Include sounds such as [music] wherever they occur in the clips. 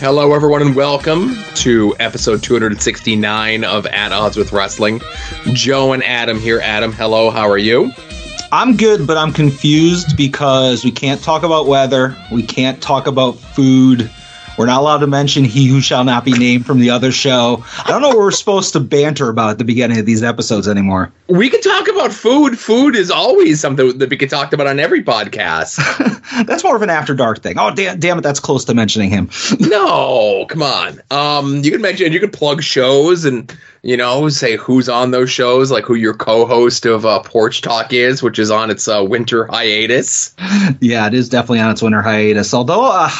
Hello, everyone, and welcome to episode 269 of At Odds with Wrestling. Joe and Adam here. Adam, hello, how are you? I'm good, but I'm confused because we can't talk about weather, we can't talk about food, we're not allowed to mention he who shall not be named from the other show. I don't know what we're supposed to banter about at the beginning of these episodes anymore. We can talk about food. Food is always something that we can talk about on every podcast. [laughs] that's more of an after dark thing. Oh damn, damn it, that's close to mentioning him. [laughs] no, come on. Um, you can mention you can plug shows and you know, say who's on those shows, like who your co-host of uh, Porch Talk is, which is on its uh, winter hiatus. [laughs] Yeah, it is definitely on its winter hiatus. Although uh,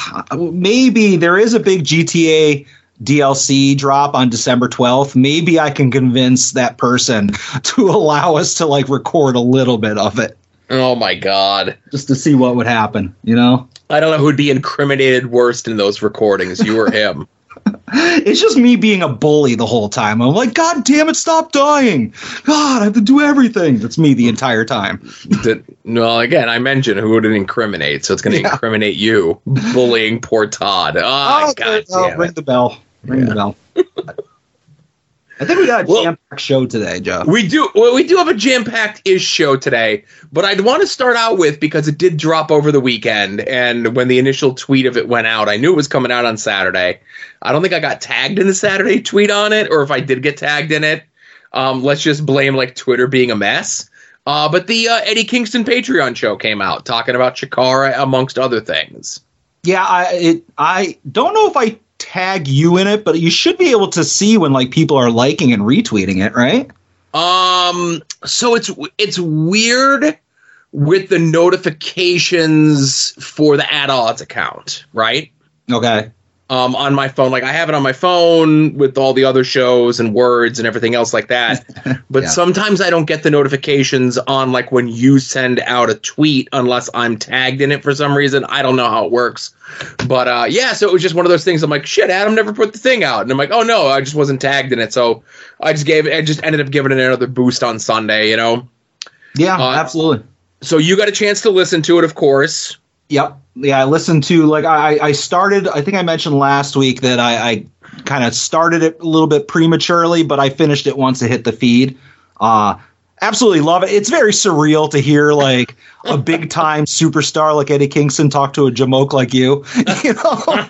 maybe there is a big GTA DLC drop on December 12th, maybe I can convince that person [laughs] to allow us to like record a little bit of it. Oh my god. Just to see what would happen, you know? I don't know who'd be incriminated worst in those recordings, you or him. [laughs] it's just me being a bully the whole time. I'm like, God damn it, stop dying. God, I have to do everything. That's me the entire time. well, again, I mentioned who would it incriminate, so it's going to yeah. incriminate you bullying poor Todd. Oh, oh God oh, ring the bell. Ring yeah. the bell. [laughs] I think we got a well, jam-packed show today, Joe. We do. Well, we do have a jam-packed ish show today, but I'd want to start out with because it did drop over the weekend, and when the initial tweet of it went out, I knew it was coming out on Saturday. I don't think I got tagged in the Saturday tweet on it, or if I did get tagged in it, um, let's just blame like Twitter being a mess. Uh, but the uh, Eddie Kingston Patreon show came out talking about Chikara amongst other things. Yeah, I it, I don't know if I tag you in it, but you should be able to see when like people are liking and retweeting it, right? Um, so it's it's weird with the notifications for the At Odds account, right? Okay um, on my phone. Like I have it on my phone with all the other shows and words and everything else like that. [laughs] But yeah. sometimes I don't get the notifications on like when you send out a tweet unless I'm tagged in it for some reason. I don't know how it works. But uh, yeah, so it was just one of those things. I'm like, shit, Adam never put the thing out, and I'm like, oh no, I just wasn't tagged in it. So I just gave it. I just ended up giving it another boost on Sunday. You know. Yeah, uh, absolutely. So you got a chance to listen to it, of course. Yep. Yeah, I listened to like I I started. I think I mentioned last week that I, I kind of started it a little bit prematurely, but I finished it once it hit the feed. Uh absolutely love it. It's very surreal to hear like a big time [laughs] superstar like Eddie Kingston talk to a jamoke like you. [laughs] You know.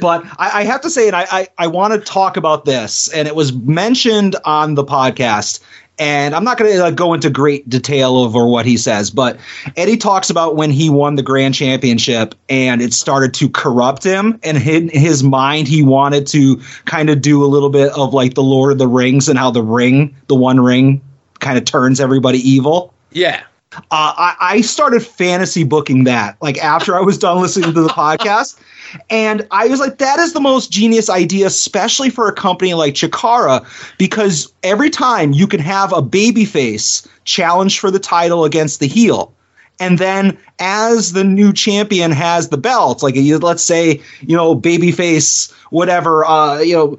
but I, I, have to say, and I, I, I want to talk about this, and it was mentioned on the podcast, and I'm not going to uh, go into great detail over what he says, but Eddie talks about when he won the grand championship and it started to corrupt him. And in his mind, he wanted to kind of do a little bit of like the Lord of the Rings and how the ring, the one ring, kind of turns everybody evil. Yeah. Uh, I, I started fantasy booking that like after I was done listening to the [laughs] podcast. And I was like, that is the most genius idea, especially for a company like Chikara, because every time you can have a babyface challenge for the title against the heel. And then as the new champion has the belt, like let's say, you know, babyface, whatever, uh, you know,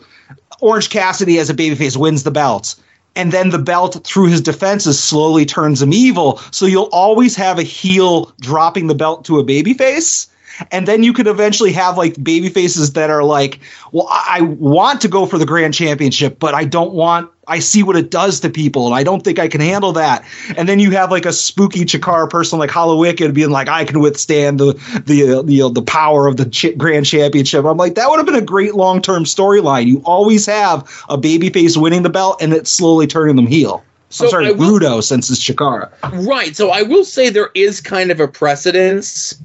Orange Cassidy as a babyface wins the belt and then the belt through his defenses slowly turns him evil. So you'll always have a heel dropping the belt to a babyface and then you could eventually have like baby faces that are like, well, I want to go for the grand championship, but I don't want. I see what it does to people, and I don't think I can handle that. And then you have like a spooky Chikara person like Hallowicked being like, I can withstand the the uh, the, uh, the power of the ch- grand championship. I'm like, that would have been a great long term storyline. You always have a baby face winning the belt, and it's slowly turning them heel. So I'm sorry, will, Rudo since it's Chikara. Right. So I will say there is kind of a precedence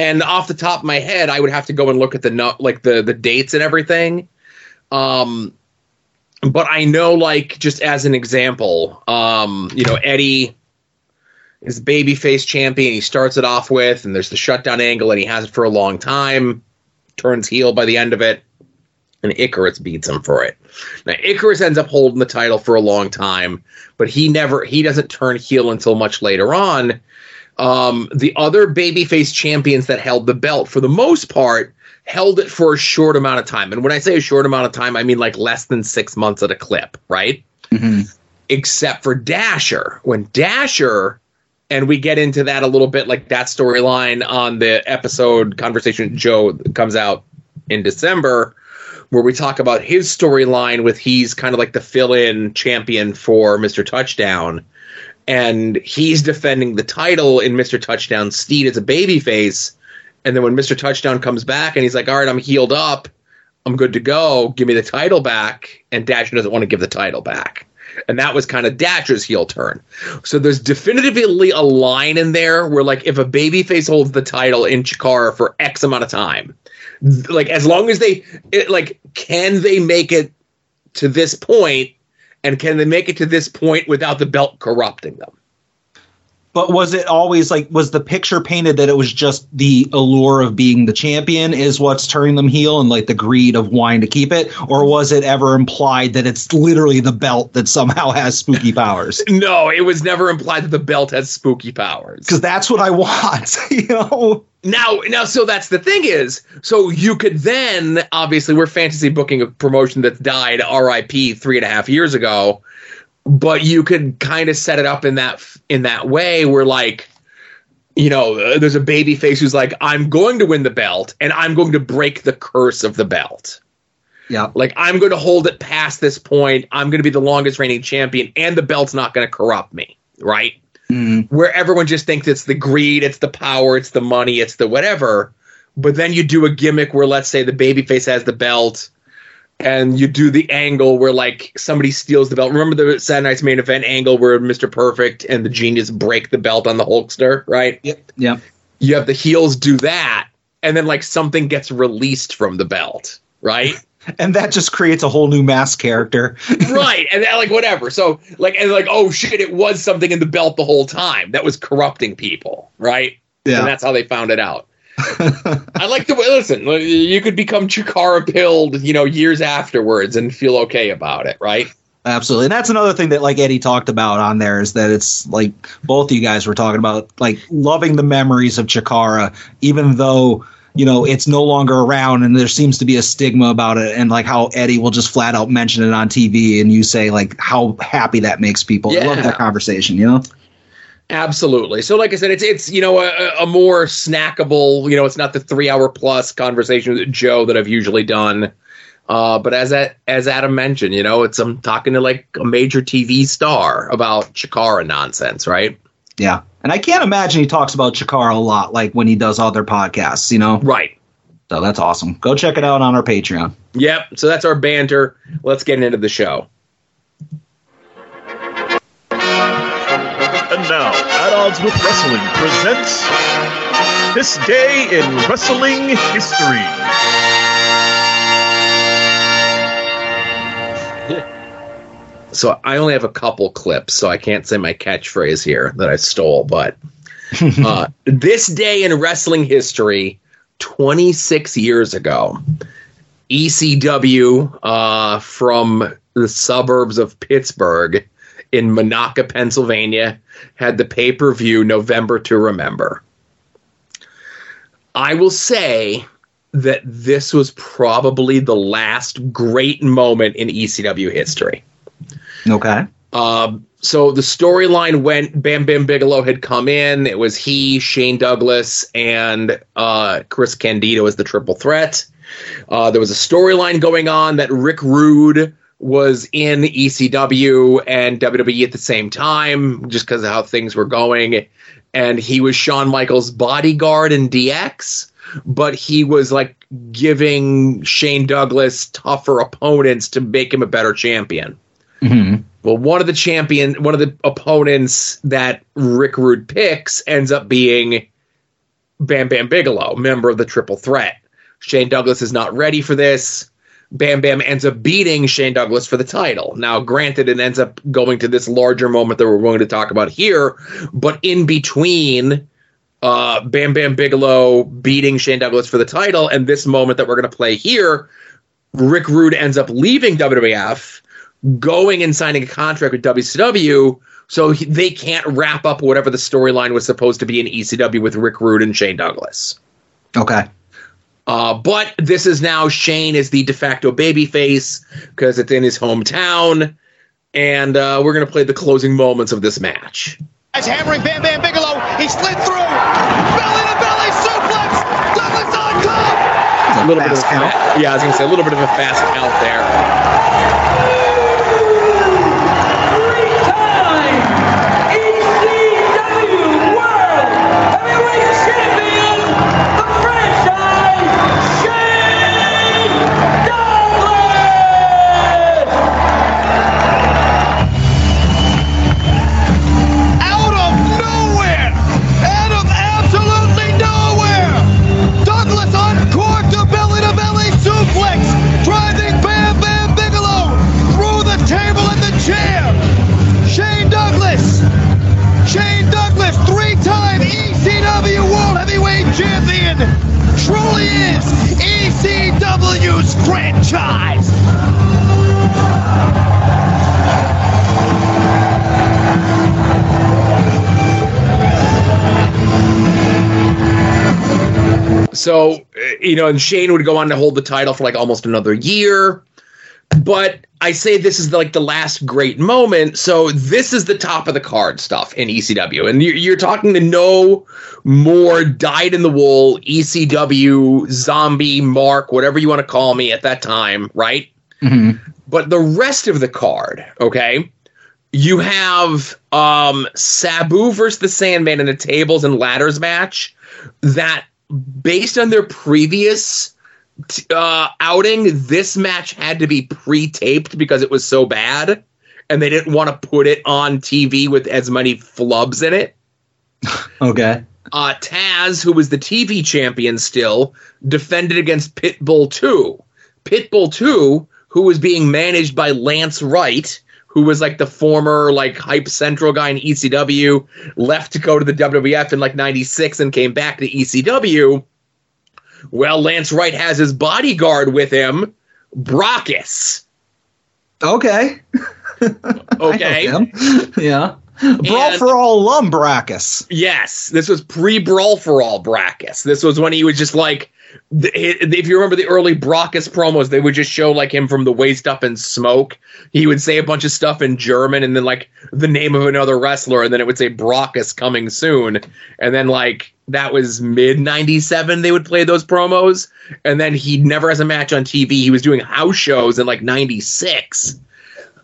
and off the top of my head, I would have to go and look at the like the the dates and everything. Um, but I know, like, just as an example, um, you know, Eddie is babyface champion. He starts it off with, and there's the shutdown angle, and he has it for a long time. Turns heel by the end of it, and Icarus beats him for it. Now Icarus ends up holding the title for a long time, but he never he doesn't turn heel until much later on um, the other babyface champions that held the belt, for the most part, held it for a short amount of time. And when I say a short amount of time, I mean like less than six months at a clip, right? Mm-hmm. Except for Dasher. When Dasher and we get into that a little bit, like that storyline on the episode conversation Joe comes out in December, where we talk about his storyline with he's kind of like the fill-in champion for Mr. Touchdown, and he's defending the title in Mr. Touchdown's steed as a babyface, and then when Mr. Touchdown comes back and he's like, "All right, I'm healed up, I'm good to go, give me the title back," and Dasher doesn't want to give the title back and that was kind of Dasher's heel turn. So there's definitively a line in there where, like, if a babyface holds the title in Chikara for X amount of time, like as long as they, it, like, can they make it to this point, and can they make it to this point without the belt corrupting them? But was it always like was the picture painted that it was just the allure of being the champion is what's turning them heel and like the greed of wanting to keep it, or was it ever implied that it's literally the belt that somehow has spooky powers? [laughs] no, it was never implied that the belt has spooky powers. Because that's what I want, [laughs] you know. Now, now, so that's the thing is, so you could then obviously we're fantasy booking a promotion that's died, R.I.P. three and a half years ago but you could kind of set it up in that in that way where like you know there's a baby face who's like i'm going to win the belt and i'm going to break the curse of the belt. Yeah. Like i'm going to hold it past this point. I'm going to be the longest reigning champion and the belt's not going to corrupt me right? Mm. where everyone just thinks it's the greed it's the power it's the money it's the whatever but then you do a gimmick where let's say the baby face has the belt and you do the angle where like somebody steals the belt. Remember the Saturday Night's main event angle where Mr. Perfect and the Genius break the belt on the Hulkster, right? Yep. Yep. You have the heels do that, and then like something gets released from the belt, right? [laughs] and that just creates a whole new mask character, [laughs] right? And that, like whatever. So like and like oh shit, it was something in the belt the whole time that was corrupting people, right? Yeah. And that's how they found it out. I like the way. Listen, you could become Chikara pilled, you know, years afterwards and feel okay about it, right? Absolutely, and that's another thing that like Eddie talked about on there is that it's like both of you guys were talking about like loving the memories of Chikara, even though you know it's no longer around and there seems to be a stigma about it and like how eddie will just flat out mention it on tv and you say like how happy that makes people yeah. i love that conversation you know Absolutely. So, like I said, it's it's you know a, a more snackable. You know, it's not the three hour plus conversation with Joe that I've usually done. Uh, but as that, as Adam mentioned, you know, it's I'm talking to like a major TV star about Chikara nonsense, right? Yeah, and I can't imagine he talks about Chikara a lot, like when he does other podcasts. You know, right? So that's awesome. Go check it out on our Patreon. Yep. So that's our banter. Let's get into the show. Now, At Odds with Wrestling presents This Day in Wrestling History. [laughs] So I only have a couple clips, so I can't say my catchphrase here that I stole. But [laughs] uh, this day in wrestling history, 26 years ago, ECW uh, from the suburbs of Pittsburgh in Monaca, Pennsylvania, had the pay per view November to Remember. I will say that this was probably the last great moment in ECW history. Okay. Um, so the storyline went Bam Bam Bigelow had come in. It was he, Shane Douglas, and uh, Chris Candido as the triple threat. Uh, there was a storyline going on that Rick Rude was in ECW and WWE at the same time, just because of how things were going. And he was Shawn Michaels' bodyguard in DX, but he was like giving Shane Douglas tougher opponents to make him a better champion. Mm-hmm. Well, one of the champion, one of the opponents that Rick Rude picks ends up being Bam Bam Bigelow, member of the Triple Threat. Shane Douglas is not ready for this. Bam Bam ends up beating Shane Douglas for the title. Now, granted, it ends up going to this larger moment that we're going to talk about here, but in between uh, Bam Bam Bigelow beating Shane Douglas for the title and this moment that we're going to play here, Rick Rude ends up leaving WWF, going and signing a contract with WCW. So he, they can't wrap up whatever the storyline was supposed to be in ECW with Rick Rude and Shane Douglas. Okay. Uh, but this is now Shane is the de facto babyface because it's in his hometown, and uh, we're gonna play the closing moments of this match. As hammering Bam Bam Bigelow, he slid through. Belly to belly suplex. Douglas on top. A little bit of a count. fa- yeah, I was gonna say a little bit of a fast count there. Franchise. So, you know, and Shane would go on to hold the title for like almost another year. But I say this is like the last great moment. So this is the top of the card stuff in ECW, and you're, you're talking to no more dyed in the wool ECW zombie Mark, whatever you want to call me at that time, right? But the rest of the card, okay, you have um Sabu versus the Sandman in a tables and ladders match that based on their previous uh, outing, this match had to be pre-taped because it was so bad, and they didn't want to put it on TV with as many flubs in it. [laughs] Okay. Uh, Taz, who was the TV champion still, defended against Pitbull 2. Pitbull 2, who was being managed by Lance Wright, who was like the former like hype central guy in ECW, left to go to the WWF in like 96 and came back to ECW. Well, Lance Wright has his bodyguard with him, Brakkus. Okay. [laughs] Okay. [laughs] Yeah. Brawl And- for all alum Brakkus. Yes, this was pre Brawl for All Brakkus. This was when he was just like, if you remember the early Brakkus promos, they would just show like him from the waist up in smoke. He would say a bunch of stuff in German and then like the name of another wrestler, and then it would say Brakkus coming soon. And then like that was mid '97. They would play those promos, and then he never has a match on TV. He was doing house shows in like '96.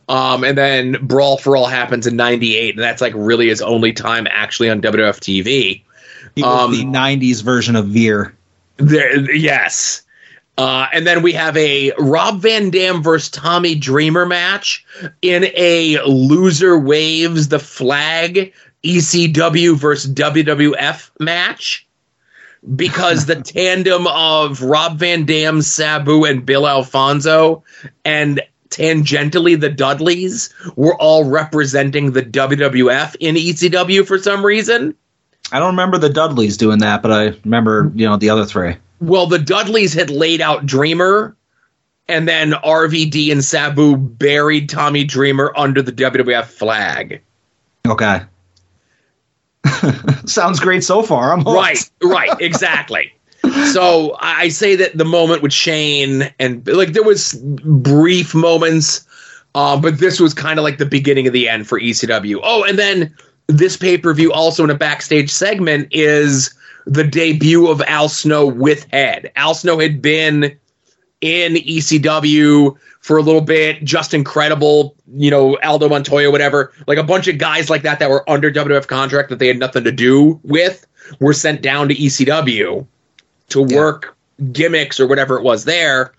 Um, and then Brawl for All happens in '98, and that's like really his only time actually on WWF TV. He was Um, the '90s version of Veer. There, yes. Uh, and then we have a Rob Van Dam versus Tommy Dreamer match in a loser waves the flag ECW versus WWF match because the [laughs] tandem of Rob Van Dam, Sabu, and Bill Alfonso and tangentially the Dudleys were all representing the WWF in ECW for some reason. I don't remember the Dudleys doing that, but I remember you know the other three. Well, the Dudleys had laid out Dreamer, and then RVD and Sabu buried Tommy Dreamer under the WWF flag. Okay. [laughs] Sounds great so far. I'm. Right, right, exactly. so I say that the moment with Shane and like there was brief moments, uh, but this was kind of like the beginning of the end for ECW. Oh, and then this pay per view also in a backstage segment is the debut of Al Snow with Head. Al Snow had been in ECW for a little bit, Justin Credible, you know, Aldo Montoya, whatever, like a bunch of guys like that that were under WWF contract that they had nothing to do with were sent down to ECW to work gimmicks or whatever it was there.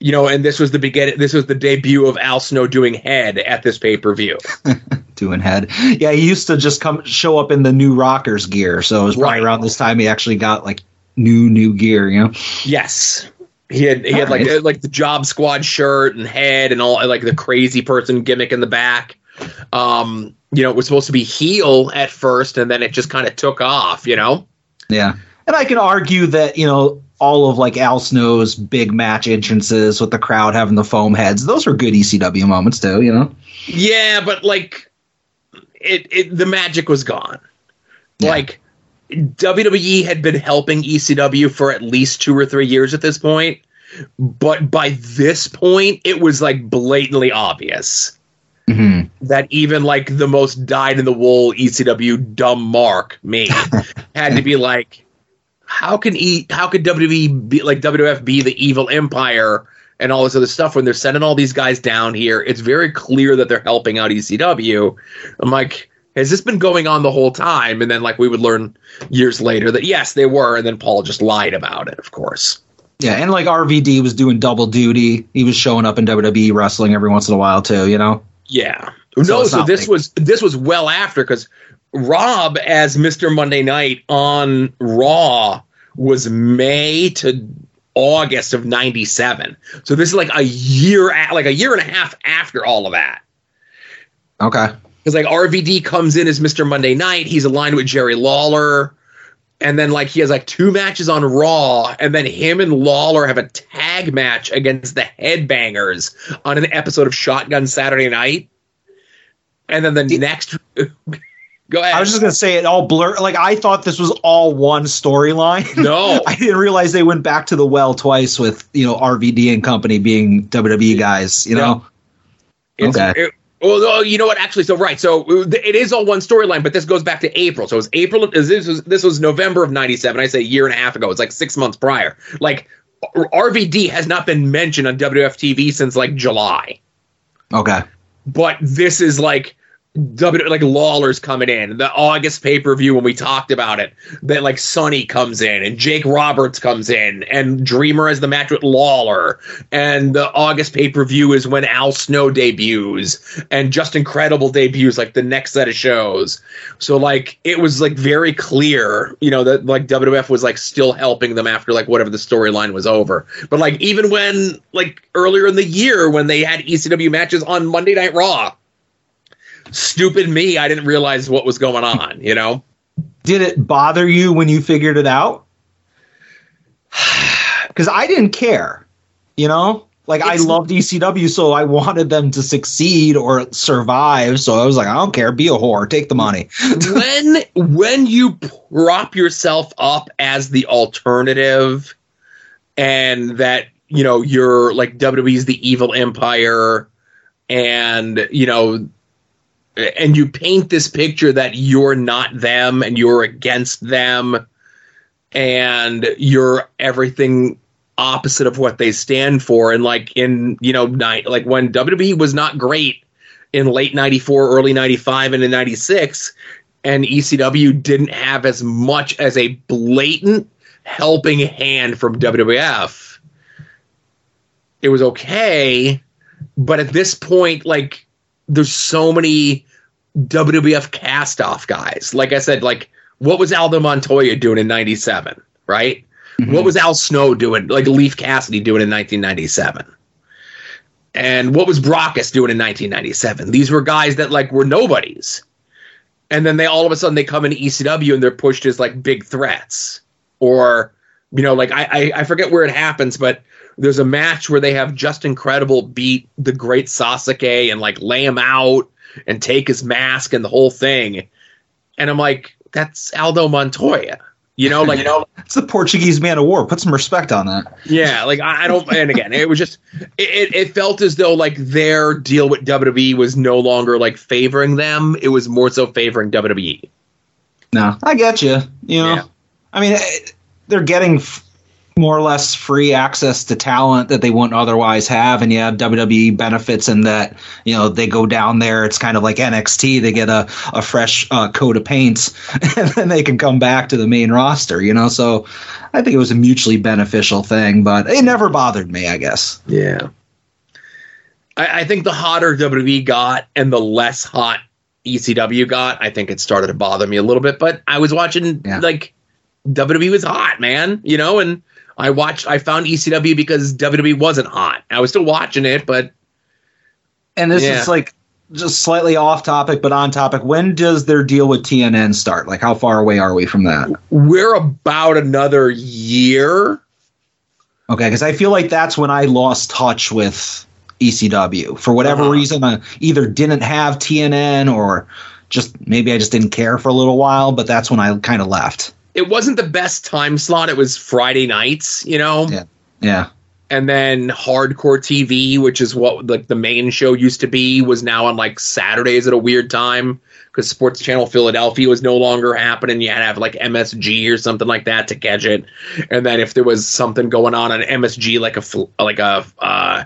You know, and this was the beginning. This was the debut of Al Snow doing head at this pay per view. [laughs] Doing head. Yeah, he used to just come show up in the new Rockers gear, so it was probably Right. around this time he actually got like new new gear. You know. Yes, he had he had like Alright. like the Job Squad shirt and head and all like the crazy person gimmick in the back. Um, you know, it was supposed to be heel at first, and then it just kind of took off. You know. Yeah. And I can argue that, you know, all of like Al Snow's big match entrances with the crowd having the foam heads, those were good ECW moments too, you know? Yeah, but like it, it the magic was gone. Yeah. Like WWE had been helping ECW for at least 2 or 3 years at this point, but by this point it was like blatantly obvious. Mhm. that even like the most dyed in the wool ECW dumb mark me [laughs] had to be like, how can e how could WWE be like WWF be the evil empire and all this other stuff when they're sending all these guys down here? It's very clear that they're helping out ECW. I'm like, has this been going on the whole time? And then like we would learn years later that yes, they were, and then Paul just lied about it, of course. Yeah, and like RVD was doing double duty. He was showing up in WWE wrestling every once in a while too. You know. Yeah. So no, so this like- was this was well after because Rob as Mr. Monday Night on Raw was May to August of '97. So this is like a year, like a year and a half after all of that. Okay. Because like RVD comes in as Mr. Monday Night, he's aligned with Jerry Lawler, and then like he has like two matches on Raw, and then him and Lawler have a tag match against the Headbangers on an episode of Shotgun Saturday Night, and then the next. [laughs] Go ahead. I was just gonna say it all blur. Like I thought this was all one storyline. [laughs] no. I didn't realize they went back to the well twice with you know RVD and company being WWE guys. You know. Okay. it- well, you know what? Actually, so right, so it is all one storyline, but this goes back to April. So it was April. Of, this was this was November of '97. I say a year and a half ago. It's like six months prior. Like RVD has not been mentioned on WFTV since like July. Okay. But this is like W like Lawler's coming in. The August pay per view when we talked about it, that like Sunny comes in and Jake Roberts comes in and Dreamer has the match with Lawler. And the August pay per view is when Al Snow debuts and Justin Credible debuts like the next set of shows. So like it was like very clear, you know, that like WWF was like still helping them after like whatever the storyline was over. But like even when like earlier in the year when they had ECW matches on Monday Night Raw stupid me i didn't realize what was going on you know Did it bother you when you figured it out? [sighs] Because I didn't care. You know. Like I loved ECW, so I wanted them to succeed or survive. So I was like, I don't care, be a whore, take the money. [laughs] when when you prop yourself up as the alternative and that you know you're like WWE's the evil empire and you know and you paint this picture that you're not them and you're against them and you're everything opposite of what they stand for. And like in you know night like when WWE was not great in late 94 early 95 and in 96 and ECW didn't have as much as a blatant helping hand from WWF it was okay. But at this point like there's so many WWF cast off guys. Like I said like what was Aldo Montoya doing in 97 right? Mm-hmm. What was Al Snow doing like Leif Cassidy doing in 1997 and what was Brakkus doing in 1997 these were guys that like were nobodies. And then they all of a sudden they come into ECW and they're pushed as like big threats. Or you know like I, I I forget where it happens but there's a match where they have Justin Credible beat the great Sasuke and like lay him out and take his mask and the whole thing and I'm like that's Aldo Montoya you know like [laughs] you know It's the Portuguese man of war. Put some respect on that. yeah, like I, I don't. And again, it was just it, it, felt as though like their deal with WWE was no longer like favoring them. It was more so favoring. WWE. No, I get you. You know, Yeah. I mean, eh, they're getting f- more or less free access to talent that they wouldn't otherwise have, and you have WWE benefits in that. You know, they go down there. It's kind of like NXT. They get a a fresh uh, coat of paint, [laughs] and then they can come back to the main roster. You know, so I think it was a mutually beneficial thing, but it never bothered me. I guess. Yeah, I, I think the hotter WWE got and the less hot ECW got, I think it started to bother me a little bit. But I was watching Yeah. like WWE was hot, man. You know, and I watched. I found ECW because WWE wasn't hot. I was still watching it, but And this Yeah. is like just slightly off topic, but on topic. When does their deal with TNN start? Like, how far away are we from that? we're about another year. Okay, because I feel like that's when I lost touch with ECW for whatever Uh-huh. reason. I either didn't have TNN or just maybe I just didn't care for a little while. But that's when I kind of left. It wasn't the best time slot. It was Friday nights, you know, Yeah. Yeah, and then Hardcore TV, which is what like the main show used to be, was now on like Saturdays at a weird time because Sports Channel Philadelphia was no longer happening. You had to have like MSG or something like that to catch it, and then if there was something going on on MSG, like a like a uh,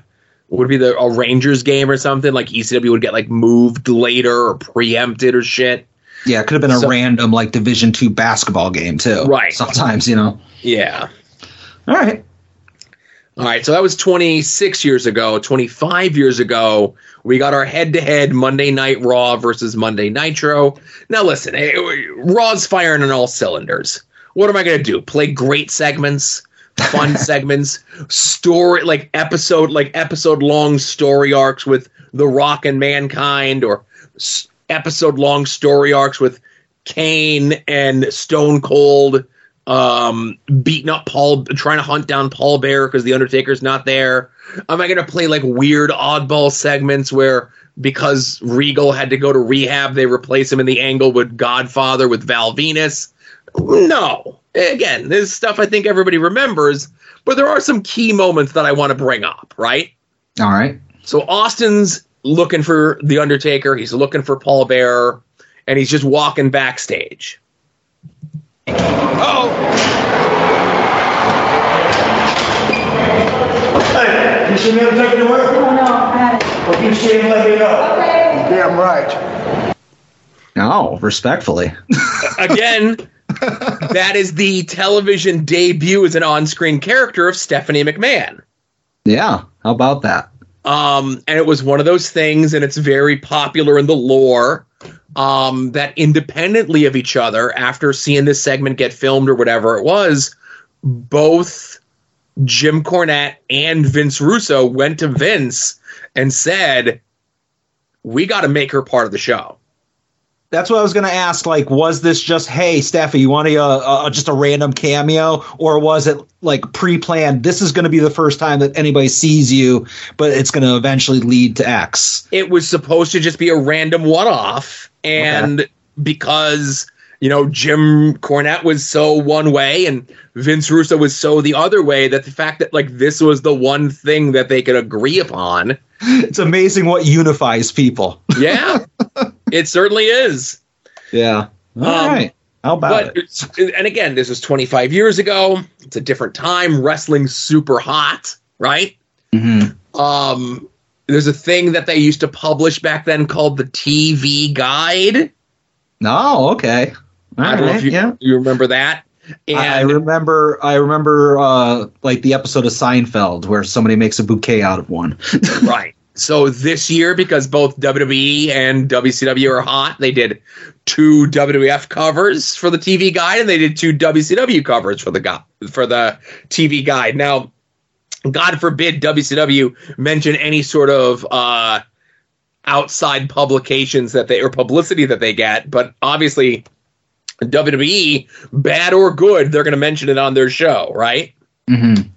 would be the a Rangers game or something, like ECW would get like moved later or preempted or shit. Yeah, it could have been a So- random like Division two basketball game too. Right. Sometimes, you know. Yeah. All right. All right, so that was 26 years ago. 25 years ago, we got our head to head Monday Night Raw versus Monday Nitro. Now, listen, eh, Raw's firing on all cylinders. What am I going to do? Play great segments, fun [laughs] segments, story, like episode, like episode long story arcs with The Rock and Mankind, or s- episode long story arcs with Kane and Stone Cold um beating up Paul trying to hunt down Paul Bear because the Undertaker's not there. Am I gonna play like weird oddball segments where because Regal had to go to rehab, they replace him in the angle with Godfather with Val Venis? No. Again, this stuff I think everybody remembers, but there are some key moments that I want to bring up, right? All right. So Austin's looking for the Undertaker, he's looking for Paul Bearer, and he's just walking backstage. Oh, Hey, you see me taking to work? Oh, no, I had it. Well, you see him, let me know. Okay. Damn right. Oh, respectfully. [laughs] again, that is the television debut as an on-screen character of Stephanie McMahon. yeah. How about that? Um, and it was one of those things, and it's very popular in the lore. Um, that independently of each other, after seeing this segment get filmed or whatever it was, both Jim Cornette and Vince Russo went to Vince and said, "We got to make her part of the show." That's what I was going to ask. Like, was this just, hey, Steffi, you want a, uh, just a random cameo, or was it like pre-planned? This is going to be the first time that anybody sees you, but it's going to eventually lead to X. it was supposed to just be a random one-off and because you know jim cornette was so one way and vince russo was so the other way that the fact that like this was the one thing that they could agree upon [laughs] It's amazing what unifies people. yeah [laughs] it certainly is yeah. All Um, right. How about but it? and again this was 25 years ago it's a different time wrestling's super hot right Mhm. um there's a thing that they used to publish back then called the tv guide No, okay. All I don't know if you, yeah. you remember that. And I I remember. I remember, uh, like the episode of Seinfeld where somebody makes a bouquet out of one. [laughs] right. So this year, because both WWE and WCW are hot, they did two WWF covers for the TV guide, and they did two WCW covers for the gu- for the TV guide. Now, God forbid WCW mention any sort of uh, outside publications that they or publicity that they get, but obviously WWE, bad or good, they're going to mention it on their show, right? Mm-hmm.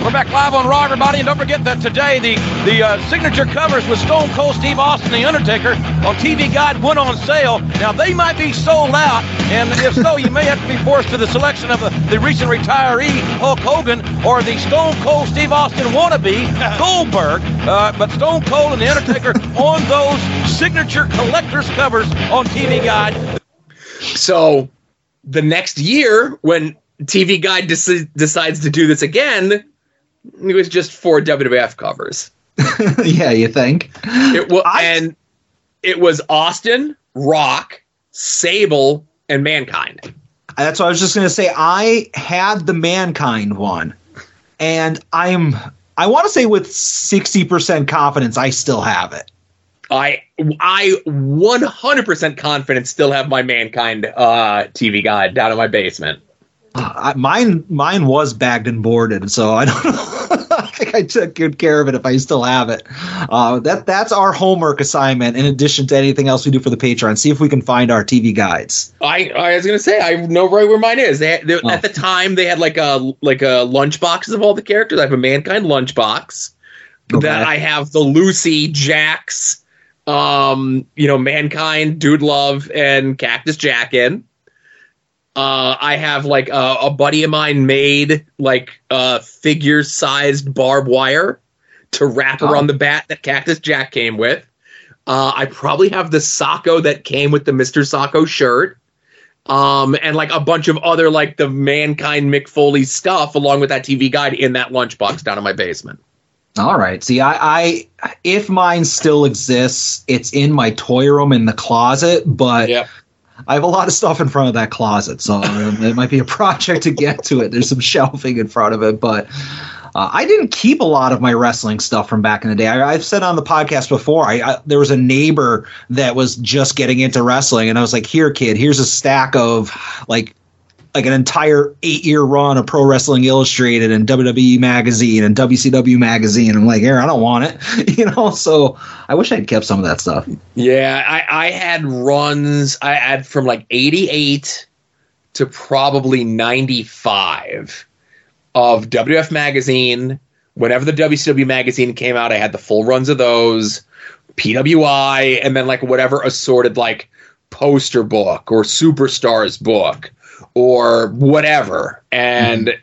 We're back live on Raw, everybody, and don't forget that today the the uh, signature covers with Stone Cold Steve Austin, The Undertaker, on TV Guide went on sale. Now they might be sold out, and if so, you may have to be forced to the selection of the, the recent retiree Hulk Hogan or the Stone Cold Steve Austin wannabe [laughs] Goldberg. Uh, but Stone Cold and The Undertaker [laughs] on those signature collectors covers on TV Guide. So the next year, when TV Guide deci- decides to do this again, it was just four WWF covers. [laughs] yeah, you think? It was, I- and it was Austin, Rock, Sable, and Mankind. That's what I was just going to say. I had the mankind one, and I'm. I want to say with sixty percent confidence, I still have it. I I 100% confident still have my Mankind uh, TV Guide down in my basement. I, mine, mine was bagged and boarded, so I don't know. [laughs] I think I took good care of it if I still have it. Uh, that that's our homework assignment. In addition to anything else we do for the Patreon, see if we can find our TV guides. I, I was gonna say I know right where mine is. They, had, they Oh. at the time they had like a like a lunch boxes of all the characters. I have a mankind lunchbox. Okay. That I have the Lucy, Jax, um, you know, mankind, Dude Love, and Cactus Jack in. Uh, I have like a, a buddy of mine made like uh, figure sized barbed wire to wrap Oh. around the bat that Cactus Jack came with. Uh, I probably have the Socko that came with the Mr. Socko shirt. Um, and like a bunch of other like the Mankind McFoley stuff along with that TV guide in that lunchbox down in my basement. All right. See, I, I if mine still exists, it's in my toy room in the closet, but Yep. I have a lot of stuff in front of that closet, so um, it might be a project to get to it. There's some shelving in front of it, but uh, I didn't keep a lot of my wrestling stuff from back in the day. I, I've said on the podcast before, I, I there was a neighbor that was just getting into wrestling, and I was like, "Here, kid, here's a stack of like." Like an entire eight-year run of Pro Wrestling Illustrated and WWE Magazine and WCW Magazine. I'm like, here, I don't want it, [laughs] you know. So I wish I'd kept some of that stuff. Yeah, I, I had runs. I had from like 88 to probably 95 of WF Magazine. Whenever the WCW Magazine came out, I had the full runs of those, PWI, and then like whatever assorted like poster book or superstars book or whatever. And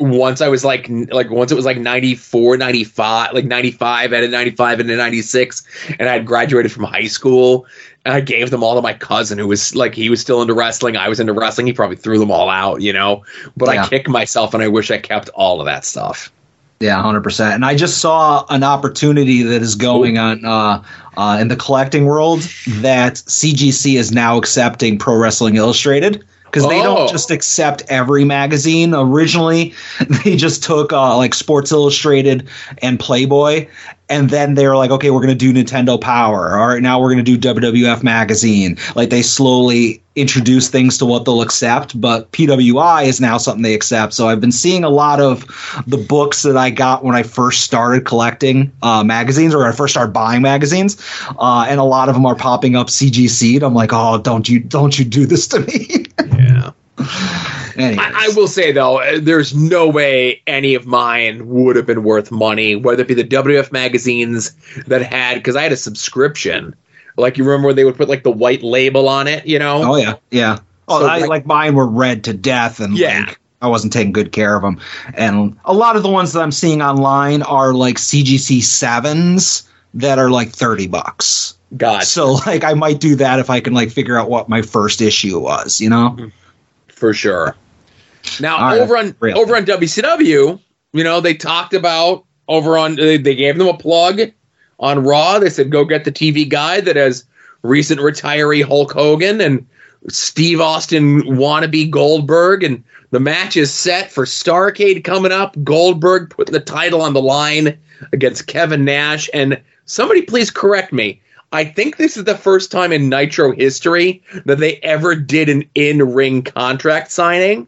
once I was like like once it was like 94, 95, like 95 out of 95 into 96 and I had graduated from high school and I gave them all to my cousin who was like he was still into wrestling, I was into wrestling, he probably threw them all out, you know. But Yeah. I kick myself and I wish I kept all of that stuff. Yeah, hundred percent. And I just saw an opportunity that is going on uh, uh, in the collecting world that CGC is now accepting Pro Wrestling Illustrated because they Oh. don't just accept every magazine. Originally, [laughs] they just took uh, like Sports Illustrated and Playboy, and then they were like, okay, we're going to do Nintendo Power. All right, now we're going to do WWF Magazine. Like they slowly introduce things to what they'll accept, but PWI is now something they accept. So I've been seeing a lot of the books that I got when I first started collecting uh, magazines or when I first started buying magazines, uh, and a lot of them are popping up CGC. And I'm like, oh, don't you don't you do this to me? [laughs] Yeah. [sighs] Anyways. I, I will say though, uh, there's no way any of mine would have been worth money, whether it be the WF magazines that had because I had a subscription. Like you remember when they would put like the white label on it, you know? Oh yeah, yeah. Oh, So, I, like- like, mine were read to death, and Yeah. like I wasn't taking good care of them. And a lot of the ones that I'm seeing online are like CGC sevens that are like thirty bucks. God, So like I might do that if I can like figure out what my first issue was. You know? For sure. Now right, over on real. over on WCW, you know, they talked about over on they, they gave them a plug on Raw. They said go get the TV guide that has recent retiree Hulk Hogan and Steve Austin wannabe Goldberg and the match is set for Starcade coming up. Goldberg putting the title on the line against Kevin Nash and somebody please correct me. I think this is the first time in Nitro history that they ever did an in-ring contract signing.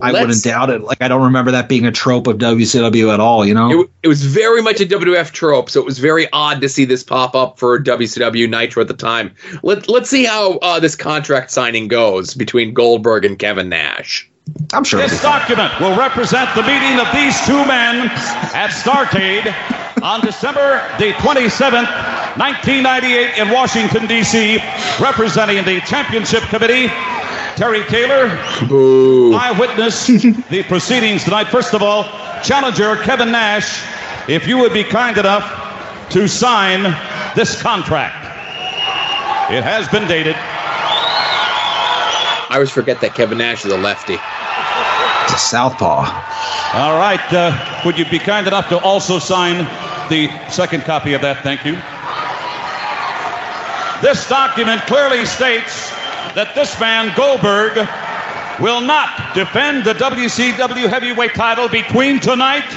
I Let's- wouldn't doubt it. Like I don't remember that being a trope of WCW at all. You know? It, it was very much a WWF trope, so it was very odd to see this pop up for WCW Nitro at the time. Let, let's see how uh, this contract signing goes between Goldberg and Kevin Nash. I'm sure. This document will represent the meeting of these two men at Starcade on December the 27th, 1998 in Washington, D.C., representing the Championship Committee. Terry Taylor, Boo. eyewitness the [laughs] proceedings tonight. First of all, challenger Kevin Nash, if you would be kind enough to sign this contract. It has been dated. I always forget that Kevin Nash is a lefty. It's a southpaw. All right. Uh, would you be kind enough to also sign the second copy of that? Thank you. This document clearly states that this man, Goldberg, will not defend the WCW heavyweight title between tonight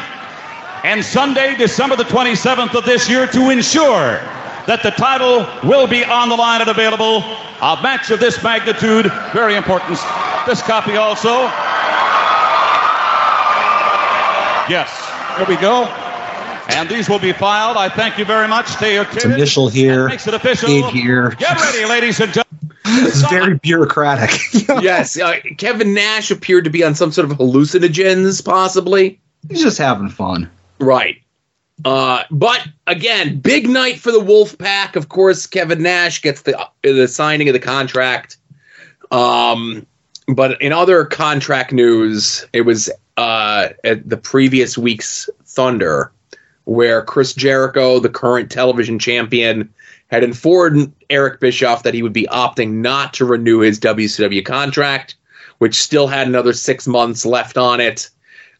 and Sunday, December the 27th of this year to ensure that the title will be on the line and available. A match of this magnitude, very important. This copy also. Yes, here we go. And these will be filed. I thank you very much. Stay It's initial here. Makes it official. Date here. Get ready, ladies and gentlemen. It's very bureaucratic. [laughs] yes, uh, Kevin Nash appeared to be on some sort of hallucinogens, possibly. He's just having fun. Right. Uh, but again, big night for the Wolfpac. Of course, Kevin Nash gets the the signing of the contract. Um, but in other contract news, it was uh, at the previous week's Thunder, where Chris Jericho, the current television champion, had informed Eric Bischoff that he would be opting not to renew his WCW contract, which still had another six months left on it,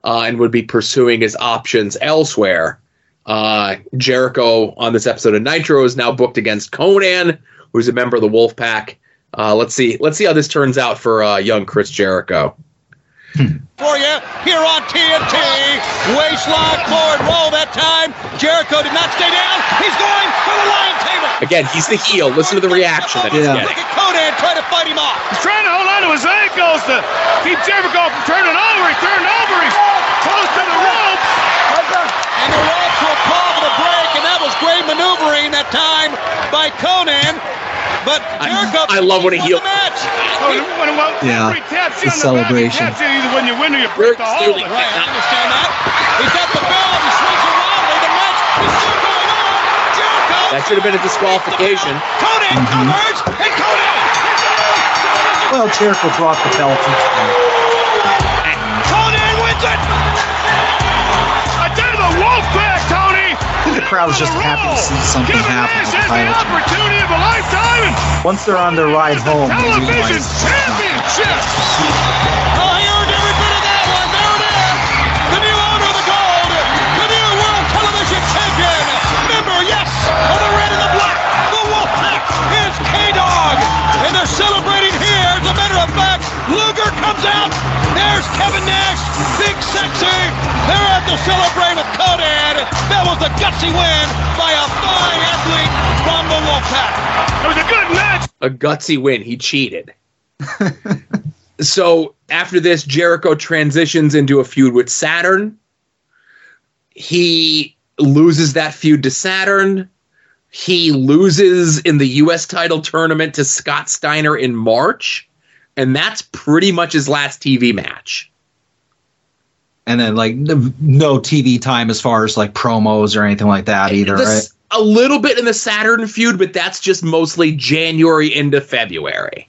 uh, and would be pursuing his options elsewhere. Uh, Jericho on this episode of Nitro is now booked against Konnan, who's a member of the Wolfpac. Uh, let's see. Let's see how this turns out for uh, young Chris Jericho. For you here on TNT. Waistlock forward roll that time. Jericho did not stay down. He's going for the Lion Tamer. Again, he's the heel. Listen to the reaction that he's Yeah. Look getting. at Konnan trying to fight him off. He's trying to hold on to his ankles to keep Jericho from turning over. He turned over. He's close to the ropes. And the ropes will call for the break, and that was great maneuvering that time by Konnan. But Jericho I love when he won heel- the match. Oh, Yeah, referee taps the on the celebration. taps you when you win or you Very break the hold. Right, I understand that. He's got the bell. He swings around. The match is still going on. Jericho. That should have been a disqualification. Konnan mm-hmm. covers, and Konnan. Well, Jericho brought the belt. Konnan wins it. A dead of the wolf back, Tony. The crowd's just happy to see something happen this with the is the title. change. opportunity of a lifetime. Once they're on their ride home, they television realize championship. Oh, he earned every bit of that one. There it is. The new owner of the gold. The new world television champion. Member, yes, of the red and the black. The Wolfpac is K-Dog. And they're celebrating here. As a matter of fact, Luger comes out. There's Kevin Nash. Big sexy. They're out to celebrate with Konnan. That was a gutsy win by a fine athlete from the Wolfpac. It was a good match. A gutsy win. He cheated. [laughs] so after this, Jericho transitions into a feud with Saturn. He loses that feud to Saturn. He loses in the U.S. title tournament to Scott Steiner in March. And that's pretty much his last TV match. and then like no no TV time as far as like promos or anything like that either, The right? A little bit in the Saturn feud, but that's just mostly January into February.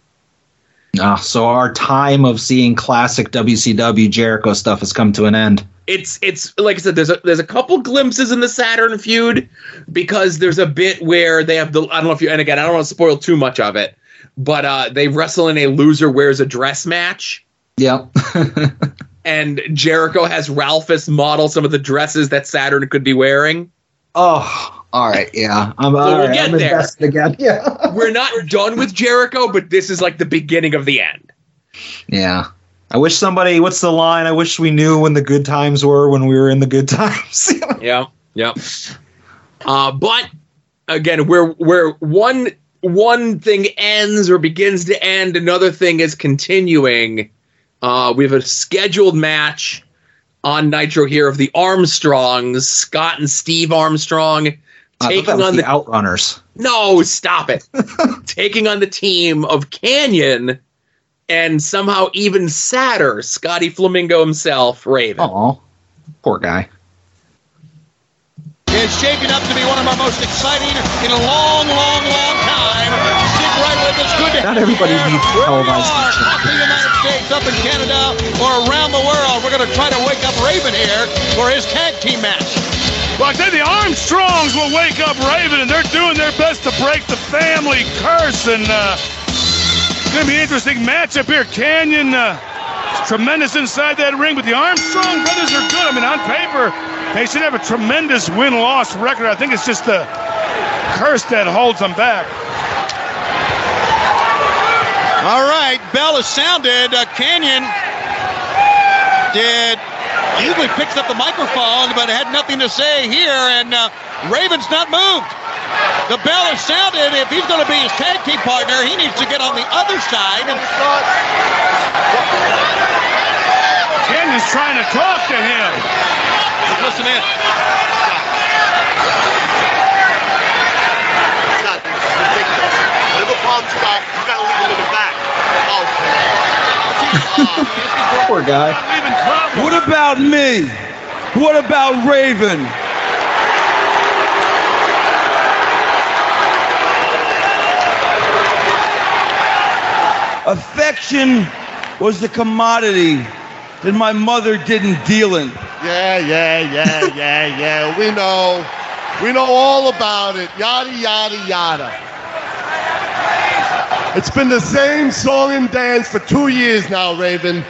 Ah, so our time of seeing classic WCW Jericho stuff has come to an end. it's it's like I said, there's a there's a couple glimpses in the Saturn feud because there's a bit where they have the I don't know if you and again I don't want to spoil too much of it, but uh, they wrestle in a loser wears a dress match, Yep. [laughs] and Jericho has Ralphus model some of the dresses that Saturn could be wearing. oh, all right. Yeah. I'm all we'll right, get I'm there. Again. [laughs] Yeah. We're not done with Jericho, but this is like the beginning of the end. Yeah. I wish somebody. What's the line? I wish we knew when the good times were when we were in the good [laughs] times. Yeah, yeah. Uh, but again, we're we're one one thing ends or begins to end, another thing is continuing. Uh, we have a scheduled match on Nitro here of the Armstrongs, Scott and Steve Armstrong, taking on the the Outrunners. no, stop it, [laughs] taking on the team of Kanyon. And somehow even sadder, Scotty Flamingo himself, Raven. Oh, poor guy. Is shaping up to be one of our most exciting in a long, long, long time. Stick right with us. Good to Not everybody needs Wherever televised are, up in the United States, up in Canada, or around the world. We're going to try to wake up Raven here for his tag team match. Well, I tell you, the Armstrongs will wake up Raven, and they're doing their best to break the family curse. And uh, it's going to be an interesting matchup here. Kanyon, uh, tremendous inside that ring, but the Armstrong brothers are good. I mean, on paper, they should have a tremendous win-loss record. I think it's just the curse that holds them back. All right, bell has sounded. Uh, Kanyon did usually picks up the microphone, but had nothing to say here, and uh, Raven's not moved. The bell has sounded. If he's going to be his tag team partner, he needs to get on the other side. And Kanyon's trying to talk to him. Listen in. Scott, ridiculous. Whatever problems you got, you gotta leave them in the back. Oh, Poor guy. What about me? What about Raven? Affection was the commodity that my mother didn't deal in. Yeah, yeah, yeah, [laughs] yeah, yeah. We know. We know all about it. Yada, yada, yada. It's been the same song and dance for two years now, Raven.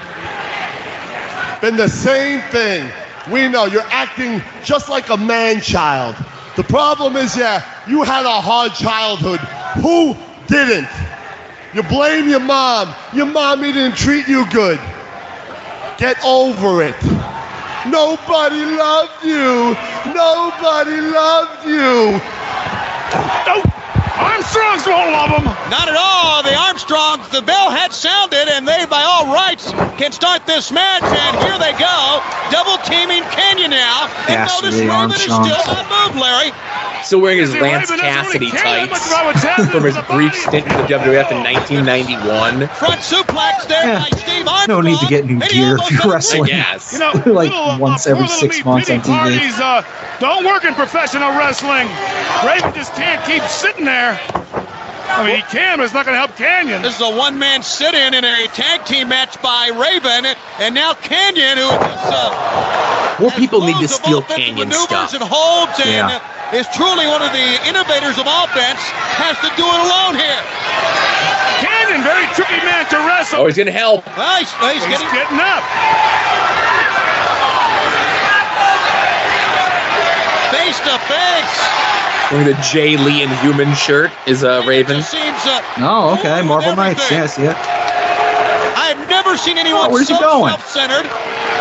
Been the same thing. We know you're acting just like a man child. The problem is, yeah, you had a hard childhood. Who didn't? You blame your mom. Your mommy didn't treat you good. Get over it. Nobody loved you. Nobody loved you. No, Armstrongs won't love him. Not at all. The Armstrongs, the bell had sounded, and they, by all rights, can start this match. And here they go, double teaming Kanyon now. And Yes, notice the Raven is still Armstrongs. not moved, Larry. Still wearing his Lance Cassidy really care that much tights about what's happening from his brief stint in the WWF in 1991. Front suplex there Yeah. by Steve Armstrong. No need to get new gear almost if you're wrestling. Yes. You know, [laughs] Like little, uh, once poor every six months on pity TV. Parties, uh, don't work in professional wrestling. Raven just can't keep sitting there. I mean, he can, but it's not going to help Kanyon. This is a one-man sit-in in a tag team match by Raven, and now Kanyon, who is uh, More people need to steal Kanyon stuff. and holds, and Yeah. uh, is truly one of the innovators of offense. Has to do it alone here. Kanyon, very tricky man to wrestle. Oh, he's gonna help. Well, he's, he's He's getting getting up. face to face. Wearing the Jay Lee and Human shirt is uh, Raven. Just. Uh, Oh, okay. Marvel of Knights. everything. Yes, yeah. I have never seen anyone Oh, where's he so going? self-centered,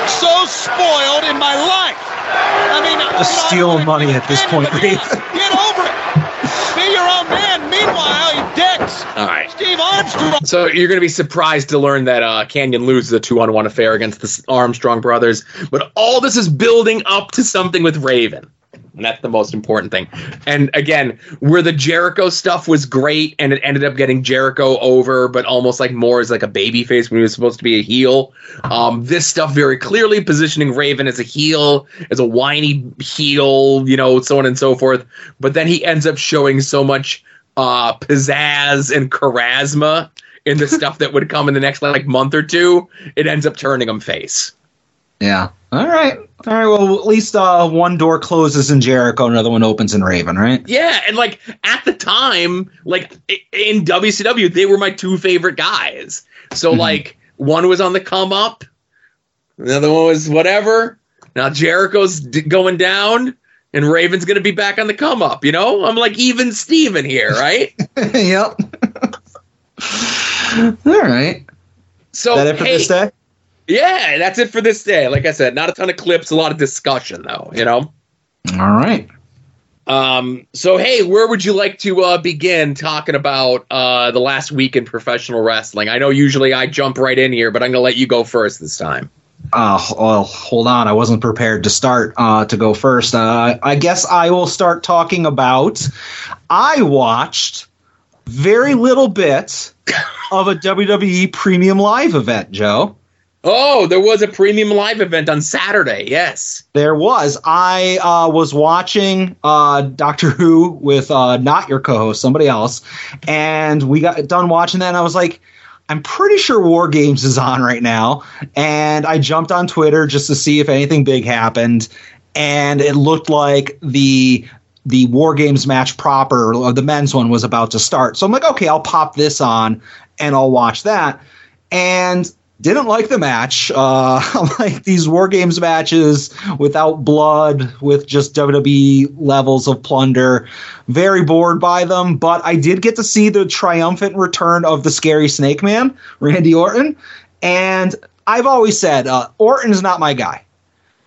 so spoiled in my life. I mean, Just you know, I stealing money at this point, Raven. Get, get over it. [laughs] Be your own man. Meanwhile, he decks All right. Steve Armstrong. So you're going to be surprised to learn that uh, Kanyon loses a two-on-one affair against the Armstrong brothers, but all this is building up to something with Raven, and that's the most important thing. And again, where the Jericho stuff was great, and it ended up getting Jericho over, but almost like more as like a baby face when he was supposed to be a heel. Um, this stuff very clearly positioning Raven as a heel, as a whiny heel, you know, so on and so forth. But then he ends up showing so much uh, pizzazz and charisma in the stuff that would come in the next like month or two, it ends up turning him face. Yeah. All right. All right. Well, at least uh, one door closes in Jericho, another one opens in Raven, right? Yeah, and like at the time, like in WCW, they were my two favorite guys. So like one was on the come up, the other one was whatever. Now Jericho's d- going down, and Raven's gonna be back on the come up. You know, I'm like even Steven here, right? [laughs] yep. [laughs] All right. So that it for hey, this day? Yeah, that's it for this day. Like I said, not a ton of clips, a lot of discussion though, you know. All right. Um so hey, where would you like to uh begin talking about uh the last week in professional wrestling? I know usually I jump right in here, but I'm going to let you go first this time. Uh, well, hold on. I wasn't prepared to start uh, to go first. Uh, I guess I will start talking about. I watched very little bit of a WWE Premium Live event, Joe. Oh, there was a premium live event on Saturday. Yes. There was. I uh, was watching uh, Doctor Who with uh, not your co-host, somebody else, and we got done watching that, and I was like, I'm pretty sure War Games is on right now, and I jumped on Twitter just to see if anything big happened, and it looked like the the War Games match proper, or the men's one, was about to start. So I'm like, okay, I'll pop this on and I'll watch that, and didn't like the match. Uh, [laughs] like these War Games matches without blood, with just WWE levels of plunder. Very bored by them, but I did get to see the triumphant return of the scary Snake Man, Randy Orton. And I've always said, uh, Orton is not my guy.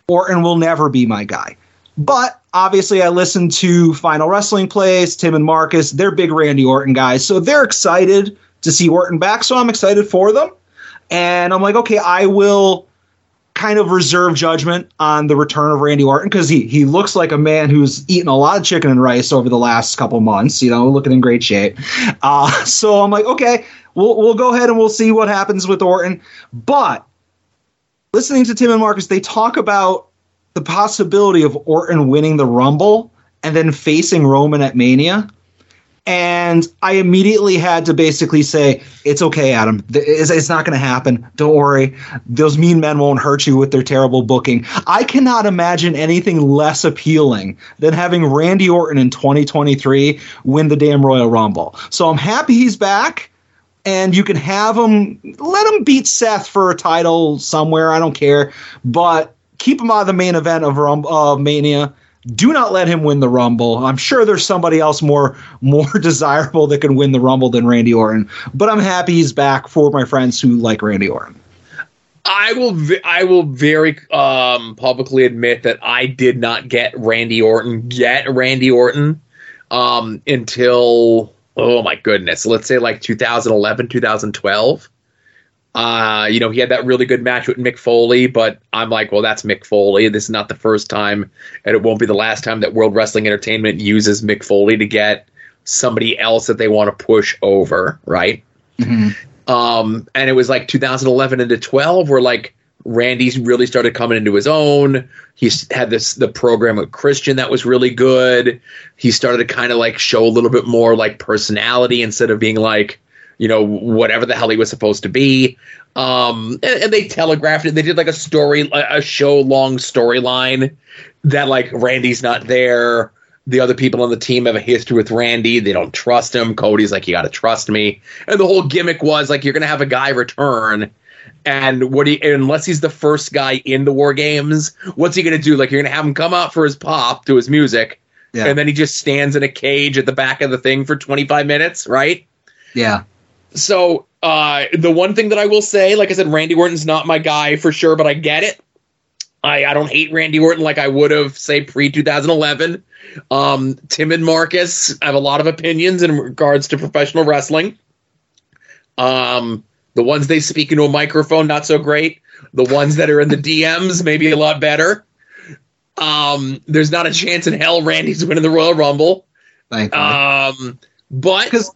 Orton will never be my guy. But obviously, I listened to Final Wrestling Plays, Tim and Marcus. They're big Randy Orton guys. So they're excited to see Orton back. So I'm excited for them. And I'm like, okay, I will kind of reserve judgment on the return of Randy Orton because he, he looks like a man who's eaten a lot of chicken and rice over the last couple months, you know, looking in great shape. Uh, [laughs] so I'm like, okay, we'll, we'll go ahead and we'll see what happens with Orton. But listening to Tim and Marcus, they talk about the possibility of Orton winning the Rumble and then facing Roman at Mania. And I immediately had to basically say, "It's okay, Adam. It's, it's not going to happen. Don't worry. Those mean men won't hurt you with their terrible booking." I cannot imagine anything less appealing than having Randy Orton in 2023 win the damn Royal Rumble. So I'm happy he's back and you can have him let him beat Seth for a title somewhere. I don't care, but keep him out of the main event of Rum- uh, Mania. Do not let him win the Rumble. I'm sure there's somebody else more [laughs] more desirable that can win the Rumble than Randy Orton. But I'm happy he's back for my friends who like Randy Orton. I will. I will very um, publicly admit that I did not get Randy Orton. Get Randy Orton um, until oh my goodness, let's say like 2011, 2012. Uh, you know, he had that really good match with Mick Foley, but I'm like, well, that's Mick Foley. This is not the first time, and it won't be the last time that World Wrestling Entertainment uses Mick Foley to get somebody else that they want to push over, right? Um, and it was like 2011 into 12 where like Randy's really started coming into his own. He's had this the program with Christian that was really good. He started to kind of like show a little bit more like personality instead of being like, you know, whatever the hell he was supposed to be. Um, and, and they telegraphed it. They did like a story, a show long storyline that like Randy's not there. The other people on the team have a history with Randy. They don't trust him. Cody's like, you got to trust me. And the whole gimmick was like, you're going to have a guy return. And what he, unless he's the first guy in the war games, what's he going to do? Like, you're going to have him come out for his pop to his music. Yeah. And then he just stands in a cage at the back of the thing for 25 minutes, right? Yeah. So uh, the one thing that I will say, like I said, Randy Orton's not my guy for sure, but I get it. I, I don't hate Randy Orton like I would have, say, pre 2011. Um, Tim and Marcus have a lot of opinions in regards to professional wrestling. Um, the ones they speak into a microphone, not so great. The ones that are in the DMs, maybe a lot better. Um, there's not a chance in hell Randy's winning the Royal Rumble. Thank you. Um, but Because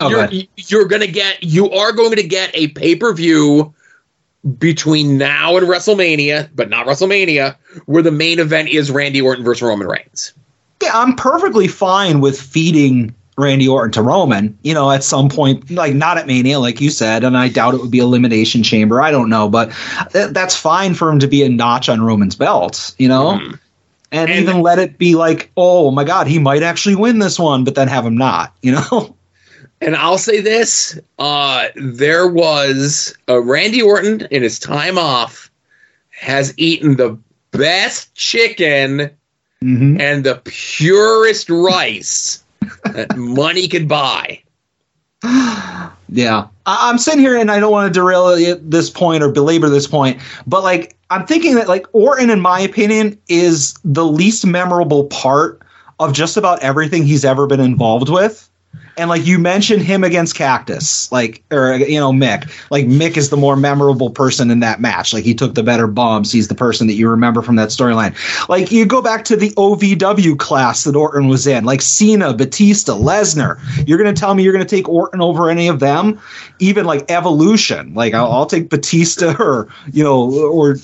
oh, you're, ahead. you're gonna get you are going to get a pay per view between now and WrestleMania, but not WrestleMania, where the main event is Randy Orton versus Roman Reigns. Yeah, I'm perfectly fine with feeding Randy Orton to Roman, you know, at some point, like not at Mania, like you said, and I doubt it would be Elimination Chamber. I don't know, but th- that's fine for him to be a notch on Roman's belt, you know? Mm-hmm. And, And- even let it be like, oh my God, he might actually win this one, but then have him not, you know? [laughs] And I'll say this: uh, there was uh, Randy Orton in his time off has eaten the best chicken Mhm. and the purest rice that [laughs] money could buy. [gasps] Yeah, I- I'm sitting here and I don't want to derail this point or belabor this point, but like I'm thinking that like Orton, in my opinion, is the least memorable part of just about everything he's ever been involved with. And like you mentioned him against Cactus, like or you know Mick, like Mick is the more memorable person in that match. Like he took the better bumps. He's the person that you remember from that storyline. Like you go back to the OVW class that Orton was in, like Cena, Batista, Lesnar. You're gonna tell me you're gonna take Orton over any of them? Even like Evolution, like I'll, I'll take Batista or you know or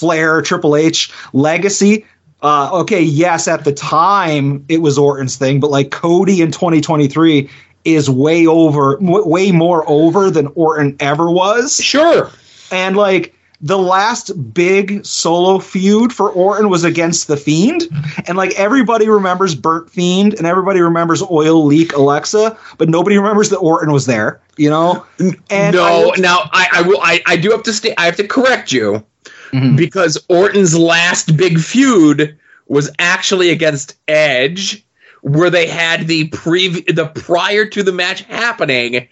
Flair, Triple H, Legacy. Uh, okay, yes, at the time it was Orton's thing, but like Cody in 2023 is way over, w- way more over than Orton ever was. Sure. And like the last big solo feud for Orton was against the Fiend, and like everybody remembers Burnt Fiend and everybody remembers Oil Leak Alexa, but nobody remembers that Orton was there. You know? And no, I now I, I will. I, I do have to stay. I have to correct you Mhm. because Orton's last big feud was actually against Edge, where they had the pre the prior to the match happening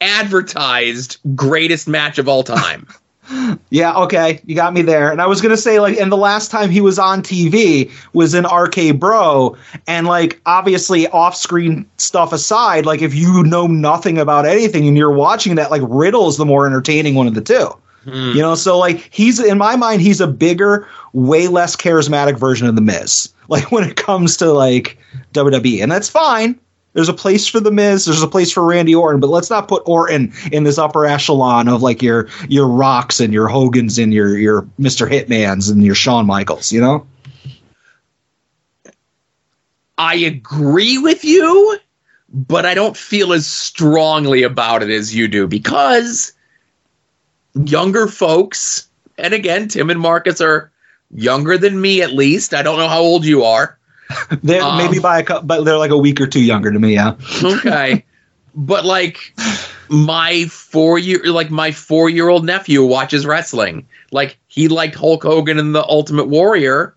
advertised greatest match of all time. [laughs] Yeah, okay, you got me there. And I was gonna say, like, and the last time he was on TV was in RK Bro, and like, obviously, off-screen stuff aside, like, if you know nothing about anything and you're watching that, like, Riddle's the more entertaining one of the two. Hmm. You know, so like, he's in my mind, he's a bigger, way less charismatic version of the Miz. [laughs] Like when it comes to like WWE, and that's fine. There's a place for the Miz. There's a place for Randy Orton, but let's not put Orton in this upper echelon of like your your Rocks and your Hogans and your your Mr. Hitmans and your Shawn Michaels. You know? I agree with you, but I don't feel as strongly about it as you do because younger folks, and again, Tim and Marcus are younger than me at least. I don't know how old you are. [laughs] They're Um, maybe by a but they're like a week or two younger to me. Yeah. [laughs] Okay. but like my four year like my four year old nephew watches wrestling. Like he liked Hulk Hogan and the Ultimate Warrior.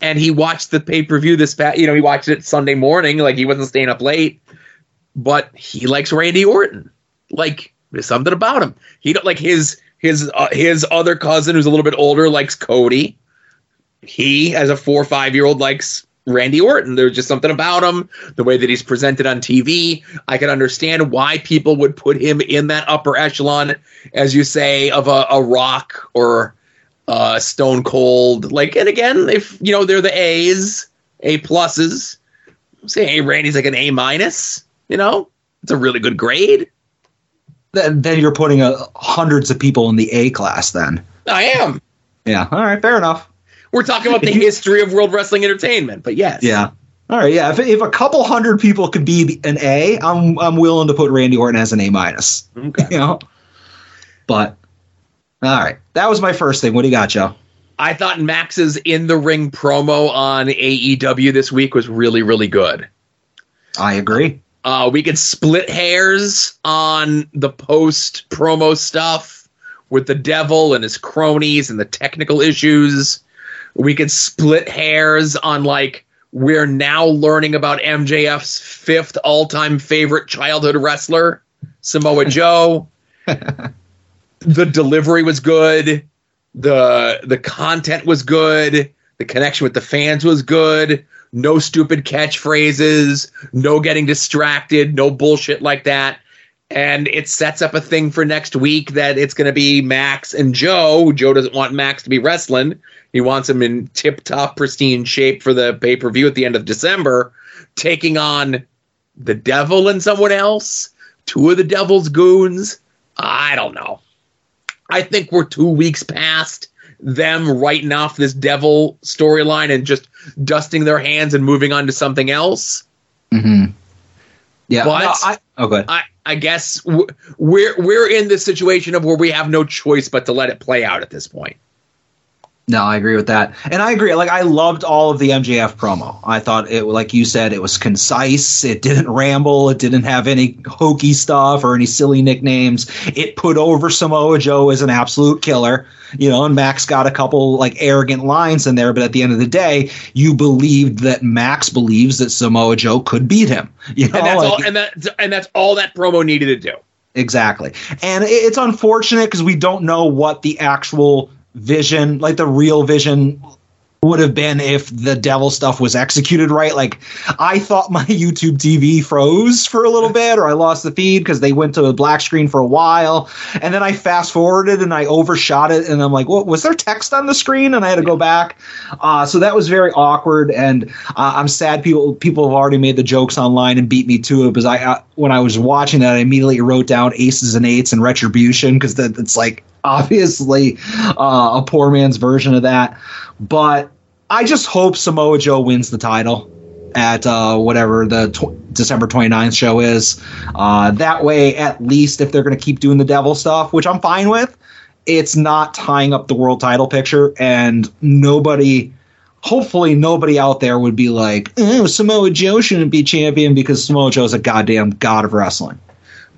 And he watched the pay per view this past, you know, he watched it Sunday morning. Like he wasn't staying up late, but he likes Randy Orton. Like there's something about him. He don't like his his uh, his other cousin who's a little bit older likes Cody. He, as a four or five year old, likes Randy Orton. There's just something about him, the way that he's presented on TV. I can understand why people would put him in that upper echelon, as you say, of a, a Rock or uh, Stone Cold. Like, and again, if you know they're the A's, A pluses. Say, hey, Randy's like an A minus. You know, it's a really good grade. Then then you're putting uh, hundreds of people in the A class. Then. I am. Yeah. All right. Fair enough. We're talking about the history of World Wrestling Entertainment, but yes. Yeah. All right. Yeah. If, if a couple hundred people could be an A, I'm I'm willing to put Randy Orton as an A minus. Okay. You know. But all right, that was my first thing. What do you got, Joe? I thought Max's in the ring promo on AEW this week was really, really good. I agree. Uh, we could split hairs on the post promo stuff with the devil and his cronies and the technical issues. We could split hairs on like we're now learning about MJF's fifth all time favorite childhood wrestler, Samoa [laughs] Joe. [laughs] the delivery was good. The the content was good. The connection with the fans was good. No stupid catchphrases, no getting distracted, no bullshit like that. And it sets up a thing for next week that it's going to be Max and Joe. Joe doesn't want Max to be wrestling. He wants him in tip top, pristine shape for the pay per view at the end of December, taking on the devil and someone else, two of the devil's goons. I don't know. I think we're two weeks past them writing off this devil storyline and just dusting their hands and moving on to something else. Mm-hmm. Yeah. But- no, I, oh. I, I guess we're we're in this situation of where we have no choice but to let it play out at this point. No, I agree with that, and I agree. Like I loved all of the MJF promo. I thought it, like you said, it was concise. It didn't ramble. It didn't have any hokey stuff or any silly nicknames. It put over Samoa Joe as an absolute killer. You know, and Max got a couple like arrogant lines in there, but at the end of the day, you believed that Max believes that Samoa Joe could beat him. You know, And that's like- all and that and that's all that promo needed to do. Exactly. And it- it's unfortunate because we don't know what the actual vision, like the real vision, would have been if the devil stuff was executed right. Like, I thought my [laughs] YouTube TV froze for a little bit, or I lost the feed because they went to a black screen for a while. And then I fast forwarded and I overshot it, and I'm like, what was there text on the screen? And I had to go back. Uh, so that was very awkward, and uh, I'm sad people people have already made the jokes online and beat me to it because I uh, when I was watching that, I immediately wrote down aces and eights and retribution because that it's like [laughs] obviously uh, a poor man's version of that. But I just hope Samoa Joe wins the title at uh, whatever the tw- December 29th show is. Uh, that way, at least if they're going to keep doing the devil stuff, which I'm fine with, it's not tying up the world title picture, and nobody. Hopefully, nobody out there would be like, oh, Samoa Joe shouldn't be champion because Samoa Joe is a goddamn god of wrestling.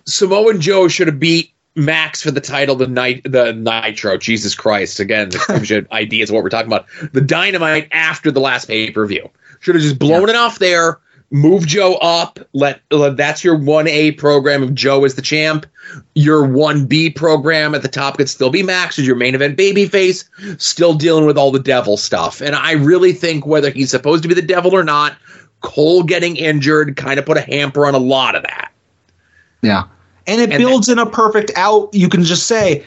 Samoa Joe should have beat Max for the title the night the Nitro. Jesus Christ! Again, you [laughs] ideas of what we're talking about. The Dynamite after the last pay per view should have just blown it off there. Move Joe up. Let, let that's your one A program of Joe as the champ. Your one B program at the top could still be Max as your main event babyface, still dealing with all the devil stuff. And I really think whether he's supposed to be the devil or not, Cole getting injured kind of put a hamper on a lot of that. Yeah. And it And builds in a perfect out. You can just say,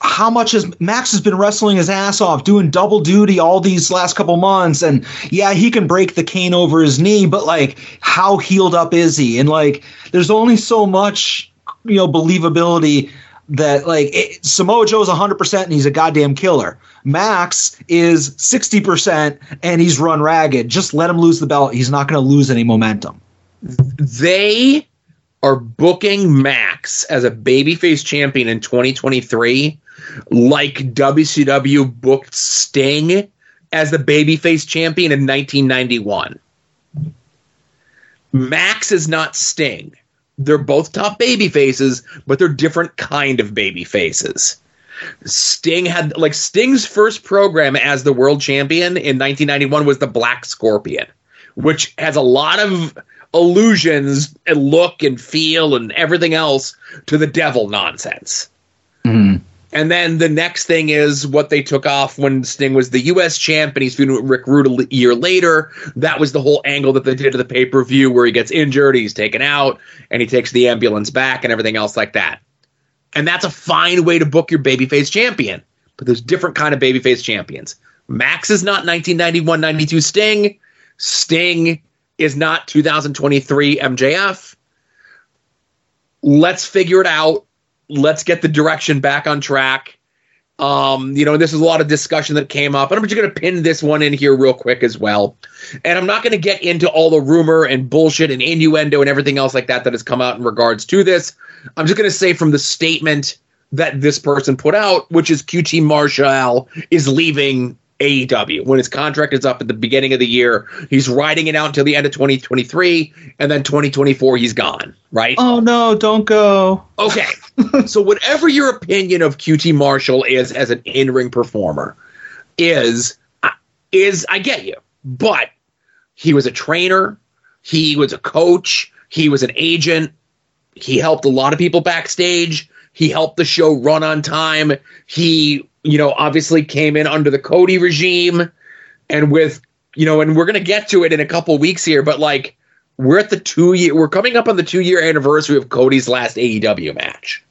how much has Max has been wrestling his ass off, doing double duty all these last couple months, and yeah, he can break the cane over his knee, but like, how healed up is he? And like, there's only so much, you know, believability that like it, Samoa Joe's 100% and he's a goddamn killer. Max is 60% and he's run ragged. Just let him lose the belt. He's not going to lose any momentum. They are booking Max as a babyface champion in 2023 like WCW booked Sting as the babyface champion in 1991. Max is not Sting. They're both top baby faces, but they're different kind of baby faces. Sting had like Sting's first program as the world champion in 1991 was the Black Scorpion, which has a lot of allusions and look and feel and everything else to the devil nonsense. Mm-hmm. And then the next thing is what they took off when Sting was the U.S. champ and he's feuding with Rick Rude a year later. That was the whole angle that they did to the pay per view where he gets injured, he's taken out, and he takes the ambulance back and everything else like that. And that's a fine way to book your babyface champion. But there's different kind of babyface champions. Max is not 1991 92 Sting. Sting is not 2023 MJF. Let's figure it out. Let's get the direction back on track. Um, you know, this is a lot of discussion that came up, and I'm just going to pin this one in here real quick as well. And I'm not going to get into all the rumor and bullshit and innuendo and everything else like that that has come out in regards to this. I'm just going to say from the statement that this person put out, which is QT Marshall is leaving AEW when his contract is up at the beginning of the year. He's riding it out until the end of 2023, and then 2024 he's gone. Right? Oh no, don't go. Okay. [laughs] so whatever your opinion of QT Marshall is as an in-ring performer is is I get you. But he was a trainer, he was a coach, he was an agent, he helped a lot of people backstage, he helped the show run on time. He, you know, obviously came in under the Cody regime and with, you know, and we're going to get to it in a couple weeks here, but like we're at the 2 year we're coming up on the 2 year anniversary of Cody's last AEW match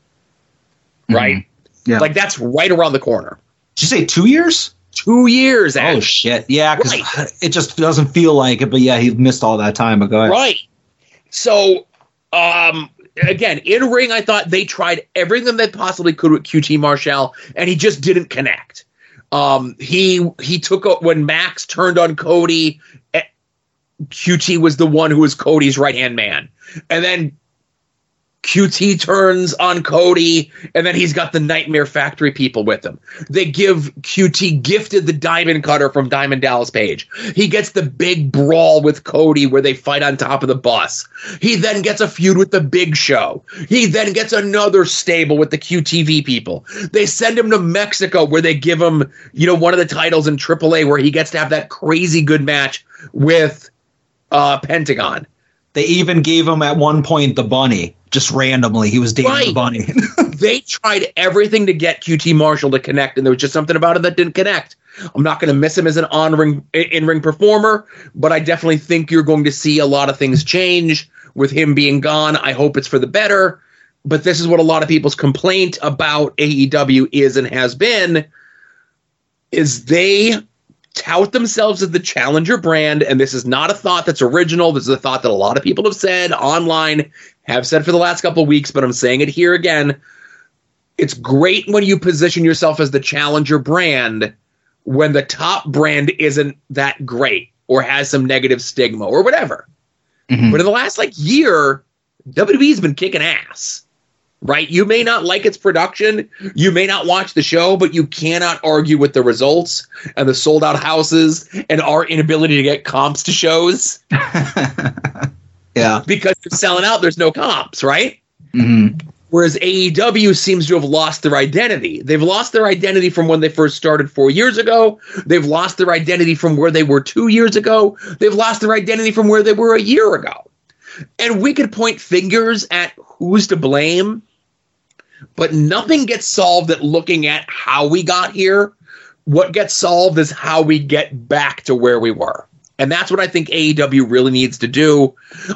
right? Yeah. Like that's right around the corner. Did you say two years? Two years. Oh shit! Yeah, because Right. [sighs] it just doesn't feel like it. But yeah, he missed all that time ago. Right. So, um, again, in ring, I thought they tried everything they possibly could with QT Marshall, and he just didn't connect. Um, he he took a, when Max turned on Cody. eh, QT was the one who was Cody's right hand man, and then QT turns on Cody, and then he's got the Nightmare Factory people with him. They give QT gifted the Diamond Cutter from Diamond Dallas Page. He gets the big brawl with Cody where they fight on top of the bus. He then gets a feud with the Big Show. He then gets another stable with the QTV people. They send him to Mexico where they give him, you know, one of the titles in AAA where he gets to have that crazy good match with uh, Pentagon. They even gave him at one point the bunny, just randomly. He was dating the bunny. [laughs] they tried everything to get QT Marshall to connect, and there was just something about it that didn't connect. I'm not going to miss him as an on ring in ring performer, but I definitely think you're going to see a lot of things change with him being gone. I hope it's for the better, but this is what a lot of people's complaint about AEW is and has been is they tout themselves as the challenger brand and this is not a thought that's original. This is a thought that a lot of people have said online have said for the last couple of weeks but i'm saying it here again. It's great when you position yourself as the challenger brand when the top brand isn't that great or has some negative stigma or whatever. Mhm. but in the last like year wwe's been kicking ass right? You may not like its production, you may not watch the show, but you cannot argue with the results and the sold out houses and our inability to get comps to shows [laughs] yeah. because you're selling out, there's no comps, right? hmm Whereas AEW seems to have lost their identity. They've lost their identity from when they first started four years ago. They've lost their identity from where they were two years ago. They've lost their identity from where they were a year ago. And we could point fingers at who's to blame, but nothing gets solved at looking at how we got here. What gets solved is how we get back to where we were. And that's what I think AEW really needs to do.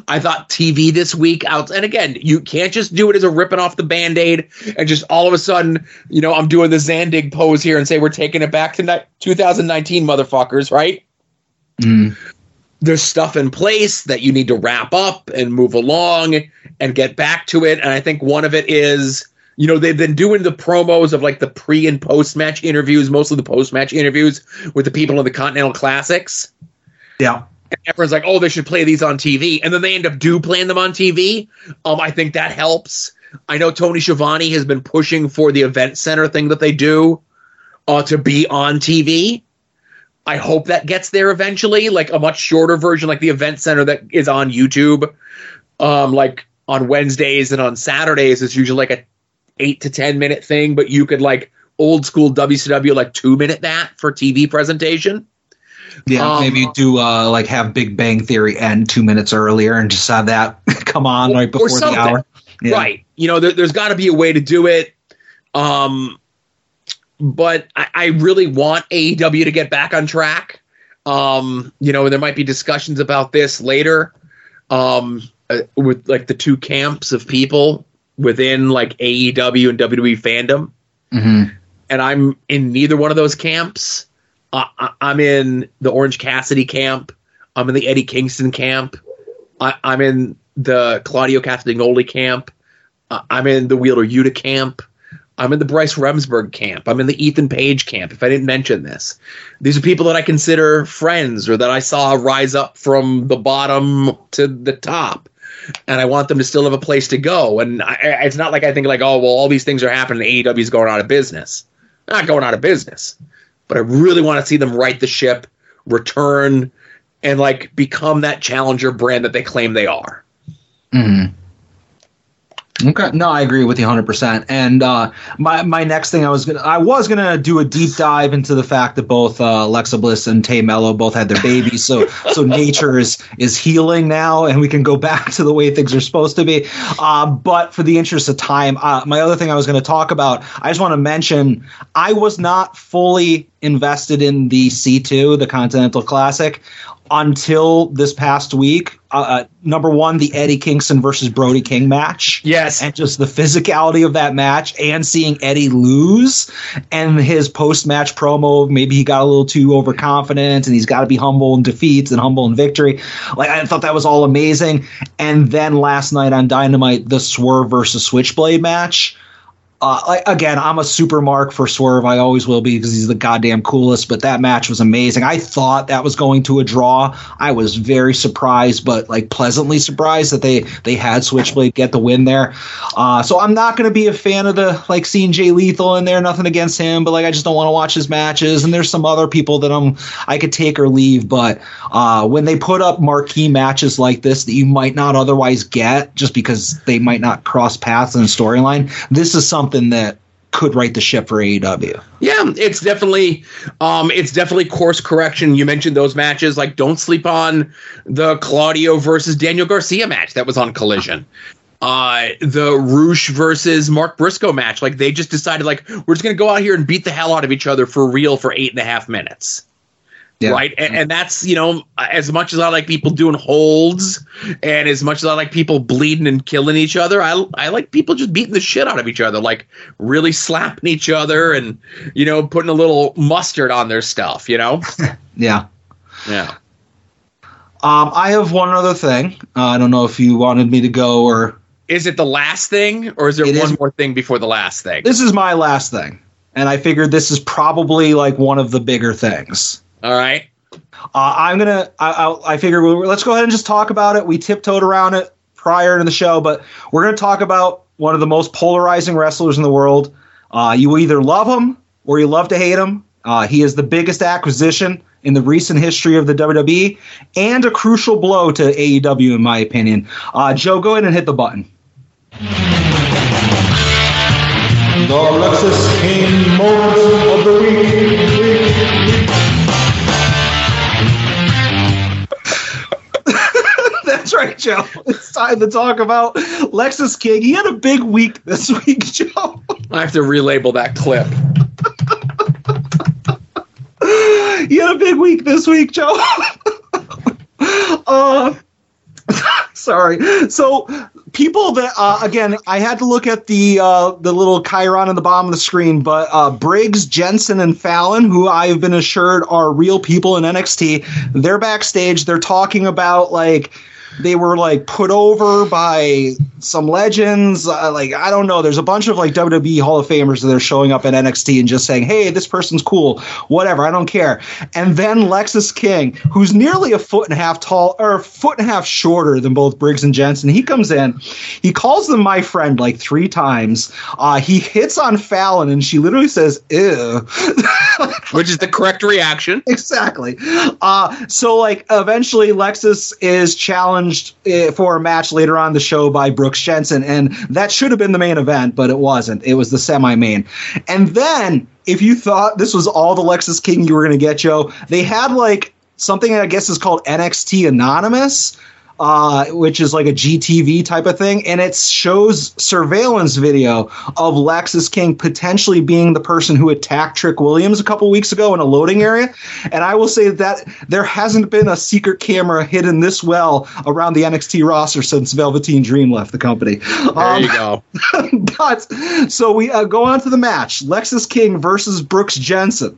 I thought TV this week out, and again, you can't just do it as a ripping off the band aid and just all of a sudden, you know, I'm doing the Zandig pose here and say we're taking it back to ni- 2019, motherfuckers, right? Mm. There's stuff in place that you need to wrap up and move along and get back to it. And I think one of it is, you know, they've been doing the promos of like the pre and post match interviews, mostly the post match interviews with the people in the Continental Classics. Yeah. and everyone's like, "Oh, they should play these on TV," and then they end up do playing them on TV. Um, I think that helps. I know Tony Schiavone has been pushing for the event center thing that they do uh, to be on TV. I hope that gets there eventually, like a much shorter version, like the event center that is on YouTube. Um, like on Wednesdays and on Saturdays, it's usually like a eight to ten minute thing, but you could like old school WCW like two minute that for TV presentation. Yeah, Um, maybe do uh, like have Big Bang Theory end two minutes earlier and just have that [laughs] come on right before the hour. Yeah. Right. You know, there, there's got to be a way to do it. Um, but I, I really want AEW to get back on track. Um, you know, there might be discussions about this later um, uh, with like the two camps of people within like AEW and WWE fandom. Mhm. And I'm in neither one of those camps. Uh, I, I'm in the Orange Cassidy camp. I'm in the Eddie Kingston camp. I, I'm in the Claudio Castagnoli camp. Uh, I'm in the Wheeler Yuta camp. I'm in the Bryce Remsburg camp. I'm in the Ethan Page camp. If I didn't mention this, these are people that I consider friends or that I saw rise up from the bottom to the top, and I want them to still have a place to go. And I, it's not like I think like, oh well, all these things are happening. AEW is going out of business. Not going out of business, but I really want to see them right the ship, return, and like become that challenger brand that they claim they are. Mhm. Okay, no, I agree with you 100%. And uh, my my next thing I was gonna I was gonna do a deep dive into the fact that both uh, Alexa Bliss and Tay Melo both had their babies, so so nature is is healing now, and we can go back to the way things are supposed to be. Uh, but for the interest of time, uh, my other thing I was going to talk about, I just want to mention I was not fully invested in the C2, the Continental Classic, until this past week. Uh, uh, number one, the Eddie Kingston versus Brody King match. Yes. And just the physicality of that match and seeing Eddie lose and his post match promo. Maybe he got a little too overconfident and he's got to be humble in defeats and humble in victory. Like, I thought that was all amazing. And then last night on Dynamite, the Swerve versus Switchblade match. Uh, again, I'm a super mark for Swerve. I always will be because he's the goddamn coolest. But that match was amazing. I thought that was going to a draw. I was very surprised, but like pleasantly surprised that they they had Switchblade get the win there. Uh, so I'm not going to be a fan of the like seeing Jay Lethal in there. Nothing against him, but like I just don't want to watch his matches. And there's some other people that I'm I could take or leave. But uh, when they put up marquee matches like this that you might not otherwise get just because they might not cross paths in storyline, this is something that could right the ship for AEW. Yeah, it's definitely um it's definitely course correction. You mentioned those matches like don't sleep on the Claudio versus Daniel Garcia match that was on Collision. Uh the Rush versus Mark Briscoe match. Like they just decided like we're just gonna go out here and beat the hell out of each other for real for eight and a half minutes. Yeah. Right. And, and that's, you know, as much as I like people doing holds and as much as I like people bleeding and killing each other, I, I like people just beating the shit out of each other, like really slapping each other and, you know, putting a little mustard on their stuff, you know? [laughs] Yeah. Yeah. Um, I have one other thing. Uh, I don't know if you wanted me to go or Is it the last thing or is there one is- more thing before the last thing? this is my last thing. And I figured this is probably like one of the bigger things. All right. Uh, I'm gonna. I, I, I figure we'll, let's go ahead and just talk about it. We tiptoed around it prior to the show, but we're gonna talk about one of the most polarizing wrestlers in the world. Uh, you either love him or you love to hate him. Uh, he is the biggest acquisition in the recent history of the WWE and a crucial blow to AEW, in my opinion. Uh, Joe, go ahead and hit the button. The Lexis King moment of the week. That's right, Joe. It's time to talk about Lexis King. He had a big week this week, Joe. I have to relabel that clip. He had a big week this week, Joe. uh, sorry. So people that uh, again, I had to look at the uh, the little chyron on the bottom of the screen, but uh, Briggs, Jensen, and Fallon, who I have been assured are real people in NXT, they're backstage. They're talking about like they were like put over by some legends. Uh, like I don't know. There's a bunch of like WWE Hall of Famers that are showing up at NXT and just saying, "Hey, this person's cool, whatever. I don't care." And then Lexis King, who's nearly a foot and a half tall or a foot and a half shorter than both Briggs and Jensen, he comes in. He calls them my friend like three times. Uh, he hits on Fallon, and she literally says, "Ew." [laughs] Which is the correct reaction. exactly. Uh, so like eventually Lexis is challenged uh, for a match later on the show by Brooks Jensen, and that should have been the main event, but it wasn't. It was the semi-main. And then if you thought this was all the Lexis King you were going to get, Joe, they had like something I guess is called NXT Anonymous. Uh, which is like a GTV type of thing, and it shows surveillance video of Lexis King potentially being the person who attacked Trick Williams a couple weeks ago in a loading area. And I will say that there hasn't been a secret camera hidden this well around the NXT roster since Velveteen Dream left the company. There you go. [laughs] but so we uh, go on to the match: Lexis King versus Brooks Jensen.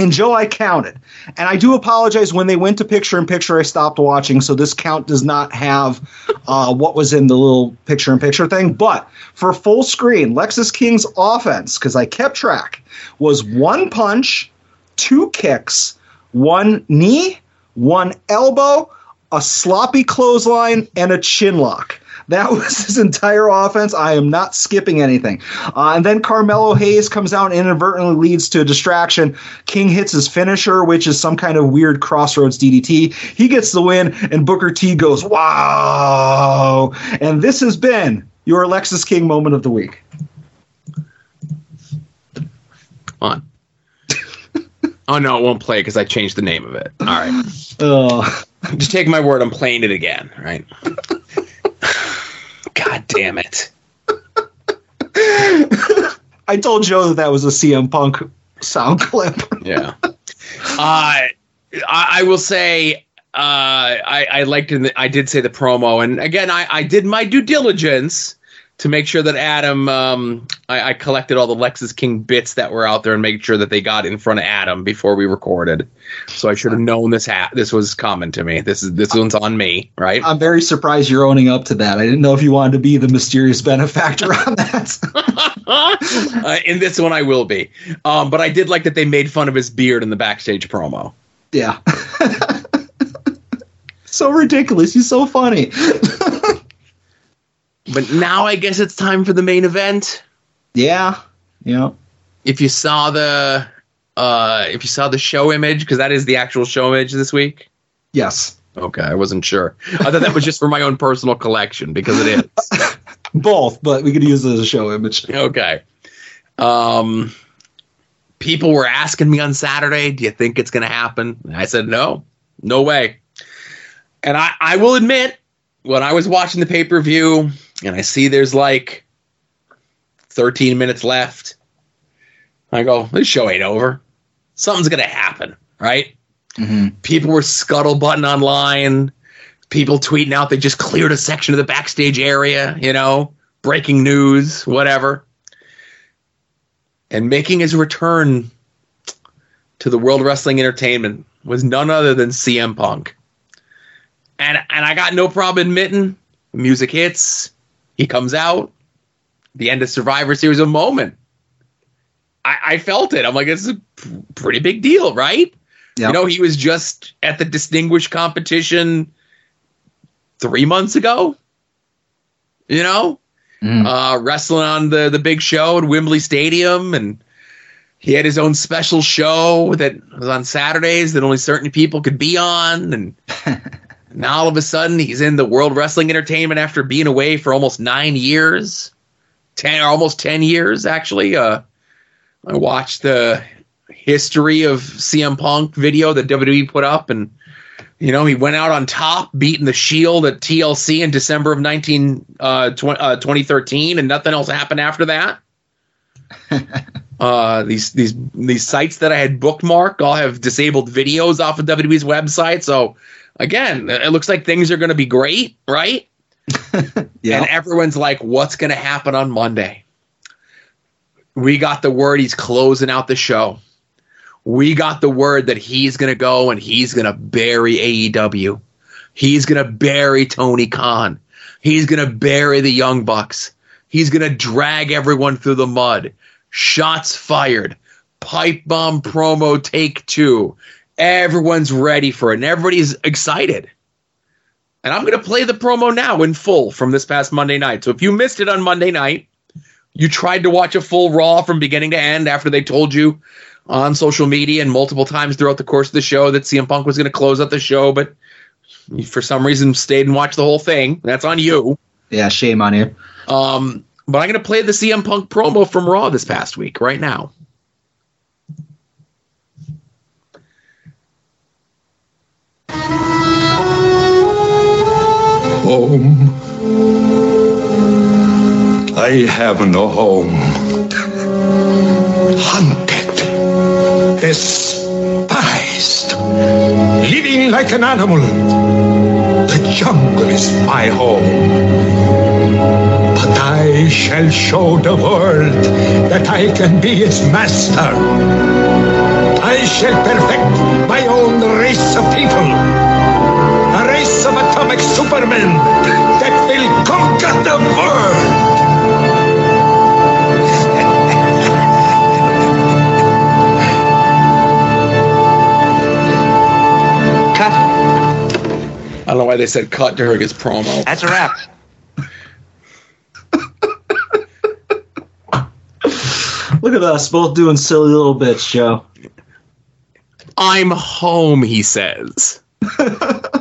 And Joe, I counted. And I do apologize when they went to picture in picture, I stopped watching. So this count does not have uh, what was in the little picture in picture thing. But for full screen, Lexis King's offense, because I kept track, was one punch, two kicks, one knee, one elbow, a sloppy clothesline, and a chin lock. That [laughs] was his entire offense. I am not skipping anything. Uh, and then Carmelo Hayes comes out and inadvertently leads to a distraction. King hits his finisher, which is some kind of weird crossroads DDT. He gets the win, and Booker T goes, wow. And this has been your Alexis King moment of the week. Come on. [laughs] oh no, it won't play because I changed the name of it. All right. Uh, [laughs] Just take my word, I'm playing it again, right? God damn it. [laughs] I told Joe that that was a CM Punk sound clip. Yeah. Uh, I, I will say uh, I, I liked in the, I did say the promo, and again, I, I did my due diligence to make sure that Adam, um, I, I collected all the Lexis King bits that were out there and made sure that they got in front of Adam before we recorded. So I should have known this ha- this was coming to me. This is this one's on me, right? I'm very surprised you're owning up to that. I didn't know if you wanted to be the mysterious benefactor on that. [laughs] uh, in this one, I will be. Um, but I did like that they made fun of his beard in the backstage promo. yeah. [laughs] so ridiculous. He's so funny. [laughs] But now I guess it's time for the main event. yeah. Yeah. If you saw the uh, if you saw the show image, because that is the actual show image this week. Yes. Okay, I wasn't sure. I thought that was just for my own personal collection because it is. [laughs] Both, but we could use it as a show image. Okay. Um, people were asking me on Saturday, "Do you think it's going to happen?" And I said, "No, no way." And I, I will admit, when I was watching the pay per view and I see there's like 13 minutes left, I go, "This show ain't over. Something's going to happen, right?" Mm-hmm. People were scuttlebutting online. People tweeting out they just cleared a section of the backstage area, you know, breaking news, whatever and making his return to the World Wrestling Entertainment was none other than CM Punk. And and I got no problem admitting music hits, he comes out, the end of Survivor Series a moment. I, I felt it. I'm like, this is a pretty big deal, right? Yep. You know, he was just at the distinguished competition three months ago. You know? uh, wrestling on the the big show at Wembley Stadium, and he had his own special show that was on Saturdays that only certain people could be on, and [laughs] now all of a sudden he's in the World Wrestling Entertainment after being away for almost nine years, ten or almost ten years actually. Uh, I watched the history of CM Punk video that WWE put up, and you know, he went out on top, beating the Shield at TLC in December of 19, uh, tw- uh, 2013, and nothing else happened after that. [laughs] uh, these these these sites that I had bookmarked all have disabled videos off of WWE's website. So again, it looks like things are going to be great, right? [laughs] Yeah. And everyone's like, "What's going to happen on Monday?" We got the word he's closing out the show we got the word that he's going to go and he's going to bury AEW. He's going to bury Tony Khan. He's going to bury the Young Bucks. He's going to drag everyone through the mud. Shots fired. Pipe bomb promo take two. Everyone's ready for it, and everybody's excited. And I'm going to play the promo now in full from this past Monday night. So if you missed it on Monday night, you tried to watch a full Raw from beginning to end after they told you on social media and multiple times throughout the course of the show that CM Punk was going to close out the show, but you, for some reason stayed and watched the whole thing. That's on you. Yeah, shame on you. Um, but I'm going to play the CM Punk promo from Raw this past week right now. Home. I have no home. Hunted. Despised. Living like an animal. The jungle is my home. But I shall show the world that I can be its master. I shall perfect my own race of people. Supermen that will conquer the world. Cut. I don't know why they said cut during his promo. That's a wrap. Look at us both doing silly little bits, Joe. I'm home, he says. [laughs]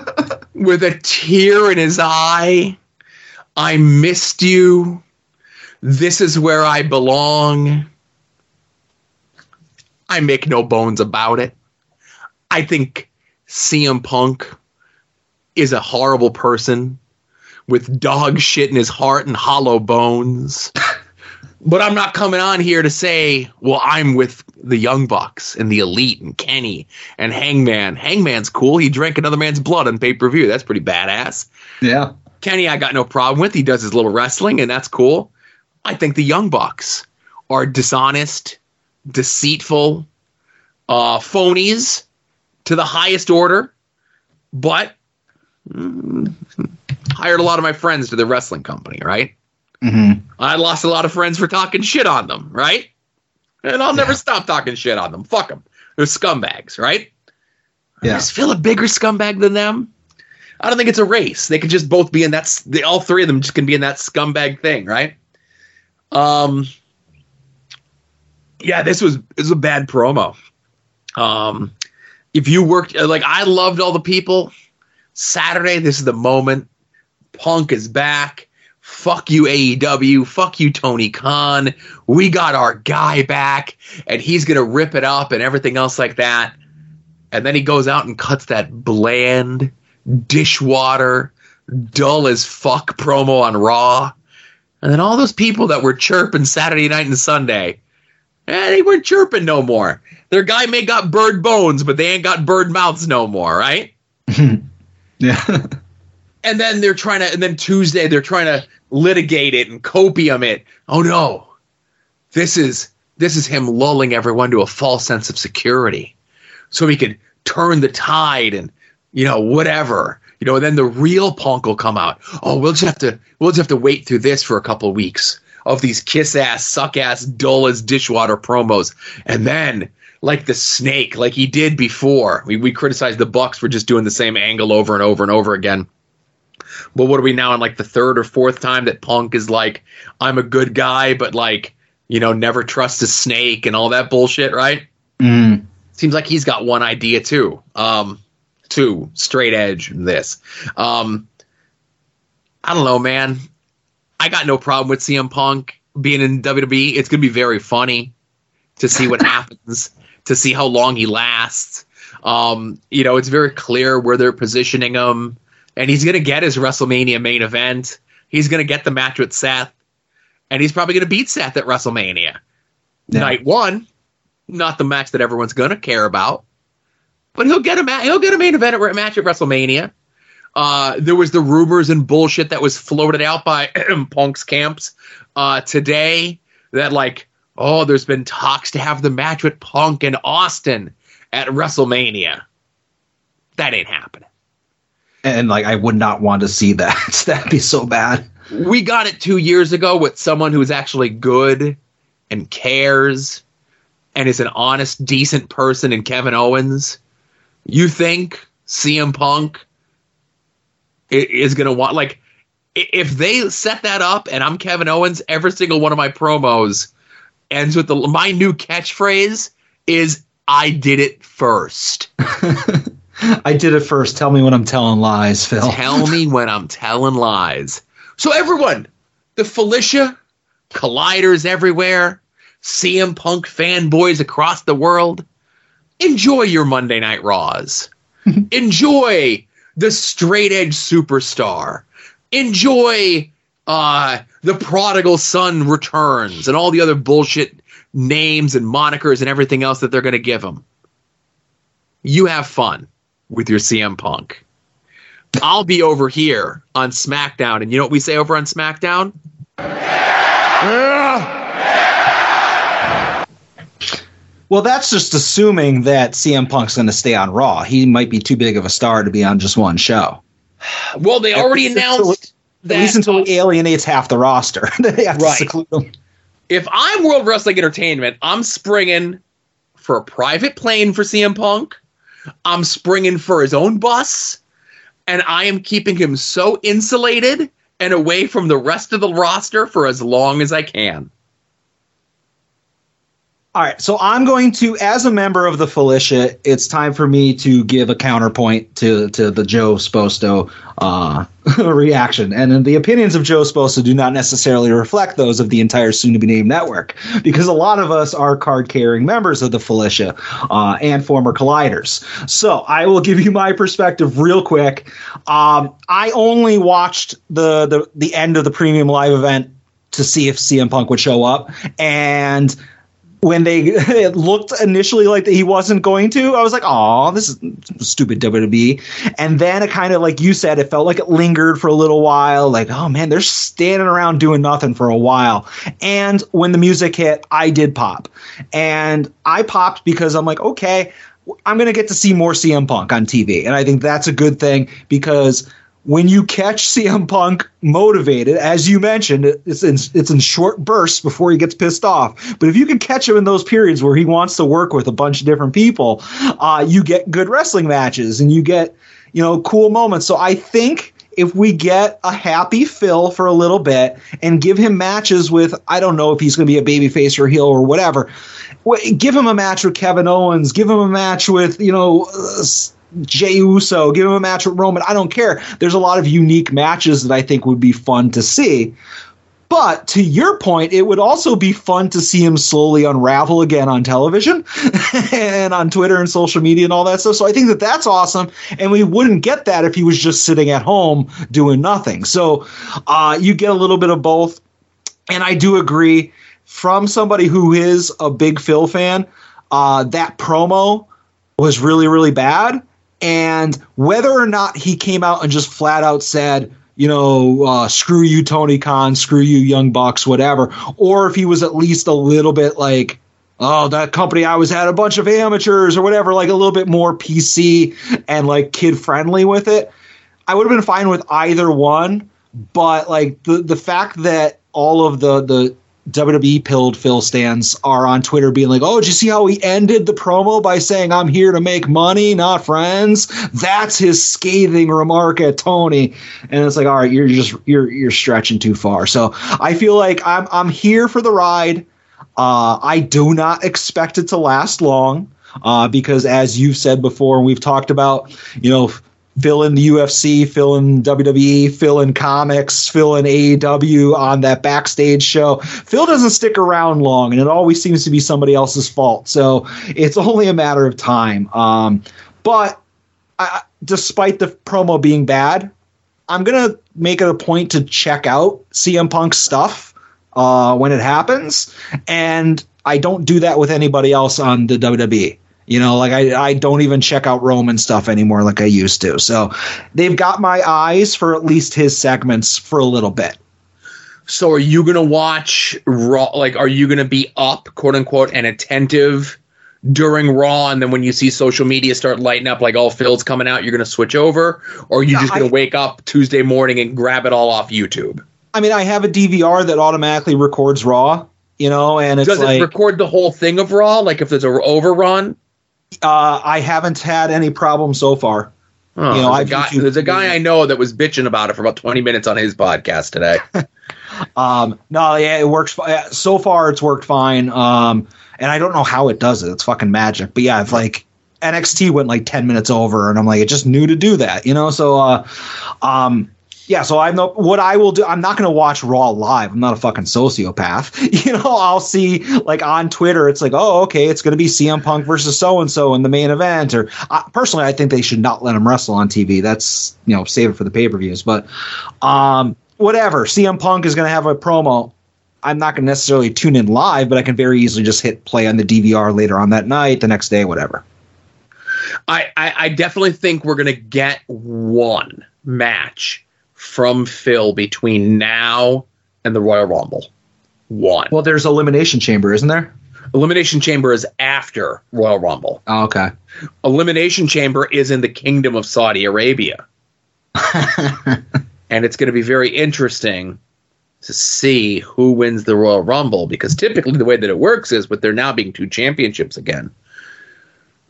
With a tear in his eye. I missed you. This is where I belong. I make no bones about it. I think CM Punk is a horrible person with dog shit in his heart and hollow bones. [laughs] But I'm not coming on here to say, well, I'm with the Young Bucks and the Elite and Kenny and Hangman. Hangman's cool. He drank another man's blood on pay per view. That's pretty badass. Yeah. Kenny, I got no problem with. He does his little wrestling, and that's cool. I think the Young Bucks are dishonest, deceitful, uh, phonies to the highest order, but mm, hired a lot of my friends to the wrestling company, right? Mm-hmm. I lost a lot of friends for talking shit on them, right? And I'll never stop talking shit on them. Fuck them. They're scumbags, right? I just feel a bigger scumbag than them. I don't think it's a race. They could just both be in that. They, all three of them just can be in that scumbag thing, right? Um. Yeah, this was this was a bad promo. Um, if you worked like I loved all the people. Saturday, this is the moment. Punk is back. Fuck you, AEW. Fuck you, Tony Khan. We got our guy back, and he's gonna rip it up and everything else like that. And then he goes out and cuts that bland, dishwater, dull as fuck promo on Raw. And then all those people that were chirping Saturday night and Sunday, eh, they weren't chirping no more. Their guy may got bird bones, but they ain't got bird mouths no more, right? [laughs] Yeah. and then they're trying to and then tuesday they're trying to litigate it and copium it. Oh no. This is this is him lulling everyone to a false sense of security. So he could turn the tide and you know whatever. You know and then the real punk will come out. Oh we'll just have to we'll just have to wait through this for a couple of weeks of these kiss ass suck ass dull as dishwater promos. And then like the snake like he did before. We, we criticized the bucks for just doing the same angle over and over and over again but what are we now in like the third or fourth time that Punk is like, I'm a good guy, but like, you know, never trust a snake and all that bullshit, right? Mm. Seems like he's got one idea too. Um, two straight edge. This. Um, I don't know, man. I got no problem with CM Punk being in WWE. It's gonna be very funny to see what [laughs] happens, to see how long he lasts. Um, you know, it's very clear where they're positioning him, and he's gonna get his WrestleMania main event. He's gonna get the match with Seth, and he's probably gonna beat Seth at WrestleMania Yeah. night one. Not the match that everyone's gonna care about, but he'll get a ma- he'll get a main event at match at WrestleMania. Uh, there was the rumors and bullshit that was floated out by [clears throat] Punk's camps uh, today that like, oh, there's been talks to have the match with Punk and Austin at WrestleMania. That ain't happening. And like I would not want to see that. [laughs] That'd be so bad. We got it two years ago with someone who's actually good and cares and is an honest, decent person in Kevin Owens. You think CM Punk is going to want, like, if they set that up and I'm Kevin Owens, every single one of my promos ends with the my new catchphrase is I did it first. [laughs] I did it first. Tell me when I'm telling lies, Phil. Tell me when I'm telling lies. So everyone, the Felicia, colliders everywhere, CM Punk fanboys across the world, enjoy your Monday Night Raws. [laughs] enjoy the straight edge superstar. Enjoy uh, the prodigal son returns and all the other bullshit names and monikers and everything else that they're going to give him. You have fun with your CM Punk. I'll be over here on SmackDown, and you know what we say over on SmackDown? Yeah. Well, that's just assuming that CM Punk's going to stay on Raw. He might be too big of a star to be on just one show. [sighs] Well, they already At announced until- At least until he alienates half the roster. [laughs] they have to seclude him. if I'm World Wrestling Entertainment, I'm springing for a private plane for CM Punk. I'm springing for his own bus, and I am keeping him so insulated and away from the rest of the roster for as long as I can. All right, so I'm going to, as a member of the Felicia, it's time for me to give a counterpoint to to the Joe Sposto uh, [laughs] reaction, and the opinions of Joe Sposto do not necessarily reflect those of the entire soon-to-be-named network, because a lot of us are card-carrying members of the Felicia uh, and former Colliders. So I will give you my perspective real quick. Um, I only watched the, the the end of the premium live event to see if CM Punk would show up, and when they [laughs] it looked initially like that he wasn't going to, I was like, "Oh, this is stupid WWE." And then it kind of like you said, it felt like it lingered for a little while. Like, oh man, they're standing around doing nothing for a while. And when the music hit, I did pop, and I popped because I'm like, okay, I'm gonna get to see more CM Punk on TV, and I think that's a good thing because when you catch CM Punk motivated, as you mentioned, it's in, it's in short bursts before he gets pissed off. But if you can catch him in those periods where he wants to work with a bunch of different people, uh, you get good wrestling matches and you get you know cool moments. So I think if we get a happy Phil for a little bit and give him matches with I don't know if he's going to be a babyface or heel or whatever, give him a match with Kevin Owens, give him a match with you know. Uh, Jey Uso, give him a match with Roman. I don't care. There's a lot of unique matches that I think would be fun to see. But to your point, it would also be fun to see him slowly unravel again on television [laughs] and on Twitter and social media and all that stuff. So I think that that's awesome. And we wouldn't get that if he was just sitting at home doing nothing. So uh, you get a little bit of both. And I do agree from somebody who is a big Phil fan, uh, that promo was really, really bad. And whether or not he came out and just flat out said, you know, uh, screw you, Tony Khan, screw you, Young Bucks, whatever, or if he was at least a little bit like, oh, that company I was at, a bunch of amateurs or whatever, like a little bit more PC and like kid friendly with it, I would have been fine with either one. But like the the fact that all of the the WWE pilled Phil stands are on Twitter being like, "Oh, did you see how he ended the promo by saying I'm here to make money, not friends?" That's his scathing remark at Tony, and it's like, "All right, you're just you're you're stretching too far." So I feel like I'm I'm here for the ride. Uh, I do not expect it to last long uh, because, as you've said before, and we've talked about, you know. Fill in the UFC, fill in WWE, fill in comics, fill in AEW on that backstage show. Phil doesn't stick around long, and it always seems to be somebody else's fault. So it's only a matter of time. Um, but I, despite the promo being bad, I'm gonna make it a point to check out CM Punk's stuff uh, when it happens, and I don't do that with anybody else on the WWE. You know, like I, I don't even check out Roman stuff anymore like I used to. So they've got my eyes for at least his segments for a little bit. So are you gonna watch Raw? Like, are you gonna be up, quote unquote, and attentive during Raw, and then when you see social media start lighting up, like all Phil's coming out, you're going to switch over, or are you Yeah, just I- to wake up Tuesday morning and grab it all off YouTube? I mean, I have a DVR that automatically records Raw, you know, and it's Does like it record the whole thing of Raw? Like if there's an overrun? Uh, I haven't had any problem so far. Oh, You know, there's, a I've guy, there's a guy I know that was bitching about it for about 20 minutes on his podcast today. [laughs] Um, no, yeah, it works. So far, it's worked fine. Um, and I don't know how it does it. It's fucking magic. But yeah, if like NXT went like ten minutes over, and I'm like, it just knew to do that, you know. So, uh, um, yeah. So I'm no. What I will do, I'm not going to watch Raw live. I'm not a fucking sociopath. [laughs] You know, I'll see like on Twitter, it's like, oh, okay, it's going to be CM Punk versus so and so in the main event. Or uh, personally, I think they should not let him wrestle on TV. That's you know, save it for the pay per views. But um, whatever. CM Punk is going to have a promo. I'm not going to necessarily tune in live, but I can very easily just hit play on the DVR later on that night, the next day, whatever. I, I, I definitely think we're going to get one match from Phil between now and the Royal Rumble. One. Well, there's Elimination Chamber, isn't there? Elimination Chamber is after Royal Rumble. Oh, okay. Elimination Chamber is in the Kingdom of Saudi Arabia. [laughs] and it's going to be very interesting to see who wins the Royal Rumble because typically the way that it works is with there now being two championships again.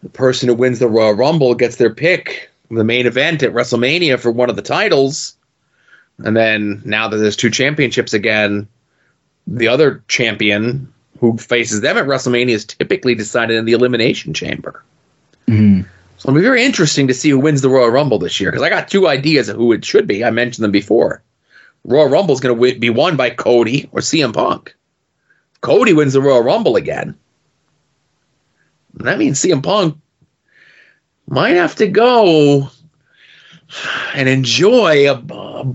The person who wins the Royal Rumble gets their pick of the main event at WrestleMania for one of the titles. And then now that there's two championships again, the other champion who faces them at WrestleMania is typically decided in the Elimination Chamber. Mhm. So it'll be very interesting to see who wins the Royal Rumble this year because I got two ideas of who it should be. I mentioned them before. Royal Rumble is going to be won by Cody or CM Punk. Cody wins the Royal Rumble again. And That means CM Punk might have to go and enjoy a, a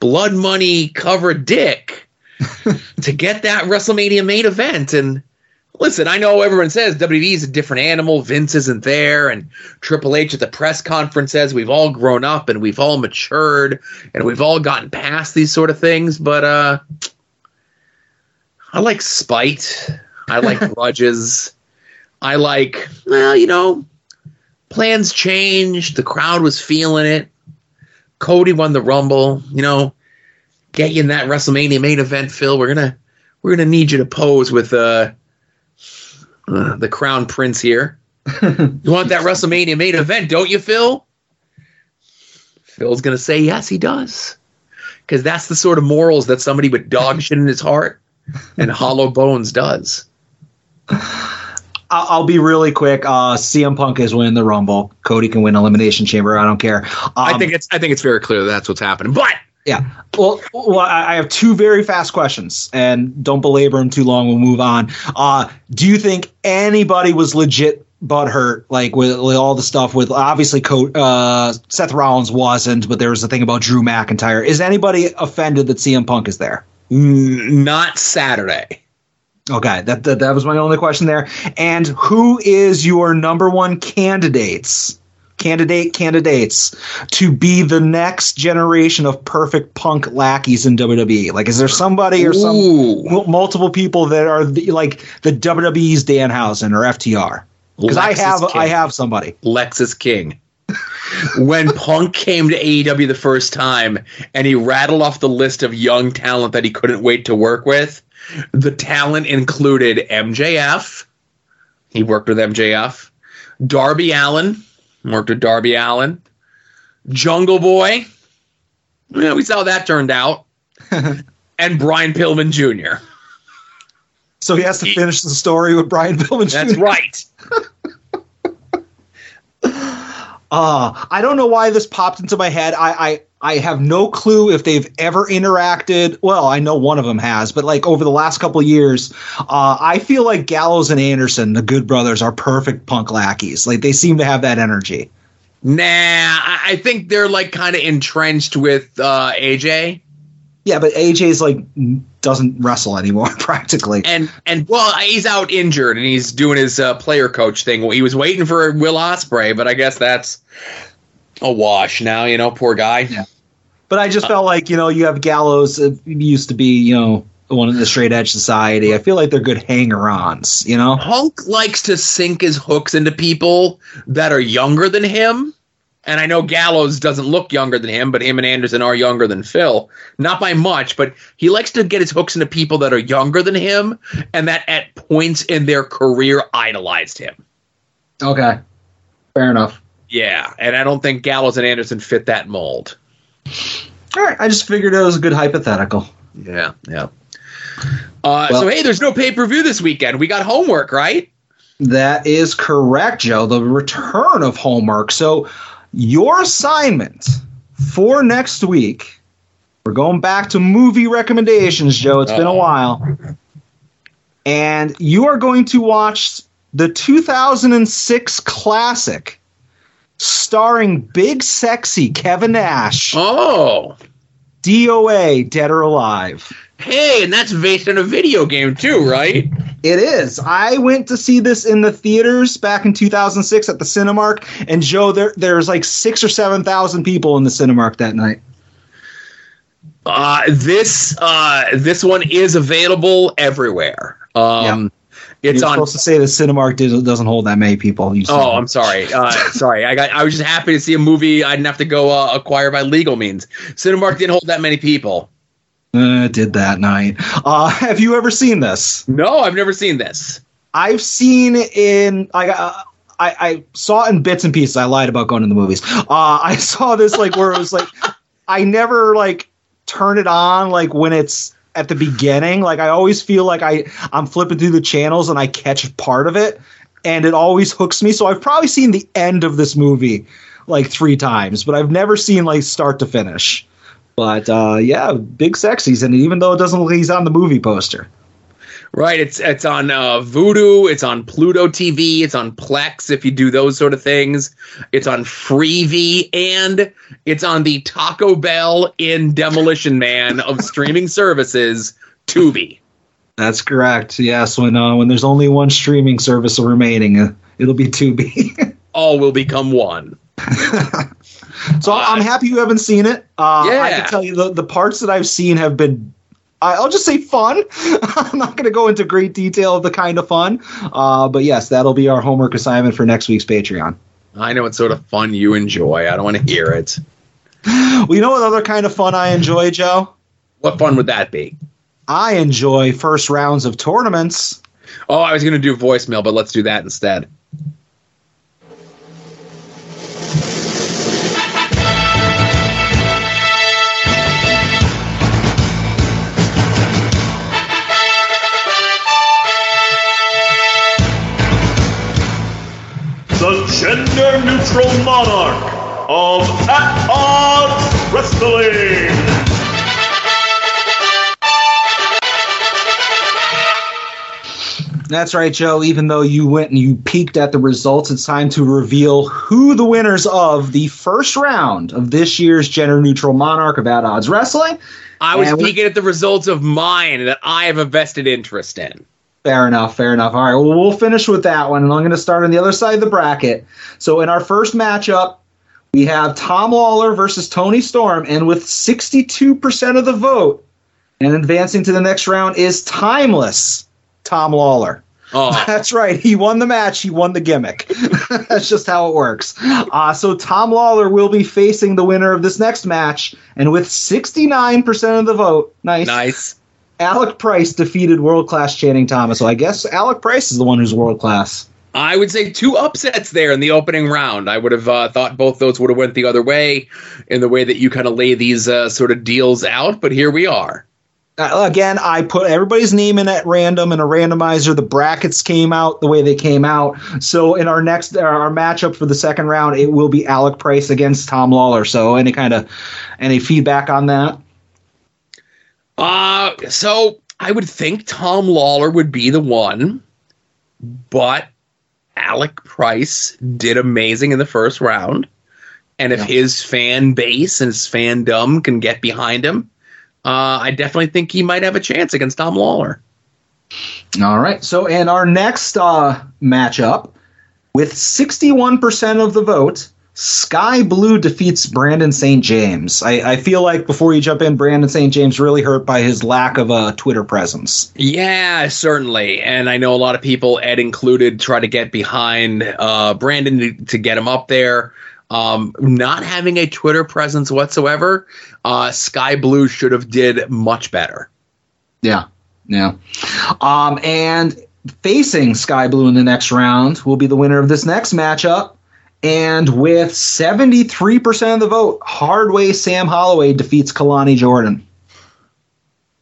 blood money covered dick [laughs] to get that WrestleMania main event. And listen, I know everyone says WWE is a different animal. Vince isn't there, and Triple H at the press conference says we've all grown up and we've all matured and we've all gotten past these sort of things. But uh, I like spite. I like [laughs] grudges. I like, well, you know, plans changed. The crowd was feeling it. Cody won the Rumble. You know, get you in that WrestleMania main event, Phil. We're gonna we're gonna need you to pose with uh, uh the Crown Prince here. [laughs] you want that WrestleMania main event, don't you, Phil? Phil's gonna say yes, he does, because that's the sort of morals that somebody with dog shit in his heart and hollow bones does. [laughs] I'll, I'll be really quick. Uh, CM Punk is winning the Rumble. Cody can win Elimination Chamber. I don't care. Um, I think it's I think it's very clear that that's what's happening. But Yeah. Well, well, I have two very fast questions, and don't belabor them too long. We'll move on. Uh, do you think anybody was legit butthurt, like with, with all the stuff with obviously Co- uh, Seth Rollins wasn't, but there was the thing about Drew McIntyre. Is anybody offended that CM Punk is there? not Saturday. Okay, that, that that was my only question there. And who is your number one candidates? Candidate candidates to be the next generation of perfect punk lackeys in WWE. Like, is there somebody or some Ooh. multiple people that are the, like the WWE's Danhausen or FTR? Because I have I have somebody. Lexis King. [laughs] when Punk came to AEW the first time and he rattled off the list of young talent that he couldn't wait to work with, the talent included MJF. He worked with MJF. Darby Allin. Worked with Darby Allin. Jungle Boy. We saw how that turned out. [laughs] and Brian Pillman Jr. So he has to finish the story with Brian Pillman. Jr. That's right. [laughs] Uh, I don't know why this popped into my head. I, I I have no clue if they've ever interacted. Well, I know one of them has, but like over the last couple of years, uh, I feel like Gallows and Anderson, the Good Brothers, are perfect punk lackeys. Like they seem to have that energy. Nah, I I think they're like kind of entrenched with uh, AJ. Yeah, but AJ's like doesn't wrestle anymore [laughs] practically. and and well, he's out injured and he's doing his uh, player coach thing. He was waiting for Will Ospreay, but I guess that's a wash now. You know, poor guy. Yeah. But I just felt like you know you have Gallows uh, used to be you know one in the straight edge society. I feel like they're good hanger-ons. You know. Hulk likes to sink his hooks into people that are younger than him. And I know Gallows doesn't look younger than him, but him and Anderson are younger than Phil. Not by much, but he likes to get his hooks into people that are younger than him and that at points in their career idolized him. Okay. Fair enough. Yeah, and I don't think Gallows and Anderson fit that mold. All right. I just figured it was a good hypothetical. Yeah, yeah. Uh, so hey, there's no pay per view this weekend. We got homework, right? That is correct, Joe. The return of homework. So, your assignment for next week, we're going back to movie recommendations, Joe. It's been a while. And you are going to watch the 2006 classic starring big sexy Kevin Nash, Oh, DOA, Dead or Alive. hey, and that's based on a video game too, right? It is. I went to see this in the theaters back in 2006 at the Cinemark, and Joe, there there's like six or seven thousand people in the Cinemark that night. Uh, this uh, this one is available everywhere. Um, it's You're on. supposed to say the Cinemark doesn't hold that many people. You Oh, I'm sorry. Uh, sorry, I got. I was just happy to see a movie I didn't have to go uh, acquire by legal means. Cinemark didn't hold that many people. uh, did that night. Uh, [laughs] have you ever seen this? No, I've never seen this. I've seen in I. Uh, I, I saw it in bits and pieces. I lied about going to the movies. Uh, [laughs] I saw this like where it was like I never like turn it on like when it's at the beginning. Like I always feel like I I'm flipping through the channels and I catch part of it, and it always hooks me. So I've probably seen the end of this movie like three times, but I've never seen like start to finish. But uh, yeah, big sexies, and even though it doesn't look like he's on the movie poster. Right. It's it's on uh, Vudu. It's on Pluto TV. It's on Plex if you do those sort of things. It's on Freevee and it's on the Taco Bell in Demolition Man of streaming [laughs] services, Tubi. That's correct. Yes, when uh, when there's only one streaming service remaining, uh, it'll be Tubi. [laughs] All will become one. [laughs] so I'm happy you haven't seen it. Uh, I can tell you the, the parts that I've seen have been. I'll just say fun. [laughs] I'm not going to go into great detail of the kind of fun, uh, but yes, that'll be our homework assignment for next week's Patreon. I know what sort of fun you enjoy. I don't want to hear it. Well, you know what other kind of fun I enjoy, Joe? What fun would that be? I enjoy first rounds of tournaments. Oh, I was going to do voicemail, but let's do that instead. Gender neutral monarch of At Odds Wrestling. That's right, Joe. Even though you went and you peeked at the results, it's time to reveal who the winners of the first round of this year's gender neutral monarch of At Odds Wrestling. I was And we- peeking at the results of mine that I have a vested interest in. Fair enough, fair enough. All right, well, we'll finish with that one, and I'm going to start on the other side of the bracket. So, in our first matchup, we have Tom Lawlor versus Toni Storm, and with 62% of the vote, and advancing to the next round is Timeless Tom Lawlor. Oh, [laughs] That's right. He won the match. He won the gimmick. [laughs] That's just how it works. Uh, so Tom Lawlor will be facing the winner of this next match, and with 69% of the vote, nice. nice. Alec Price defeated world class Channing Thomas. So I guess Alec Price is the one who's world class. I would say two upsets there in the opening round. I would have uh, thought both those would have went the other way in the way that you kind of lay these uh, sort of deals out, but here we are. Uh, again, I put everybody's name in at random in a randomizer. The brackets came out the way they came out. So in our next uh, our matchup for the second round, it will be Alec Price against Tom Lawlor. So any kind of any feedback on that? Uh, so I would think Tom Lawlor would be the one, but Alec Price did amazing in the first round. And if Yeah. his fan base and his fandom can get behind him, uh, I definitely think he might have a chance against Tom Lawlor. All right. So in our next uh, matchup, with 61% of the vote, Skye Blue defeats Brandon St. James. I, I feel like before you jump in, Brandon St. James really hurt by his lack of a Twitter presence. Yeah, certainly. And I know a lot of people, Ed included, try to get behind uh, Brandon to, to get him up there. Um, not having a Twitter presence whatsoever, uh, Skye Blue should have did much better. Yeah, yeah. Um, and facing Skye Blue in the next round will be the winner of this next matchup. And with 73% of the vote, Hardway Sam Holloway defeats Kalani Jordan.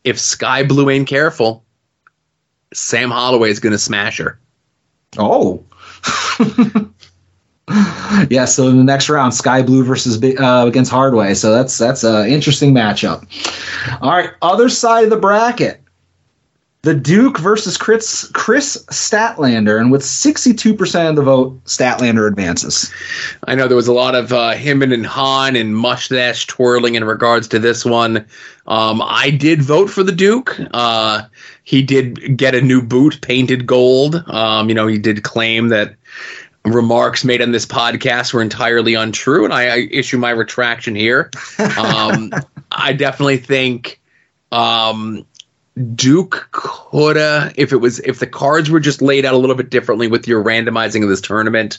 If Skye Blue ain't careful, Sam Holloway is going to smash her. Oh. [laughs] yeah, so in the next round, Skye Blue versus uh, against Hardway. So that's that's an interesting matchup. All right, other side of the bracket. The Duke versus Kris, Kris Statlander, and with 62% of the vote, Statlander advances. I know there was a lot of uh, him and Han and mustache twirling in regards to this one. Um, I did vote for the Duke. Uh, he did get a new boot painted gold. Um, you know, he did claim that remarks made on this podcast were entirely untrue, and I, I issue my retraction here. [laughs] Um, I definitely think um, Duke coulda if it was if the cards were just laid out a little bit differently with your randomizing of this tournament,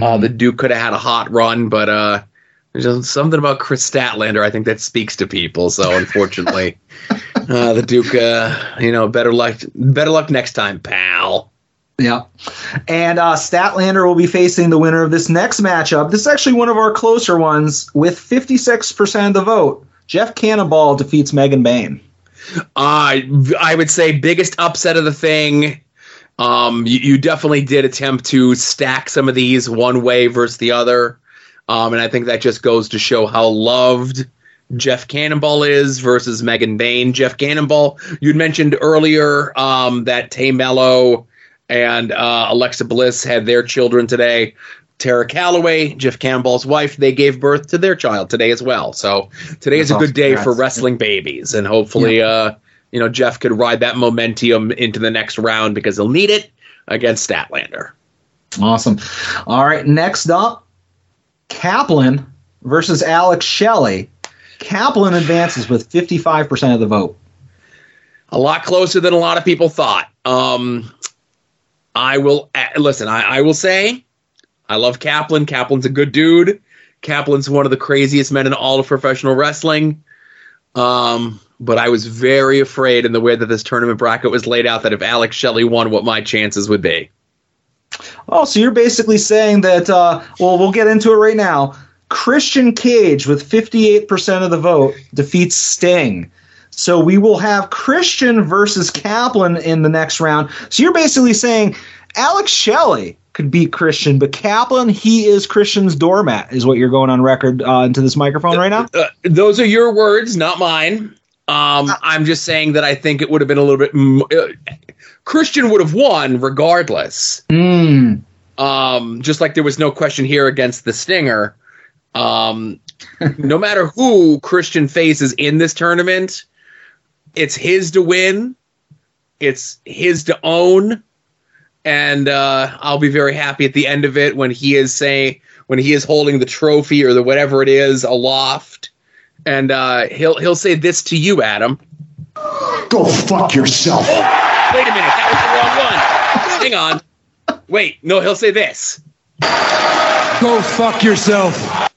uh, the Duke could have had a hot run, but uh, there's something about Kris Statlander I think that speaks to people. So unfortunately, [laughs] uh, the Duke, uh, you know, better luck better luck next time, pal. Yeah. And uh, Statlander will be facing the winner of this next matchup. This is actually one of our closer ones with 56% of the vote. Jeff Cannonball defeats Megan Bayne. Uh, I would say biggest upset of the thing. Um, you, you definitely did attempt to stack some of these one way versus the other. Um, and I think that just goes to show how loved Jeff Cannonball is versus Megan Bayne. Jeff Cannonball, you'd mentioned earlier um, that Tay Melo and uh, Alexa Bliss had their children today. Tara Calloway, Jeff Campbell's wife, they gave birth to their child today as well. So today is a That's good day awesome. for wrestling babies, and hopefully, uh, you know, Jeff could ride that momentum into the next round because he'll need it against Statlander. Awesome. All right, next up, Kaplan versus Alex Shelley. Kaplan advances with 55% of the vote. a lot closer than a lot of people thought. Um, I will uh, listen. I, I will say, I love Kaplan. Kaplan's a good dude. Kaplan's one of the craziest men in all of professional wrestling. Um, but I was very afraid in the way that this tournament bracket was laid out that if Alex Shelley won, what my chances would be. Oh, so you're basically saying that, uh, well, we'll get into it right now. Christian Cage, with 58% of the vote, defeats Sting. So we will have Christian versus Kaplan in the next round. So you're basically saying Alex Shelley could beat Christian, but Kaplan, he is Christian's doormat, is what you're going on record uh, into this microphone right now? Uh, those are your words, not mine. Um, I'm just saying that I think it would have been a little bit. m- Uh, Christian would have won regardless. Mm. Um, just like there was no question here against the Stinger. Um, [laughs] no matter who Christian faces in this tournament, it's his to win. It's his to own, and uh, I'll be very happy at the end of it when he is saying when he is holding the trophy or the whatever it is aloft, and uh, he'll he'll say this to you, Adam. Go fuck yourself. Wait a minute, that was the wrong one. Hang on. Wait, no, he'll say this. Go fuck yourself.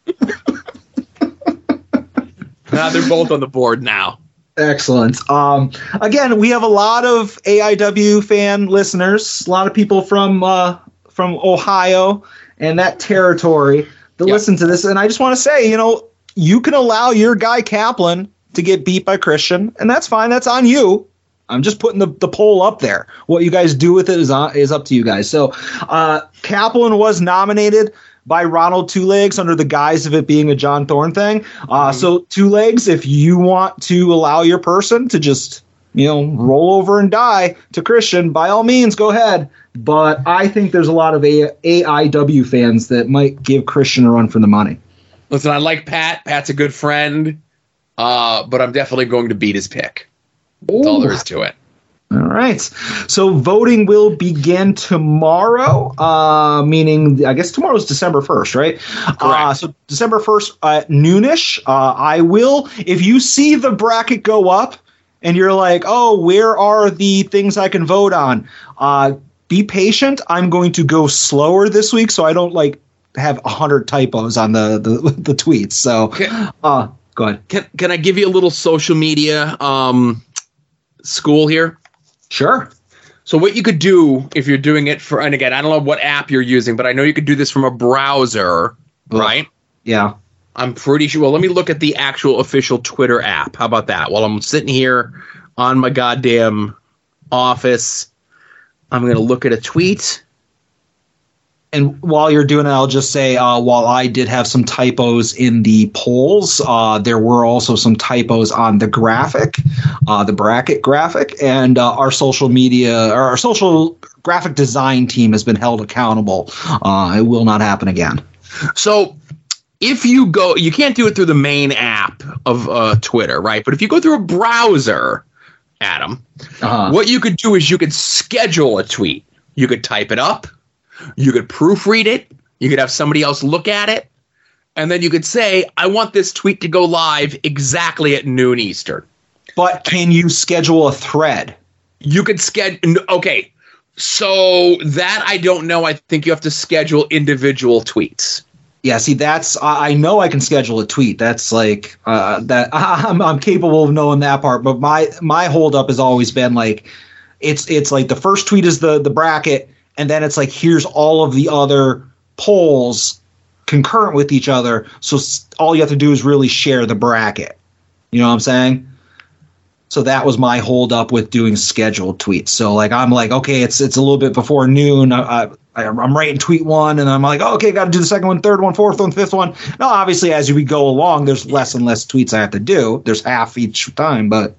Nah, they're both on the board now. Excellent. Um, again, we have a lot of AIW fan listeners, a lot of people from uh, from Ohio and that territory that listen to this. And I just want to say, you know, you can allow your guy Kaplan to get beat by Christian, and that's fine. That's on you. I'm just putting the, the poll up there. What you guys do with it is on, is up to you guys. So, uh, Kaplan was nominated by Ronald Two Legs under the guise of it being a John Thorne thing. Uh, So, Two Legs, if you want to allow your person to just you know roll over and die to Christian, by all means, go ahead. But I think there's a lot of a- AIW fans that might give Christian a run for the money. Listen, I like Pat. Pat's a good friend, uh, but I'm definitely going to beat his pick. That's all there is to it. All right. So voting will begin tomorrow, uh, meaning I guess tomorrow is December 1st, right? Uh, so December 1st at noonish. Uh, I will, if you see the bracket go up and you're like, oh, where are the things I can vote on? Uh, be patient. I'm going to go slower this week so I don't like have a hundred typos on the, the, the tweets. So, uh, go ahead. Can can I give you a little social media um school here? Sure. So what you could do if you're doing it for and again, I don't know what app you're using, but I know you could do this from a browser, right? Yeah. I'm pretty sure. Well, let me look at the actual official Twitter app. How about that? While I'm sitting here on my goddamn office, I'm going to look at a tweet. And while you're doing it, I'll just say uh, while I did have some typos in the polls, uh, there were also some typos on the graphic, uh, the bracket graphic, and uh, our social media, or our social graphic design team has been held accountable. Uh, it will not happen again. So if you go, you can't do it through the main app of uh, Twitter, right? But if you go through a browser, Adam, Uh-huh. what you could do is you could schedule a tweet. You could type it up, you could proofread it, you could have somebody else look at it, and then you could say, I want this tweet to go live exactly at noon Eastern. But can you schedule a thread? You could schedule. Okay, so that I don't know. I think you have to schedule individual tweets. Yeah, see, that's I know I can schedule a tweet. That's like uh, that. [laughs] I'm, I'm capable of knowing that part. But my my holdup has always been like, it's it's like the first tweet is the the bracket, and then it's like here's all of the other polls concurrent with each other. So all you have to do is really share the bracket. You know what I'm saying? So that was my hold up with doing scheduled tweets. So like I'm like, okay, it's it's a little bit before noon. I, I, I'm writing tweet one, and I'm like, oh, okay, got to do the second one, third one, fourth one, fifth one. Now, obviously, as we go along, there's less and less tweets I have to do. There's half each time, but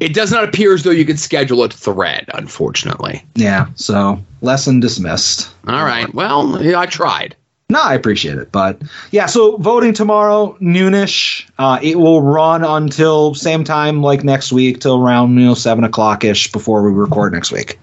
It does not appear as though you could schedule a thread, unfortunately. yeah. So lesson dismissed. All right. Well, yeah, I tried. No, I appreciate it, but yeah. So voting tomorrow noonish. Uh, it will run until same time like next week till around you know seven o'clock ish before we record next week.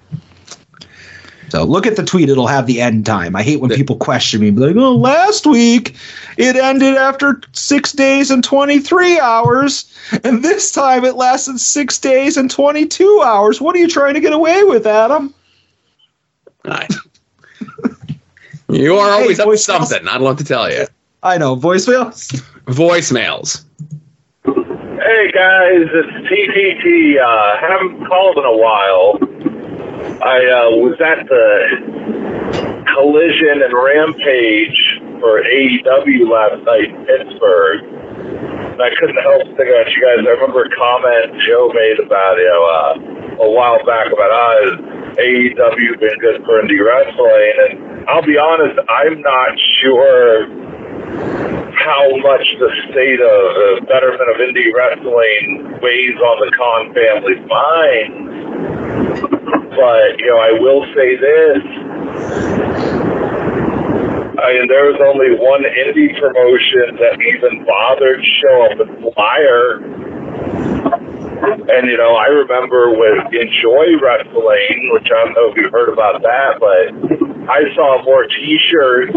So look at the tweet; it'll have the end time. I hate when people question me, like, "Oh, last week it ended after six days and twenty three hours, and this time it lasted six days and twenty two hours. What are you trying to get away with, Adam?" I- [laughs] you are always Hey, up to something. I don't know what to tell you. I know voicemails. Voicemails. Hey guys, it's TTT. Uh, haven't called in a while. I uh, was at the Collision and Rampage for AEW last night in Pittsburgh. And I couldn't help thinking about you guys. I remember a comment Joe made about you know, uh, a while back about uh, AEW been good for indie wrestling, and I'll be honest, I'm not sure how much the state of uh, betterment of indie wrestling weighs on the Khan family's mind. But, you know, I will say this. I mean, there was only one indie promotion that even bothered to show up at Flyer. And, you know, I remember with Enjoy Wrestling, which I don't know if you've heard about that, but I saw more t-shirts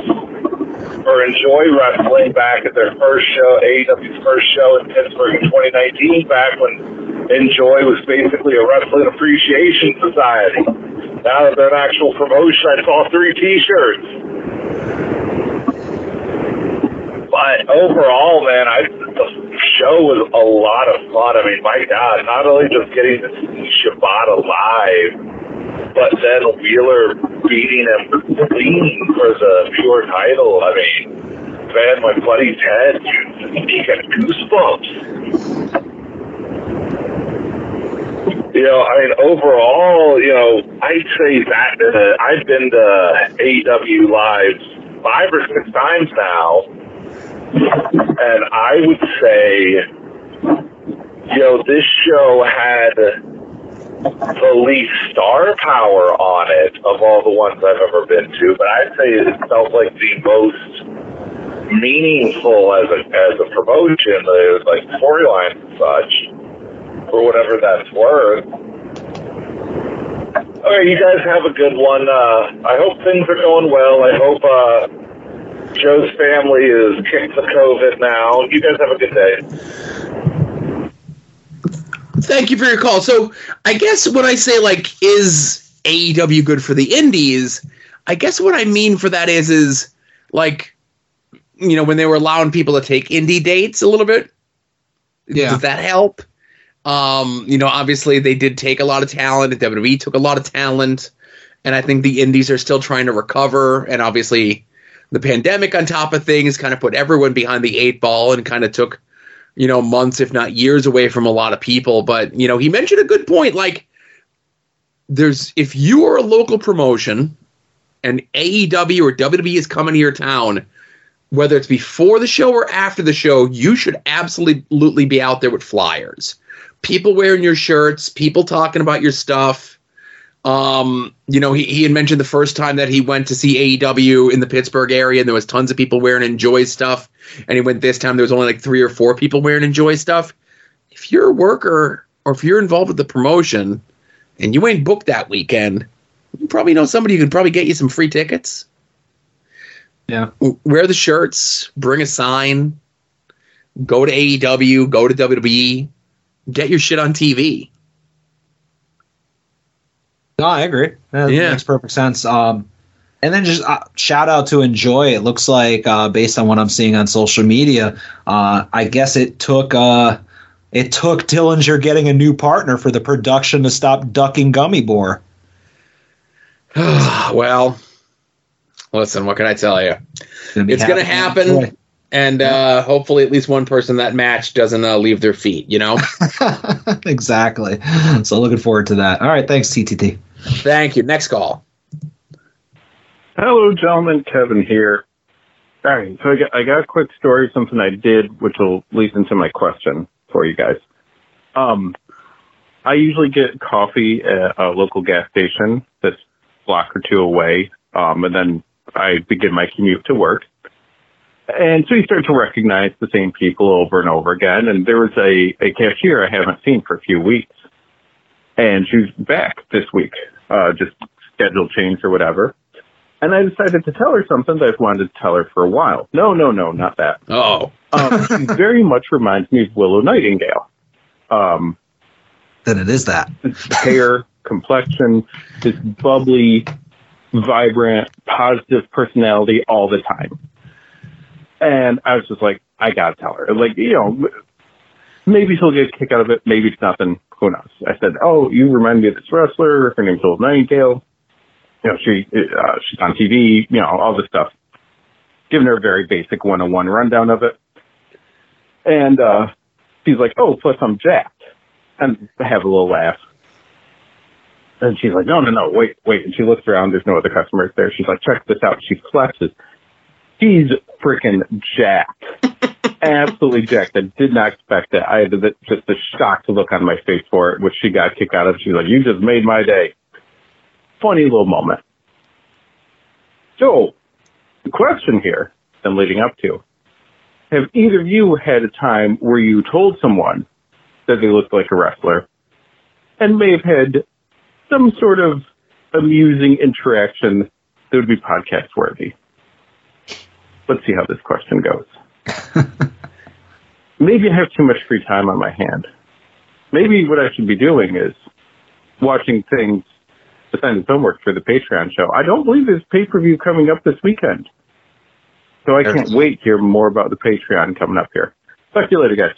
for Enjoy Wrestling back at their first show, AEW's first show in Pittsburgh in 2019, back when Enjoy was basically a wrestling appreciation society. Now that they're an actual promotion, I saw three T-shirts. But overall, man, I the show was a lot of fun. I mean, my God, not only just getting to see Shibata live, but then Wheeler beating him clean for the pure title. I mean, man, my buddy's head, dude, he got goosebumps. You know, I mean, overall, you know, I'd say that uh, I've been to AEW live five or six times now, and I would say, know, this show had the least star power on it of all the ones I've ever been to, but I'd say it felt like the most meaningful as a as a promotion, the like storyline and such, for whatever that's worth. Right, you guys have a good one. Uh, I hope things are going well. I hope uh, Joe's family is kicked the COVID now. You guys have a good day. Thank you for your call. So I guess when I say like is AEW good for the indies, I guess what I mean for that is is like you know when they were allowing people to take indie dates a little bit. Yeah. Did that help? Um, you know, obviously they did take a lot of talent. WWE took a lot of talent, and I think the indies are still trying to recover. And obviously, the pandemic on top of things kind of put everyone behind the eight ball and kind of took you know months if not years away from a lot of people. But you know, he mentioned a good point. Like, there's if you are a local promotion and AEW or WWE is coming to your town, whether it's before the show or after the show, you should absolutely be out there with flyers. People wearing your shirts, people talking about your stuff. Um, you know, he, he had mentioned the first time that he went to see AEW in the Pittsburgh area, and there was tons of people wearing Enjoy stuff. And he went this time, there was only like three or four people wearing Enjoy stuff. If you're a worker or if you're involved with the promotion and you ain't booked that weekend, you probably know somebody who could probably get you some free tickets Yeah. wear the shirts, bring a sign, go to AEW, go to WWE, get your shit on TV. No, I agree. That Yeah. makes perfect sense. Um, and then just uh, shout out to Enjoy. It looks like, uh, based on what I'm seeing on social media, uh, I guess it took uh, it took Dillinger getting a new partner for the production to stop ducking Gummy Boar. [sighs] well, listen, what can I tell you? It's going to happen, Enjoy. and uh, hopefully, at least one person that match doesn't uh, leave their feet. You know. [laughs] exactly. So looking forward to that. All right, thanks, TTT. Thank you. Next call. Hello, gentlemen. Kevin here. All right, so I got, I got a quick story, something I did, which will lead into my question for you guys. Um, I usually get coffee at a local gas station that's block or two away, um, and then I begin my commute to work. And so you start to recognize the same people over and over again. And there was a, a cashier I haven't seen for a few weeks. And she's back this week, uh, just schedule change or whatever. And I decided to tell her something that I've wanted to tell her for a while. No, no, no, not that. Oh, Um, [laughs] she very much reminds me of Willow Nightingale. Um, Then it is that. [laughs] hair, complexion, this bubbly, vibrant, positive personality all the time. And I was just like, I gotta tell her. Like, you know, maybe she'll get a kick out of it. Maybe it's nothing. Who knows? I said, oh, you remind me of this wrestler. Her name's Willow Nightingale. You know, she, uh, she's on TV, you know, all this stuff. Giving her a very basic one-on-one rundown of it. And, uh, she's like, oh, plus I'm jacked. And I have a little laugh. And she's like, no, no, no, wait, wait. And she looks around. There's no other customers there. She's like, check this out. She flexes. She's freaking jacked. [laughs] Absolutely jacked. I did not expect that. I had the, just a shocked look on my face for it, which she got kicked out of. She's like, you just made my day. Funny little moment. So, the question here, and leading up to, have either of you had a time where you told someone that they looked like a wrestler and may have had some sort of amusing interaction that would be podcast worthy? Let's see how this question goes. [laughs] Maybe I have too much free time on my hand. Maybe what I should be doing is watching things besides homework for the Patreon show. I don't believe there's pay per view coming up this weekend. So I can't wait to hear more about the Patreon coming up here. Talk to you later, guys.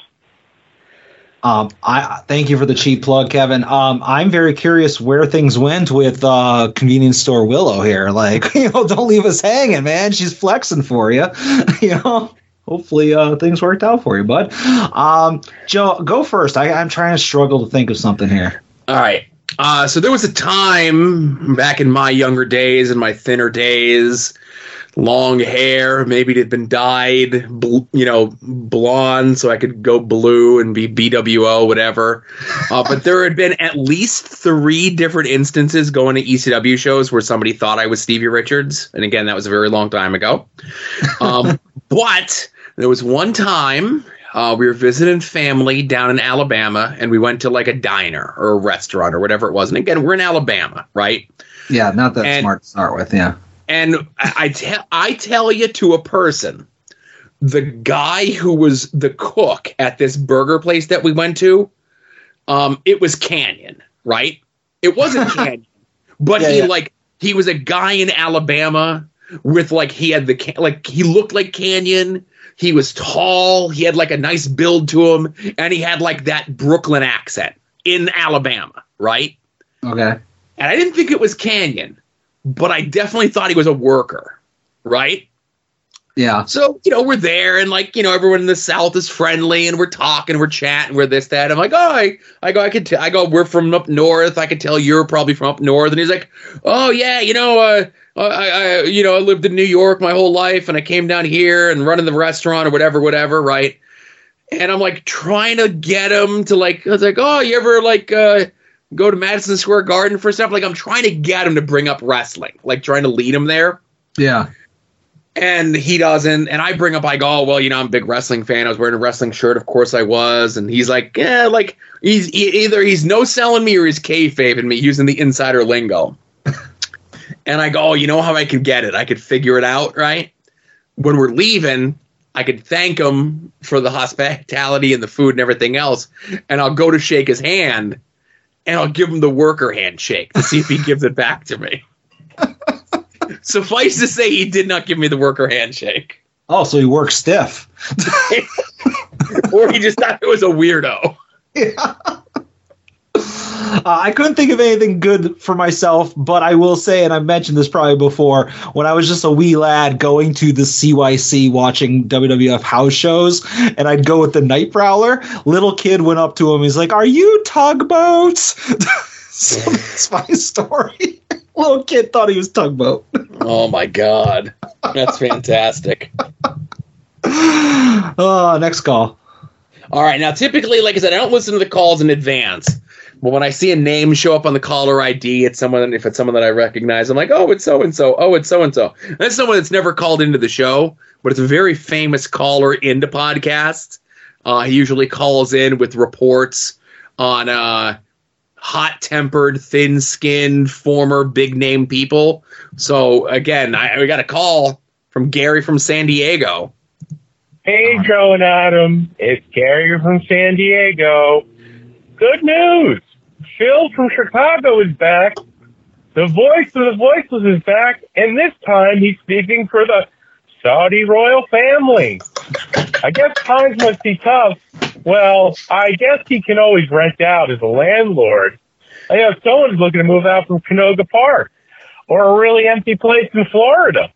Um, I thank you for the cheap plug, Kevin. Um, I'm very curious where things went with uh, convenience store Willow here. Like, [laughs] you know, don't leave us hanging, man. She's flexing for you. [laughs] you know, hopefully uh, things worked out for you, bud. Um, Joe, go first. I, I'm trying to struggle to think of something here. All right. Uh, so there was a time back in my younger days, in my thinner days, long hair, maybe it had been dyed, bl- you know, blonde, so I could go blue and be BWO, whatever. Uh, but there had been at least three different instances going to ECW shows where somebody thought I was Stevie Richards, and again, that was a very long time ago. Um, [laughs] but there was one time Uh, we were visiting family down in Alabama, and we went to like a diner or a restaurant or whatever it was. And again, we're in Alabama, right? Yeah, not that And- smart to start with. Yeah. And I, I tell I tell you to a person, the guy who was the cook at this burger place that we went to, um, it was Kanyon, right? It wasn't [laughs] Kanyon, but Yeah, he yeah. like he was a guy in Alabama with like he had the like he looked like Kanyon. He was tall. He had like a nice build to him, and he had like that Brooklyn accent in Alabama, right? Okay. And I didn't think it was Kanyon, but I definitely thought he was a worker, right? Yeah. So, you know, we're there and like, you know, everyone in the South is friendly and we're talking, we're chatting, we're this, that. I'm like, oh, I, I go, I could, t- I go, we're from up north. I could tell you're probably from up north. And he's like, oh, yeah, you know, uh, I, I, you know, I lived in New York my whole life and I came down here and running the restaurant or whatever, whatever, right? And I'm like trying to get him to like, I was like, oh, you ever like, uh, go to Madison Square Garden for stuff? Like, I'm trying to get him to bring up wrestling, like trying to lead him there Yeah. And he doesn't. And I bring up, like, oh, well, you know, I'm a big wrestling fan. I was wearing a wrestling shirt, of course I was. And he's like, yeah, like he's e- either he's no selling me or he's kayfabing me using the insider lingo. [laughs] and I go, oh, you know how I could get it? I could figure it out, right? When we're leaving, I could thank him for the hospitality and the food and everything else, and I'll go to shake his hand, and I'll give him the worker handshake to see if he gives it back to me. [laughs] [laughs] Suffice to say, he did not give me the worker handshake, Oh, so he works stiff. [laughs] or he just thought it was a weirdo. [laughs] Uh, I couldn't think of anything good for myself, but I will say, and I've mentioned this probably before, when I was just a wee lad going to the CYC watching WWF house shows, and I'd go with the Night Prowler, little kid went up to him. He's like, Are you tugboats? so that's my story. Little kid thought he was Tugboat. Oh my god, that's fantastic. Oh, [laughs] next call. All right, now typically, like I said, I don't listen to the calls in advance. But when I see a name show up on the caller ID, it's someone. If it's someone that I recognize, I'm like, oh, it's so and so. Oh, it's so and so. That's someone that's never called into the show, but it's a very famous caller into podcasts. Uh, he usually calls in with reports on uh, hot-tempered, thin-skinned, former big-name people. So again, I, we got a call from Gary from San Diego. Hey, Joe and Adam. It's Gary from San Diego. Good news. Phil from Chicago is back. The voice of the voiceless is back, and this time he's speaking for the Saudi royal family. I guess times must be tough. Well, I guess he can always rent out as a landlord. I know someone's looking to move out from Canoga Park or a really empty place in Florida.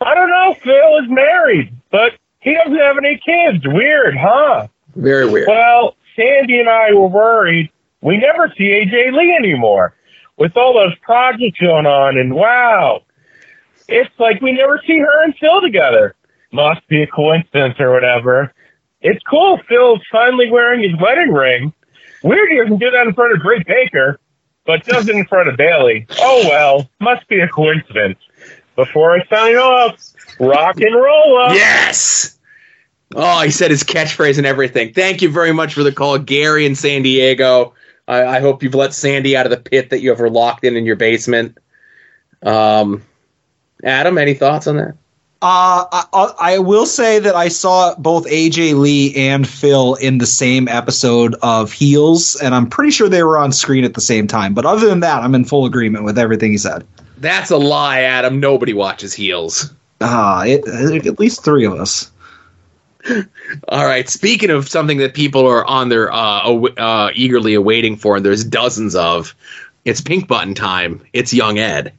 I don't know. Phil is married, but he doesn't have any kids. Weird, huh? Very weird. Well, Sandy and I were worried. We never see AJ Lee anymore with all those projects going on, and wow, it's like we never see her and Phil together. Must be a coincidence or whatever. It's cool. Phil's finally wearing his wedding ring. Weird he doesn't do that in front of Britt Baker, but does it in front of Bailey. Oh well, must be a coincidence. Before I sign off, rock and roll up. Yes. Oh, he said his catchphrase and everything. Thank you very much for the call, Gary in San Diego. I, I hope you've let Sandy out of the pit that you ever locked in in your basement. Um, Adam, any thoughts on that? Uh, I, I will say that I saw both AJ Lee and Phil in the same episode of Heels, and I'm pretty sure they were on screen at the same time. But other than that, I'm in full agreement with everything he said. That's a lie, Adam. Nobody watches Heels. Ah, it, at least three of us. [laughs] All right. Speaking of something that people are on their uh, aw- uh, eagerly awaiting for, and there's dozens of, it's pink button time. It's Young Ed.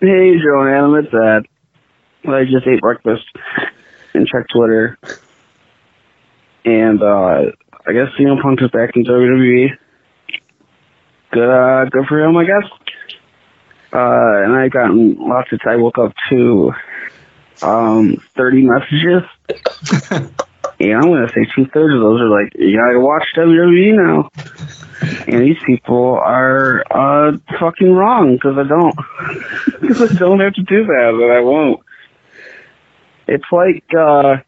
Hey, Joe and Adam, it's Ed. I just ate breakfast and checked Twitter. And uh, I guess CM Punk is back in WWE. Good, uh, good for him, I guess. Uh, and I got lots of. I woke up to um, 30 messages. [laughs] and I'm to say two thirds of those are like, you gotta watch WWE now. And these people are uh, fucking wrong because I don't. [laughs] Because I don't have to do that, and I won't. It's like uh,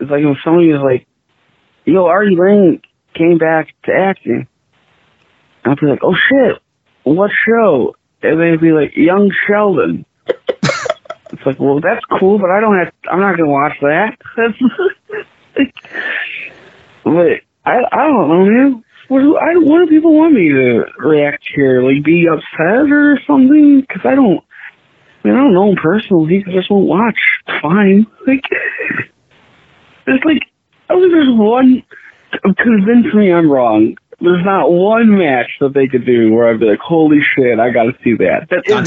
It's like if somebody was like, "Yo, Artie Lang came back to acting," I'd be like, "Oh shit, what show?" And they'd be like, "Young Sheldon." [laughs] it's like, well, that's cool, but I don't have. I'm not gonna watch that. [laughs] But I, I don't know, man. What do, I, what do people want me to react here? Like, be upset or something? Because I don't. I mean, I don't know him personally. I just won't watch. Fine. Like, [laughs] it's like, I think there's one. Convince me I'm wrong. There's not one match that they could do where I'd be like, holy shit, I gotta see that. That isn't,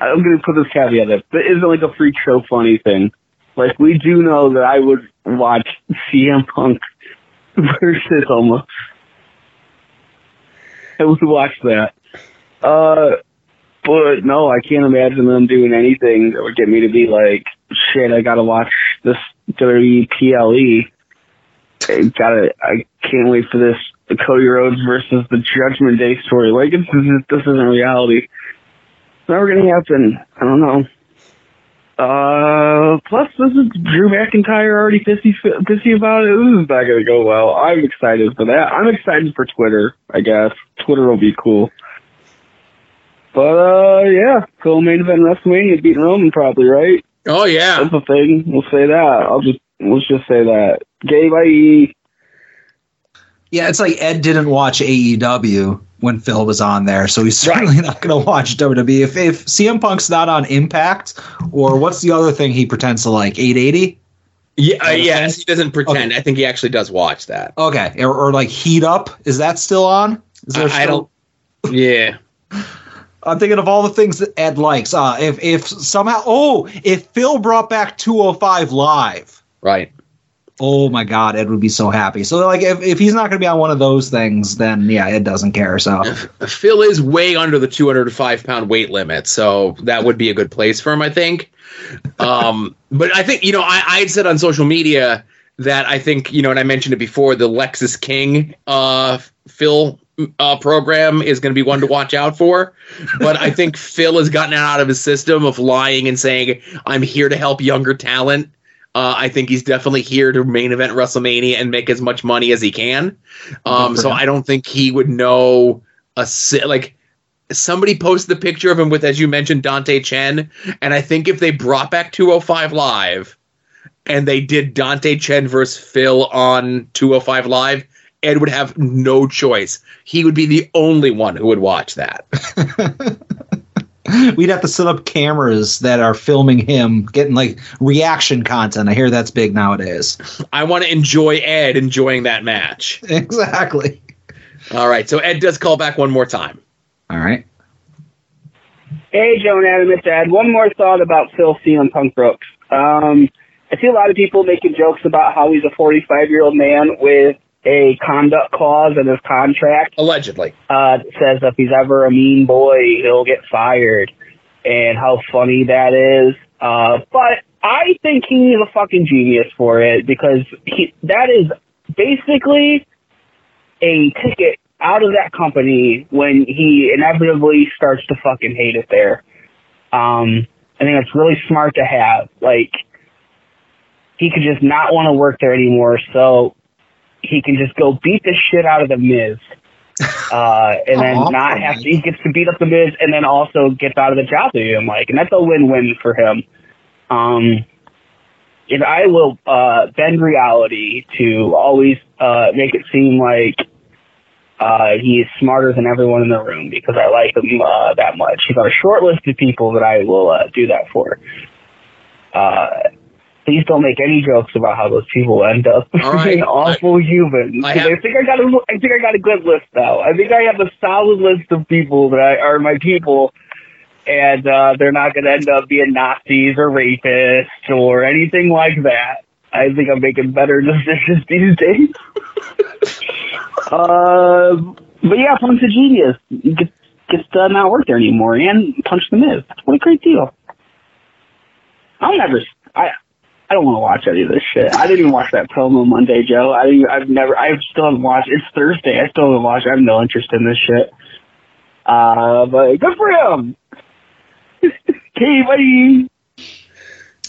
I'm gonna put this caveat in. That isn't like a freak show funny thing. Like, we do know that I would watch [laughs] CM Punk versus Almost. I would watch that. Uh, but no, I can't imagine them doing anything that would get me to be like, shit, I gotta watch this WWE PLE. I gotta, I can't wait for this the Cody Rhodes versus the Judgment Day story. Like, this this isn't reality. It's never gonna happen. I don't know. Uh, plus this is Drew McIntyre already pissy, pissy about it. This is not gonna go well. I'm excited for that. I'm excited for Twitter, I guess. Twitter will be cool. But, uh, yeah, cool main event WrestleMania beating Roman probably, right? Oh yeah. That's the thing. We'll say that. I'll just, let's just say that. Gay bye. Yeah, it's like Ed didn't watch AEW when Phil was on there, so he's certainly [laughs] not going to watch WWE. If, if CM Punk's not on Impact, or what's the other thing he pretends to like? 880? Yeah, uh, yes, he doesn't pretend. I think he actually does watch that. Okay, or, or like Heat Up? Is that still on? Is there I, I still- don't. Yeah. [laughs] I'm thinking of all the things that Ed likes. Uh, if if somehow, oh, if Phil brought back 205 live, right? Oh my God, Ed would be so happy. So like, if, if he's not going to be on one of those things, then yeah, Ed doesn't care. So Phil is way under the 205 pound weight limit, so that would be a good place for him, I think. Um, [laughs] but I think you know, I, I said on social media that I think you know, and I mentioned it before, the Lexis King uh, Phil uh, program is going to be one to watch out for. But I think [laughs] Phil has gotten out of his system of lying and saying, "I'm here to help younger talent." Uh, I think he's definitely here to main event WrestleMania and make as much money as he can. Um, so I don't think he would know a like somebody posted the picture of him with, as you mentioned, Dante Chen, and I think if they brought back 205 Live and they did Dante Chen versus Phil on 205 Live, Ed would have no choice. He would be the only one who would watch that. [laughs] [laughs] we'd have to set up cameras that are filming him getting like reaction content. I hear that's big nowadays. I want to enjoy Ed enjoying that match. [laughs] Exactly. All right, so Ed does call back one more time. All right. Hey, Joe and Adam, it's Ed. One more thought about Phil CM Punk Brooks. Um, I see a lot of people making jokes about how he's a 45 year old man with a conduct clause in his contract. Allegedly. Uh, says if he's ever a mean boy, he'll get fired. And how funny that is. Uh, but I think he's a fucking genius for it because he, that is basically a ticket out of that company when he inevitably starts to fucking hate it there. Um, I think it's really smart to have. Like, he could just not want to work there anymore, so he can just go beat the shit out of the Miz. Uh, and then not have to, he gets to beat up the Miz and then also gets out of the job that didn't like. And that's a win-win for him. Um, and I will, uh, bend reality to always, uh, make it seem like, uh, he is smarter than everyone in the room because I like him, uh, that much. He's on a short list of people that I will, uh, do that for. Uh, please don't make any jokes about how those people end up [laughs] right. being awful humans. I have- I think I got a, I think I got a good list now. I think I have a solid list of people that I, are my people, and uh, they're not going to end up being Nazis or rapists or anything like that. I think I'm making better [laughs] decisions these days. uh, [laughs] but yeah, Punk's a genius. He gets, gets to not work there anymore and punch the Miz. What a great deal. I'll never. I I don't want to watch any of this shit. I didn't even watch that promo Monday, Joe. I didn't, I've never. I still haven't watched. It's Thursday. I still haven't watched. I have no interest in this shit. Uh, but good for him. [laughs] okay, buddy.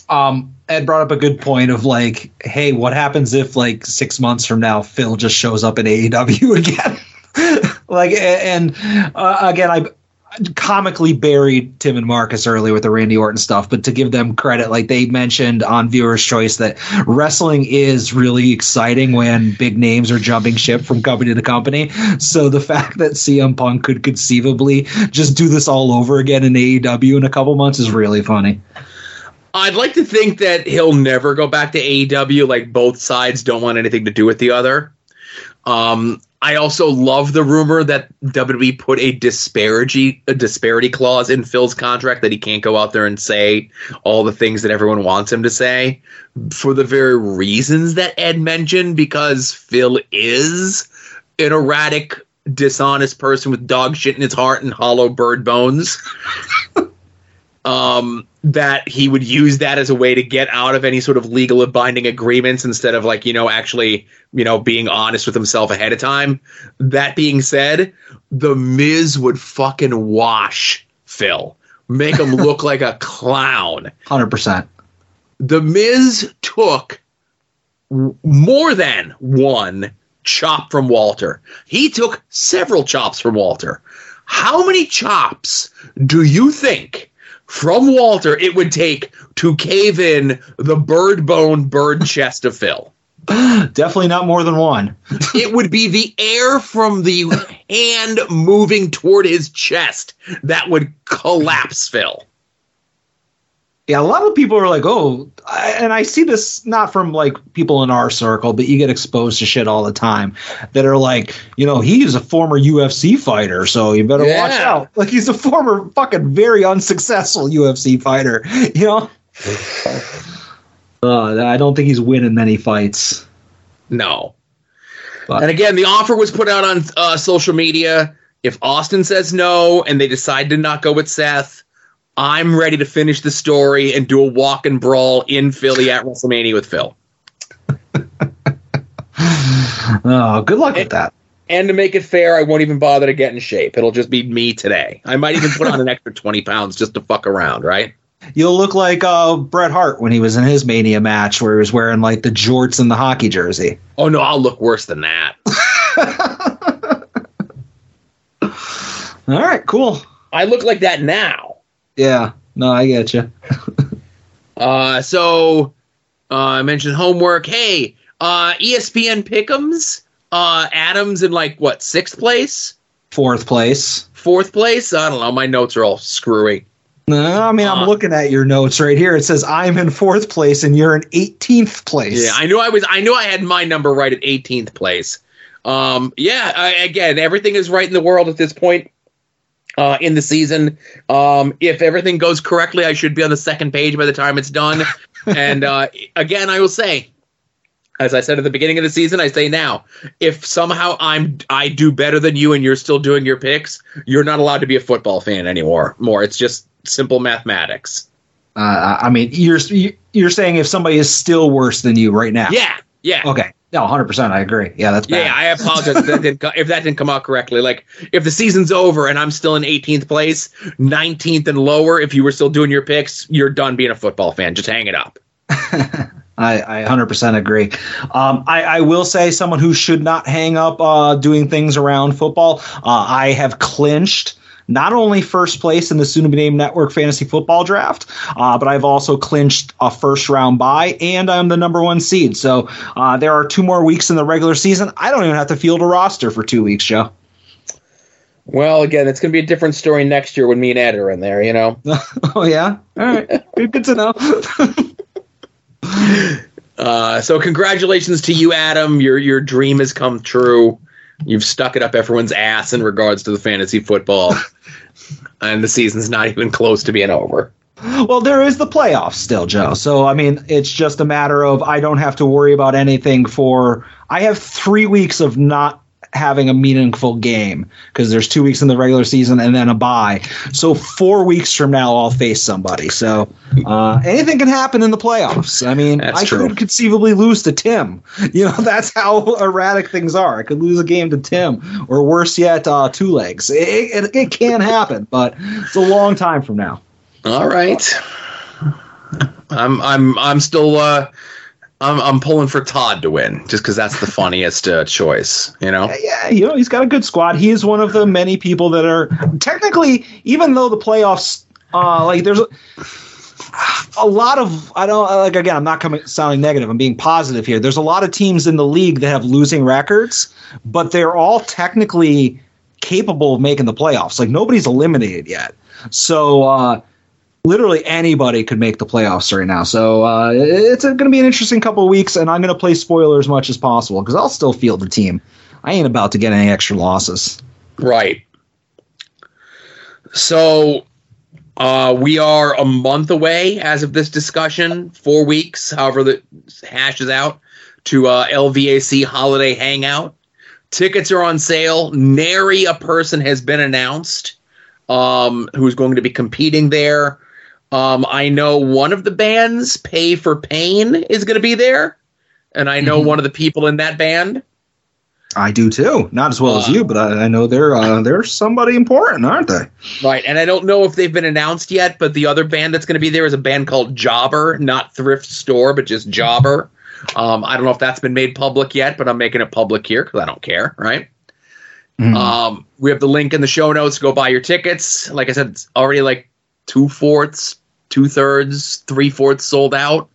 um, Ed brought up a good point of like, hey, what happens if like six months from now Phil just shows up in AEW [laughs] again? like, and uh, again, I comically buried Tim and Marcus earlier with the Randy Orton stuff, but to give them credit, like they mentioned on Viewer's Choice that wrestling is really exciting when big names are jumping ship from company to company. So the fact that CM Punk could conceivably just do this all over again in AEW in a couple months is really funny. I'd like to think that he'll never go back to AEW. Like both sides don't want anything to do with the other. Um, I also love the rumor that WWE put a disparity a disparity clause in Phil's contract that he can't go out there and say all the things that everyone wants him to say for the very reasons that Ed mentioned because Phil is an erratic, dishonest person with dog shit in his heart and hollow bird bones. [laughs] um, that he would use that as a way to get out of any sort of legal binding agreements instead of like you know actually you know being honest with himself ahead of time. That being said, the Miz would fucking wash Phil, make him look [laughs] like a clown. Hundred percent. The Miz took more than one chop from Walter. He took several chops from Walter. How many chops do you think from Walter it would take to cave in the bird bone bird [laughs] chest of Phil? Definitely not more than one. [laughs] it would be the air from the hand moving toward his chest that would collapse Phil. Yeah, a lot of people are like, oh, and I see this not from like people in our circle, but you get exposed to shit all the time that are like, you know, he's a former UFC fighter, so you better watch out. Like he's a former fucking very unsuccessful UFC fighter, [laughs] you know. [sighs] Uh, I don't think he's winning many fights. No. and again, the offer was put out on uh, social media. If Austin says no and they decide to not go with Seth, I'm ready to finish the story and do a walk and brawl in Philly at WrestleMania with Phil. [sighs] Oh, good luck with that. And to make it fair, I won't even bother to get in shape. It'll just be me today. I might even put on an [laughs] extra 20 pounds just to fuck around, right? You'll look like uh, Bret Hart when he was in his Mania match, where he was wearing like the jorts and the hockey jersey. Oh no, I'll look worse than that. [laughs] All right, cool. I look like that now. Yeah, no, I get you. [laughs] Uh, so uh, I mentioned homework. Hey, uh, ESPN Pickums. Uh, Adams in like what sixth place, Fourth place. fourth place. I don't know. My notes are all screwy. No, I mean, I'm looking at your notes right here. It says I'm in fourth place and you're in 18th place. Yeah, I knew I was. I knew I had my number right at 18th place. Um, yeah. I, again, everything is right in the world at this point uh, in the season. Um, if everything goes correctly, I should be on the second page by the time it's done. [laughs] and uh, again, I will say, as I said at the beginning of the season, I say now, if somehow I'm I do better than you and you're still doing your picks, you're not allowed to be a football fan anymore. More, it's just simple mathematics. Uh, I mean, you're you're saying if somebody is still worse than you right now. Yeah, yeah. Okay. No, 100%. I agree. Yeah, that's bad. Yeah, I apologize if that, co- if that didn't come out correctly. Like, if the season's over and I'm still in 18th place, 19th and lower, if you were still doing your picks, you're done being a football fan. Just hang it up. [laughs] I, I 100% agree. Um, I, I will say, someone who should not hang up uh, doing things around football, uh, I have clinched not only first place in the soon to be named Network Fantasy Football Draft, uh, but I've also clinched a first round bye, and I'm the number one seed. So uh, there are two more weeks in the regular season. I don't even have to field a roster for two weeks, Joe. Well, again, it's going to be a different story next year when me and Ed are in there, you know? [laughs] oh, yeah? All right. [laughs] good, good to know. [laughs] Uh, so congratulations to you, Adam. Your your dream has come true. You've stuck it up everyone's ass in regards to the fantasy football, [laughs] and the season's not even close to being over. Well, there is the playoffs still, Joe. So, I mean, it's just a matter of I don't have to worry about anything for. I have three weeks of not having a meaningful game because there's two weeks in the regular season and then a bye. So, four weeks from now, I'll face somebody. So, uh, anything can happen in the playoffs. I mean, That's I true. could conceivably lose to Tim. [laughs] You know, that's how erratic things are. I could lose a game to Tim, or worse yet, uh, two legs. It, it, it can happen, but it's a long time from now. All right. I'm I'm I'm still uh I'm I'm pulling for Todd to win just because that's the [laughs] funniest uh, choice. You know. Yeah, you know, he's got a good squad. He is one of the many people that are technically, even though the playoffs, uh, like there's a, a lot of I don't like again. I'm not coming sounding negative. I'm being positive here. There's a lot of teams in the league that have losing records, but they're all technically capable of making the playoffs. Like nobody's eliminated yet. So uh, literally anybody could make the playoffs right now. So uh, it's going to be an interesting couple of weeks, and I'm going to play spoiler as much as possible because I'll still field the team. I ain't about to get any extra losses. Right. So uh, we are a month away as of this discussion, four weeks, however that hashes out, to uh, LVAC Holiday Hangout. Tickets are on sale. Nary a person has been announced um, who's going to be competing there. Um, I know one of the bands, Pay for Pain, is going to be there, and I know Mhm. one of the people in that band. I do too. Not as well as you, but I, I know they're uh, they're somebody important, aren't they? Right, and I don't know if they've been announced yet, but the other band that's going to be there is a band called Jobber, not Thrift Store, but just Jobber. Um, I don't know if that's been made public yet, but I'm making it public here because I don't care, right? Um, we have the link in the show notes. Go buy your tickets. Like I said, it's already like two fourths, two thirds, three fourths sold out,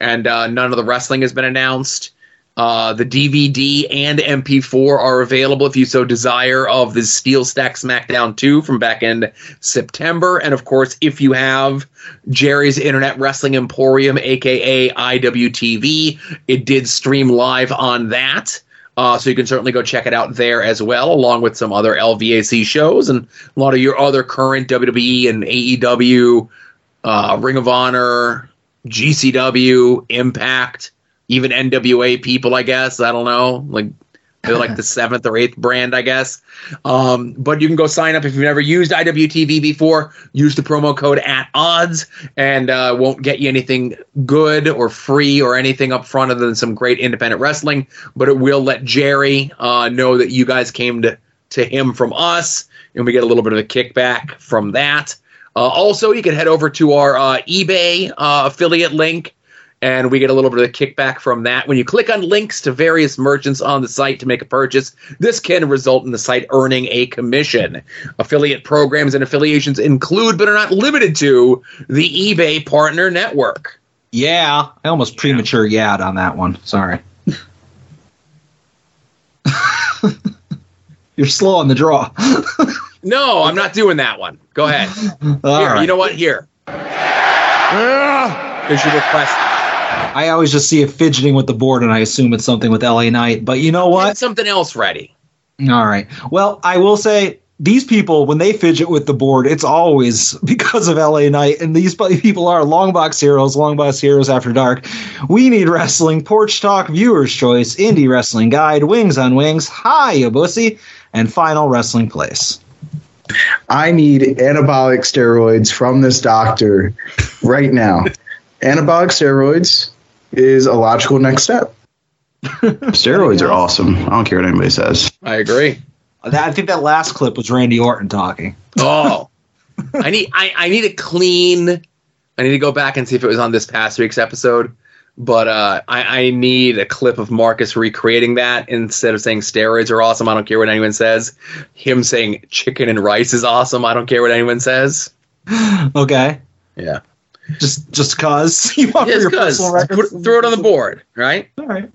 and uh, none of the wrestling has been announced. Uh, the DVD and MP4 are available if you so desire of the Steel Stack SmackDown 2 from back in September. And of course, if you have Jerry's Internet Wrestling Emporium, aka IWTV, it did stream live on that. Uh, so you can certainly go check it out there as well, along with some other LVAC shows and a lot of your other current WWE and AEW, uh, Ring of Honor, GCW, Impact, even NWA people, I guess. I don't know. Like they're like the [laughs] seventh or eighth brand, I guess. Um, but you can go sign up if you've never used IWTV before. Use the promo code at odds, and uh, won't get you anything good or free or anything up front other than some great independent wrestling. But it will let Jerry uh, know that you guys came to to him from us, and we get a little bit of a kickback from that. Uh, also, you can head over to our uh, eBay uh, affiliate link and we get a little bit of kickback from that. When you click on links to various merchants on the site to make a purchase, this can result in the site earning a commission. Affiliate programs and affiliations include, but are not limited to, the eBay Partner Network. Yeah, I almost premature yad on that one. Sorry. [laughs] [laughs] You're slow on the draw. [laughs] No, I'm not doing that one. Go ahead. [laughs] Here, right. you know what? Here. There's your request. I always just see it fidgeting with the board, and I assume it's something with LA Knight. But you know what? Get something else ready. All right. Well, I will say these people, when they fidget with the board, it's always [laughs] because of LA Knight. And these people are Longbox Heroes, Longbox Heroes After Dark. We Need Wrestling, Porch Talk, Viewer's Choice, Indie Wrestling Guide, Wings on Wings, Hi, you Bussy, and Final Wrestling Place. I need anabolic steroids from this doctor right now. anabolic steroids is a logical next step. [laughs] Steroids are awesome. I don't care what anybody says. I agree. I think that last clip was Randy Orton talking. Oh, [laughs] I need I, I need a clean. I need to go back and see if it was on this past week's episode. But uh, I, I need a clip of Marcus recreating that instead of saying steroids are awesome. I don't care what anyone says. Him saying chicken and rice is awesome. I don't care what anyone says. Okay. Yeah. Just just cause [laughs] you want for Just your 'cause. personal record. Put- throw it on the board, right? All right.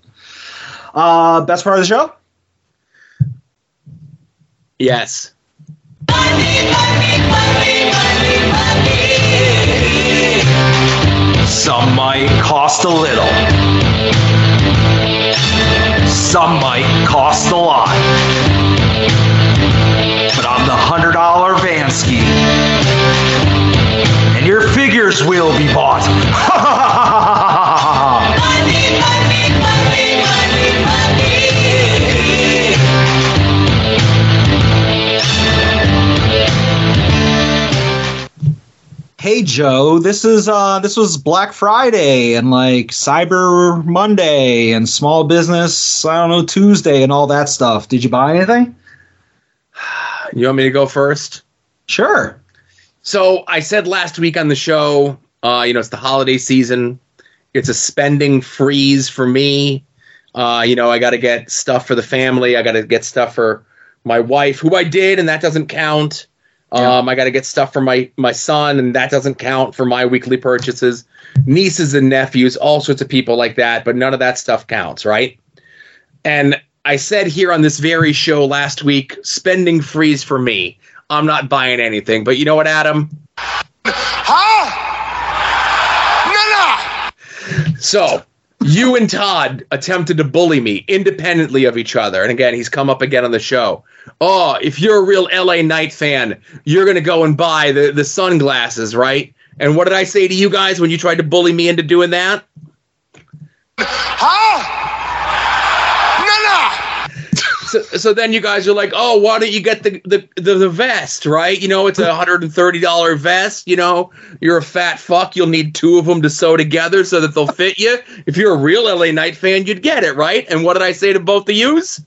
Uh, best part of the show? Yes. Some might cost a little. Some might cost a lot. But I'm the hundred dollar Vansky. And your figures will be bought. [laughs] Hey Joe, this is uh this was Black Friday and like Cyber Monday and Small Business, I don't know, Tuesday and all that stuff. Did you buy anything? [sighs] You want me to go first? Sure. So I said last week on the show Uh, you know, it's the holiday season. It's a spending freeze for me. Uh, you know, I got to get stuff for the family. I got to get stuff for my wife, who I did, and that doesn't count. Um, I got to get stuff for my my son, and that doesn't count for my weekly purchases. Nieces and nephews, all sorts of people like that, but none of that stuff counts, right? And I said here on this very show last week, spending freeze for me. I'm not buying anything, but you know what, Adam? So you and Todd attempted to bully me independently of each other. And again, he's come up again on the show. Oh, if you're a real LA Knight fan, you're gonna go and buy the, the sunglasses, right? And what did I say to you guys when you tried to bully me into doing that? So, so then you guys are like, oh, why don't you get the, the, the, the vest, right? You know, it's a hundred and thirty dollar vest. You know, you're a fat fuck. You'll need two of them to sew together so that they'll fit you. If you're a real LA Knight fan, you'd get it, right? And what did I say to both of yous?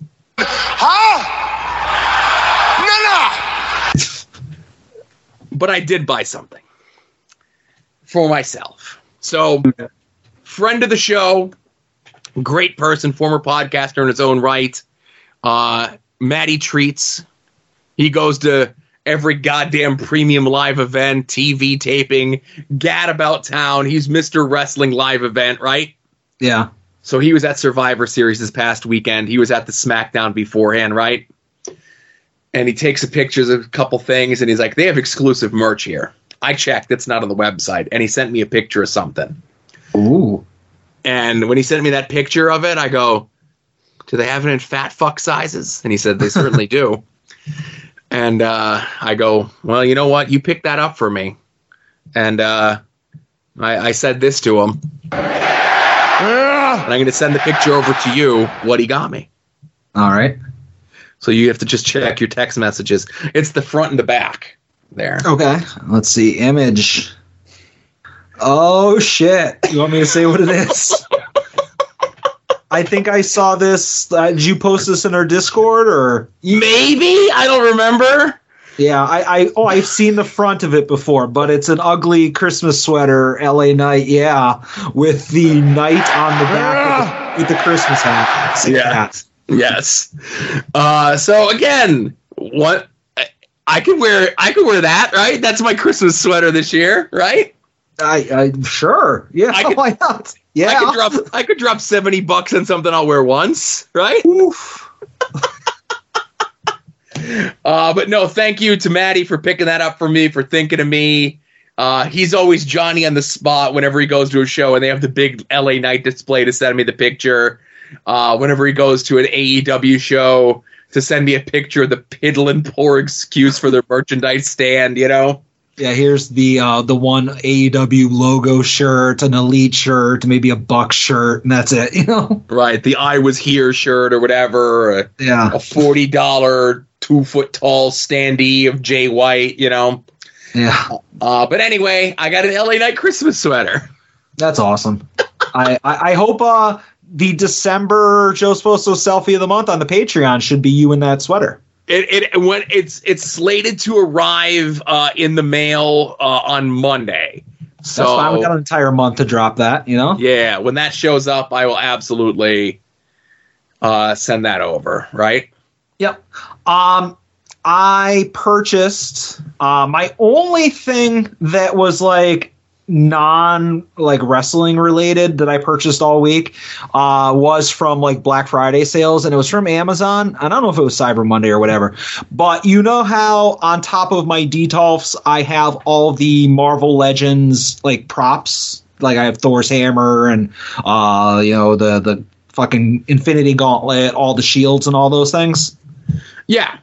but I did buy something for myself. So, friend of the show, great person, former podcaster in his own right. Uh, Matty Treats. He goes to every goddamn premium live event, TV taping, gad about town. He's Mr. Wrestling live event, right? Yeah. So he was at Survivor Series this past weekend. He was at the SmackDown beforehand, right? And he takes a pictures of a couple things and he's like, they have exclusive merch here. I checked, it's not on the website. And he sent me a picture of something. Ooh. And when he sent me that picture of it, I go, do they have it in fat fuck sizes? And he said, they certainly do. [laughs] And uh, I go, well, you know what? You picked that up for me. And uh, I, I said this to him. And I'm going to send the picture over to you, what he got me. All right. So you have to just check your text messages. It's the front and the back there. Okay. Let's see. Image. Oh shit! You want me to say what it is? [laughs] I think I saw this. Uh, did you post this in our Discord or maybe? I don't remember. Yeah, I, I oh I've seen the front of it before, but it's an ugly Christmas sweater, LA Knight, yeah, with the knight on the back with the, with the Christmas hat. See Yeah. that? Yes. Uh, so again, what I could wear, I could wear that, right? That's my Christmas sweater this year, right? I, I sure, yeah. I [laughs] could, why not? Yeah, I could drop, I could drop seventy bucks on something I'll wear once, right? [laughs] uh, but no, thank you to Matty for picking that up for me, for thinking of me. Uh, he's always Johnny on the spot whenever he goes to a show, and they have the big LA Knight display to send me the picture. Uh, whenever he goes to an AEW show, to send me a picture of the piddling poor excuse for their merchandise stand, you know? Yeah, here's the uh, the one AEW logo shirt, an elite shirt, maybe a buck shirt, and that's it. [laughs] You know, Right, the I was here shirt or whatever. A, Yeah. a forty dollar, two foot tall standee of Jay White, you know. yeah, Uh, but anyway, I got an LA Knight Christmas sweater. that's awesome. [laughs] I, I I hope uh the December Joe Sposo selfie of the month on the Patreon should be you in that sweater. It, it when it's it's slated to arrive uh, in the mail uh, on Monday. So That's fine. We got an entire month to drop that. You know. yeah, when that shows up, I will absolutely uh, send that over. Right? Yep. Um, I purchased uh, my only thing that was like non like wrestling related that I purchased all week uh, was from like Black Friday sales, and it was from Amazon. I don't know if it was Cyber Monday or whatever, but you know how on top of my Detolfs I have all the Marvel Legends like props. Like I have Thor's hammer and uh, you know the the fucking Infinity Gauntlet, all the shields and all those things. Yeah.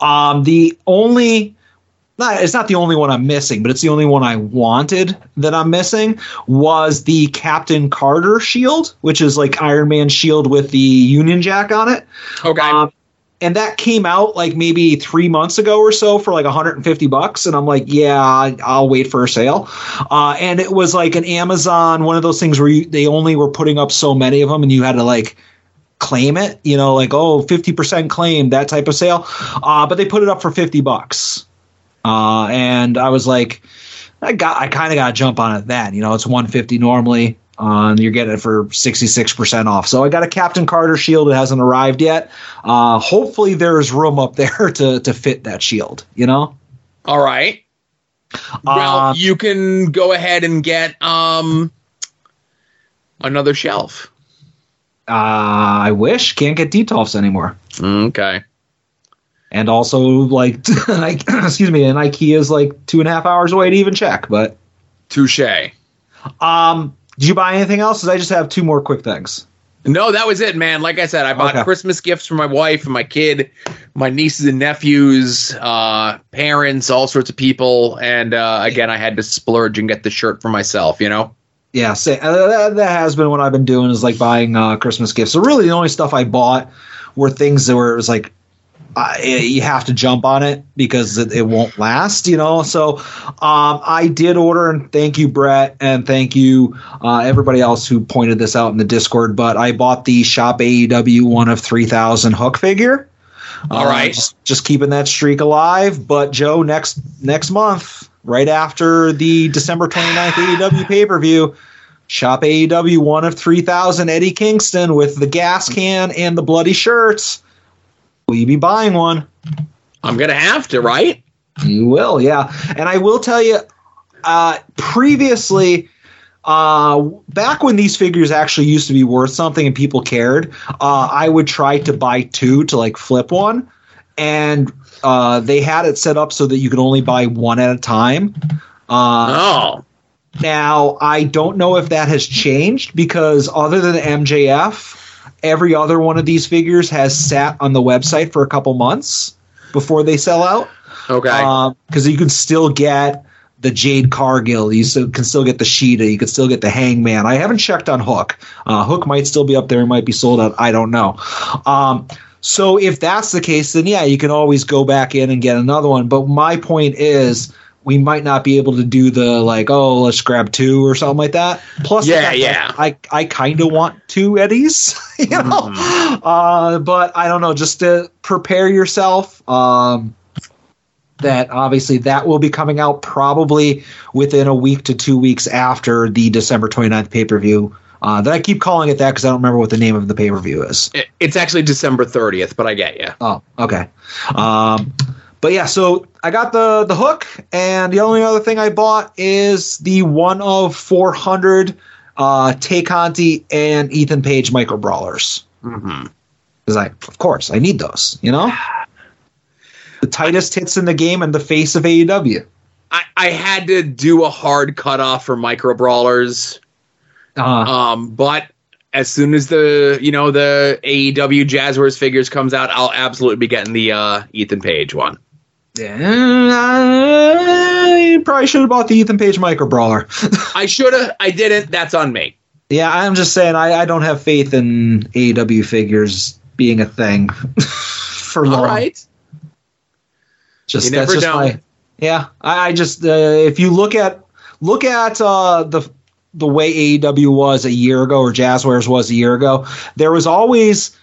Um, the only not it's not the only one I'm missing, but it's the only one I wanted that I'm missing was the Captain Carter shield, which is like Iron Man shield with the Union Jack on it. Okay. Um, and that came out like maybe three months ago or so for like 150 bucks and i'm like yeah i'll wait for a sale uh, and it was like an amazon one of those things where you, they only were putting up so many of them and you had to like claim it you know like oh 50% claim that type of sale uh, but they put it up for 50 bucks uh, and i was like I got I kind of got to jump on it then. You know, it's 150 normally. Uh, and you're getting it for 66% off. So I got a Captain Carter shield. It hasn't arrived yet. Uh, hopefully there's room up [laughs] there to to fit that shield. You know. All right. Well, Uh, you can go ahead and get um another shelf. Uh, I wish can't get Detolfs anymore. Okay. And also, like, [laughs] [clears throat] excuse me, and IKEA is like two and a half hours away to even check. But touche. Um, did you buy anything else? I just have two more quick things. No, that was it, man. Like I said, I bought Okay. Christmas gifts for my wife and my kid, my nieces and nephews, uh, parents, all sorts of people. And uh, again, I had to splurge and get the shirt for myself. You know. Yeah, say, uh, that, that has been what I've been doing is like buying uh, Christmas gifts. So really, the only stuff I bought were things that were it was like uh, you have to jump on it because it, it won't last, you know. So um, I did order, and thank you, Brett, and thank you uh, everybody else who pointed this out in the Discord. But I bought the Shop AEW one of three thousand hook figure. All Uh, right. just, just keeping that streak alive. But Joe, next next month, right after the December 29th AEW [sighs] pay per view, shop AEW one of three thousand Eddie Kingston with the gas can and the bloody shirts. Will you be buying one? I'm gonna have to, right? You will, yeah. And I will tell you, uh, previously, uh, back when these figures actually used to be worth something and people cared, uh, I would try to buy two to like flip one, and uh, they had it set up so that you could only buy one at a time. Uh, oh. Now I don't know if that has changed because other than MJF, every other one of these figures has sat on the website for a couple months before they sell out. Okay. Because you can still get the Jade Cargill, you still, can still get the Shida, you can still get the Hangman. I haven't checked on Hook. Uh, Hook might still be up there, it might be sold out. I don't know. Um, so if that's the case, then yeah, you can always go back in and get another one. But my point is, we might not be able to do the like, oh, let's grab two or something like that. Plus, Yeah, fact yeah. I I kind of want two Eddies, [laughs] you know. Uh, but I don't know. Just to prepare yourself. Um, that obviously that will be coming out probably within a week to two weeks after the December 29th pay per view. Uh, that I keep calling it that because I don't remember what the name of the pay per view is. It's actually December 30th, but I get you. Oh, okay. Um, but yeah, so I got the the hook, and the only other thing I bought is the one of 400 uh, Tay Conti and Ethan Page micro brawlers. Mm-hmm. Because I, of course, I need those. You know, the tightest hits in the game and the face of AEW. I, I had to do a hard cutoff for micro brawlers. Um, but as soon as the you know the AEW Jazzwares figures comes out, I'll absolutely be getting the uh, Ethan Page one. Yeah, you probably should have bought the Ethan Page micro brawler. [laughs] I should have. I didn't. That's on me. Yeah, I'm just saying I, I don't have faith in AEW figures being a thing [laughs] for long. All right. Just You that's never just my yeah. I, I just uh, if you look at look at uh, the the way AEW was a year ago or Jazzwares was a year ago, there was always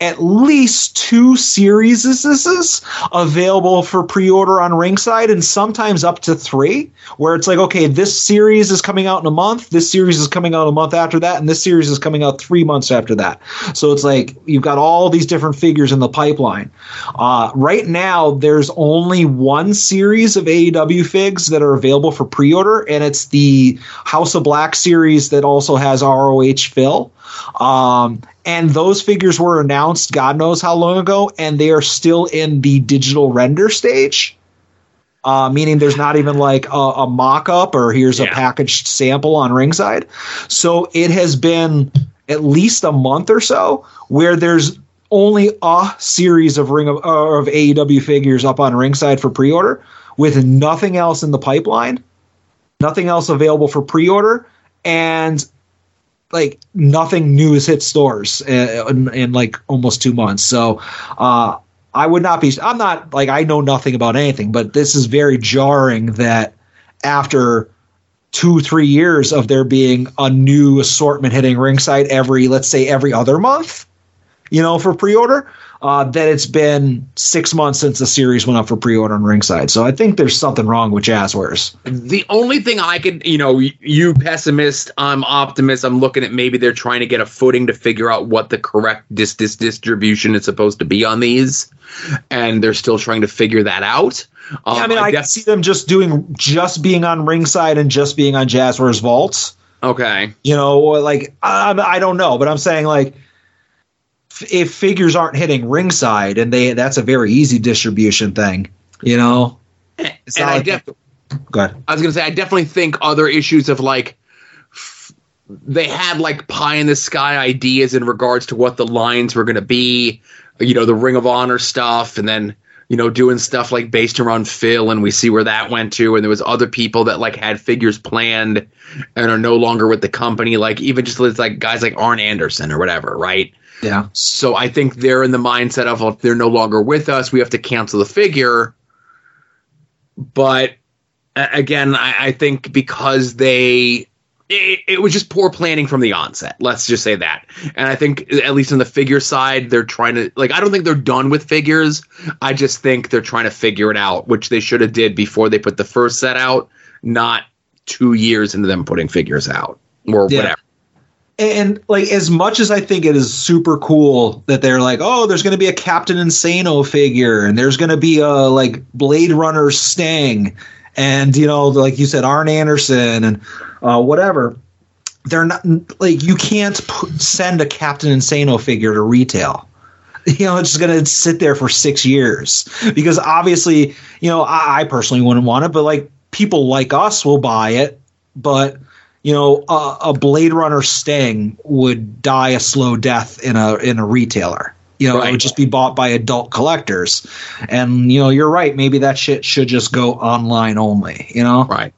at least two series is available for pre-order on ringside and sometimes up to three where it's like okay this series is coming out in a month this series is coming out a month after that and this series is coming out three months after that. So it's like you've got all these different figures in the pipeline. Uh, right now there's only one series of aew figs that are available for pre-order and it's the house of black series that also has roh fill um, and those figures were announced God knows how long ago, and they are still in the digital render stage. Uh, meaning there's not even like a, a mock up or here's a packaged sample on ringside. So it has been at least a month or so where there's only a series of ring of, uh, of AEW figures up on ringside for pre-order with nothing else in the pipeline, nothing else available for pre-order, and like nothing new has hit stores uh, in, in like almost two months. So uh, I would not be. I'm not like I know nothing about anything, but this is very jarring that after two three years of there being a new assortment hitting ringside every let's say every other month, you know, for pre-order. Uh, that it's been six months since the series went up for pre-order on Ringside. So I think there's something wrong with Jazzwares. The only thing I could, you know, you pessimist, I'm optimist. I'm looking at maybe they're trying to get a footing to figure out what the correct dis- dis- distribution is supposed to be on these, and they're still trying to figure that out. Um, I mean, I, can see them just doing just being on Ringside and just being on Jazzwares Vaults. Okay. You know, like I, I don't know, but I'm saying like if figures aren't hitting Ringside and they that's a very easy distribution thing. You know, It's and I like- def- go ahead. I was gonna say I definitely think other issues of like f- they had like pie in the sky ideas in regards to what the lines were gonna be, you know, the Ring of Honor stuff, and then you know doing stuff like based around Phil, and we see where that went to, and there was other people that like had figures planned and are no longer with the company, like even just like guys like Arn Anderson or whatever, right? Yeah. So I think they're in the mindset of if they're no longer with us, we have to cancel the figure. But again, I, I think because they it, it was just poor planning from the onset. Let's just say that. And I think at least on the figure side, they're trying to like I don't think they're done with figures. I just think they're trying to figure it out, which they should have did before they put the first set out, not two years into them putting figures out or Yeah. whatever. And like as much as I think it is super cool that they're like, oh, there's going to be a Captain Insano figure, and there's going to be a like Blade Runner Sting, and you know, like you said, Arn Anderson and uh, whatever. They're not like you can't send a Captain Insano figure to retail. [laughs] You know, it's just going to sit there for six years because obviously, you know, I, I personally wouldn't want it, but like people like us will buy it, but you know, a, a Blade Runner Sting would die a slow death in a in a retailer. You know, it would just be bought by adult collectors. And you know, you're right. Maybe that shit should just go online only. You know, right?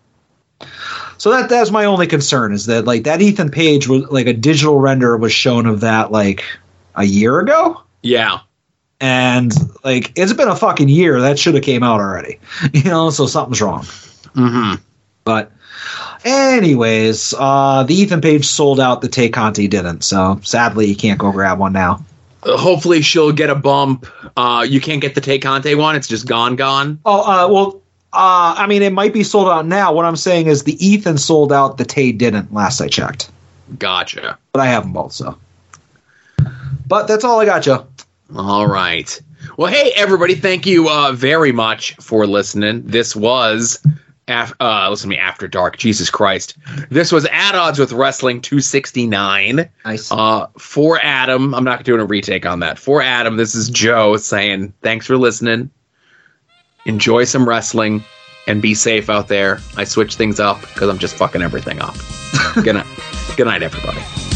So that that's my only concern is that like that Ethan Page was like a digital render was shown of that like a year ago. Yeah. And like it's been a fucking year. That should have came out already. [laughs] You know, so something's wrong. Mm-hmm. But anyways, uh the Ethan Page sold out, the Tay Conti didn't. So sadly you can't go grab one now. Uh, hopefully she'll get a bump. Uh, you can't get the Tay Conti one; it's just gone, gone. Oh, uh well uh I mean it might be sold out now. What I'm saying is the Ethan sold out, the Tay didn't last I checked. Gotcha. But I have them both, so. But that's all I got, Joe. All right. Well, hey everybody, thank you uh, very much for listening. This was. Af- uh, listen to me after dark. Jesus Christ! This was at odds with wrestling 269. Nice. Uh, for Adam, I'm not doing a retake on that. For Adam, this is Joe saying thanks for listening. Enjoy some wrestling and be safe out there. I switch things up because I'm just fucking everything up. [laughs] good night, good night, everybody.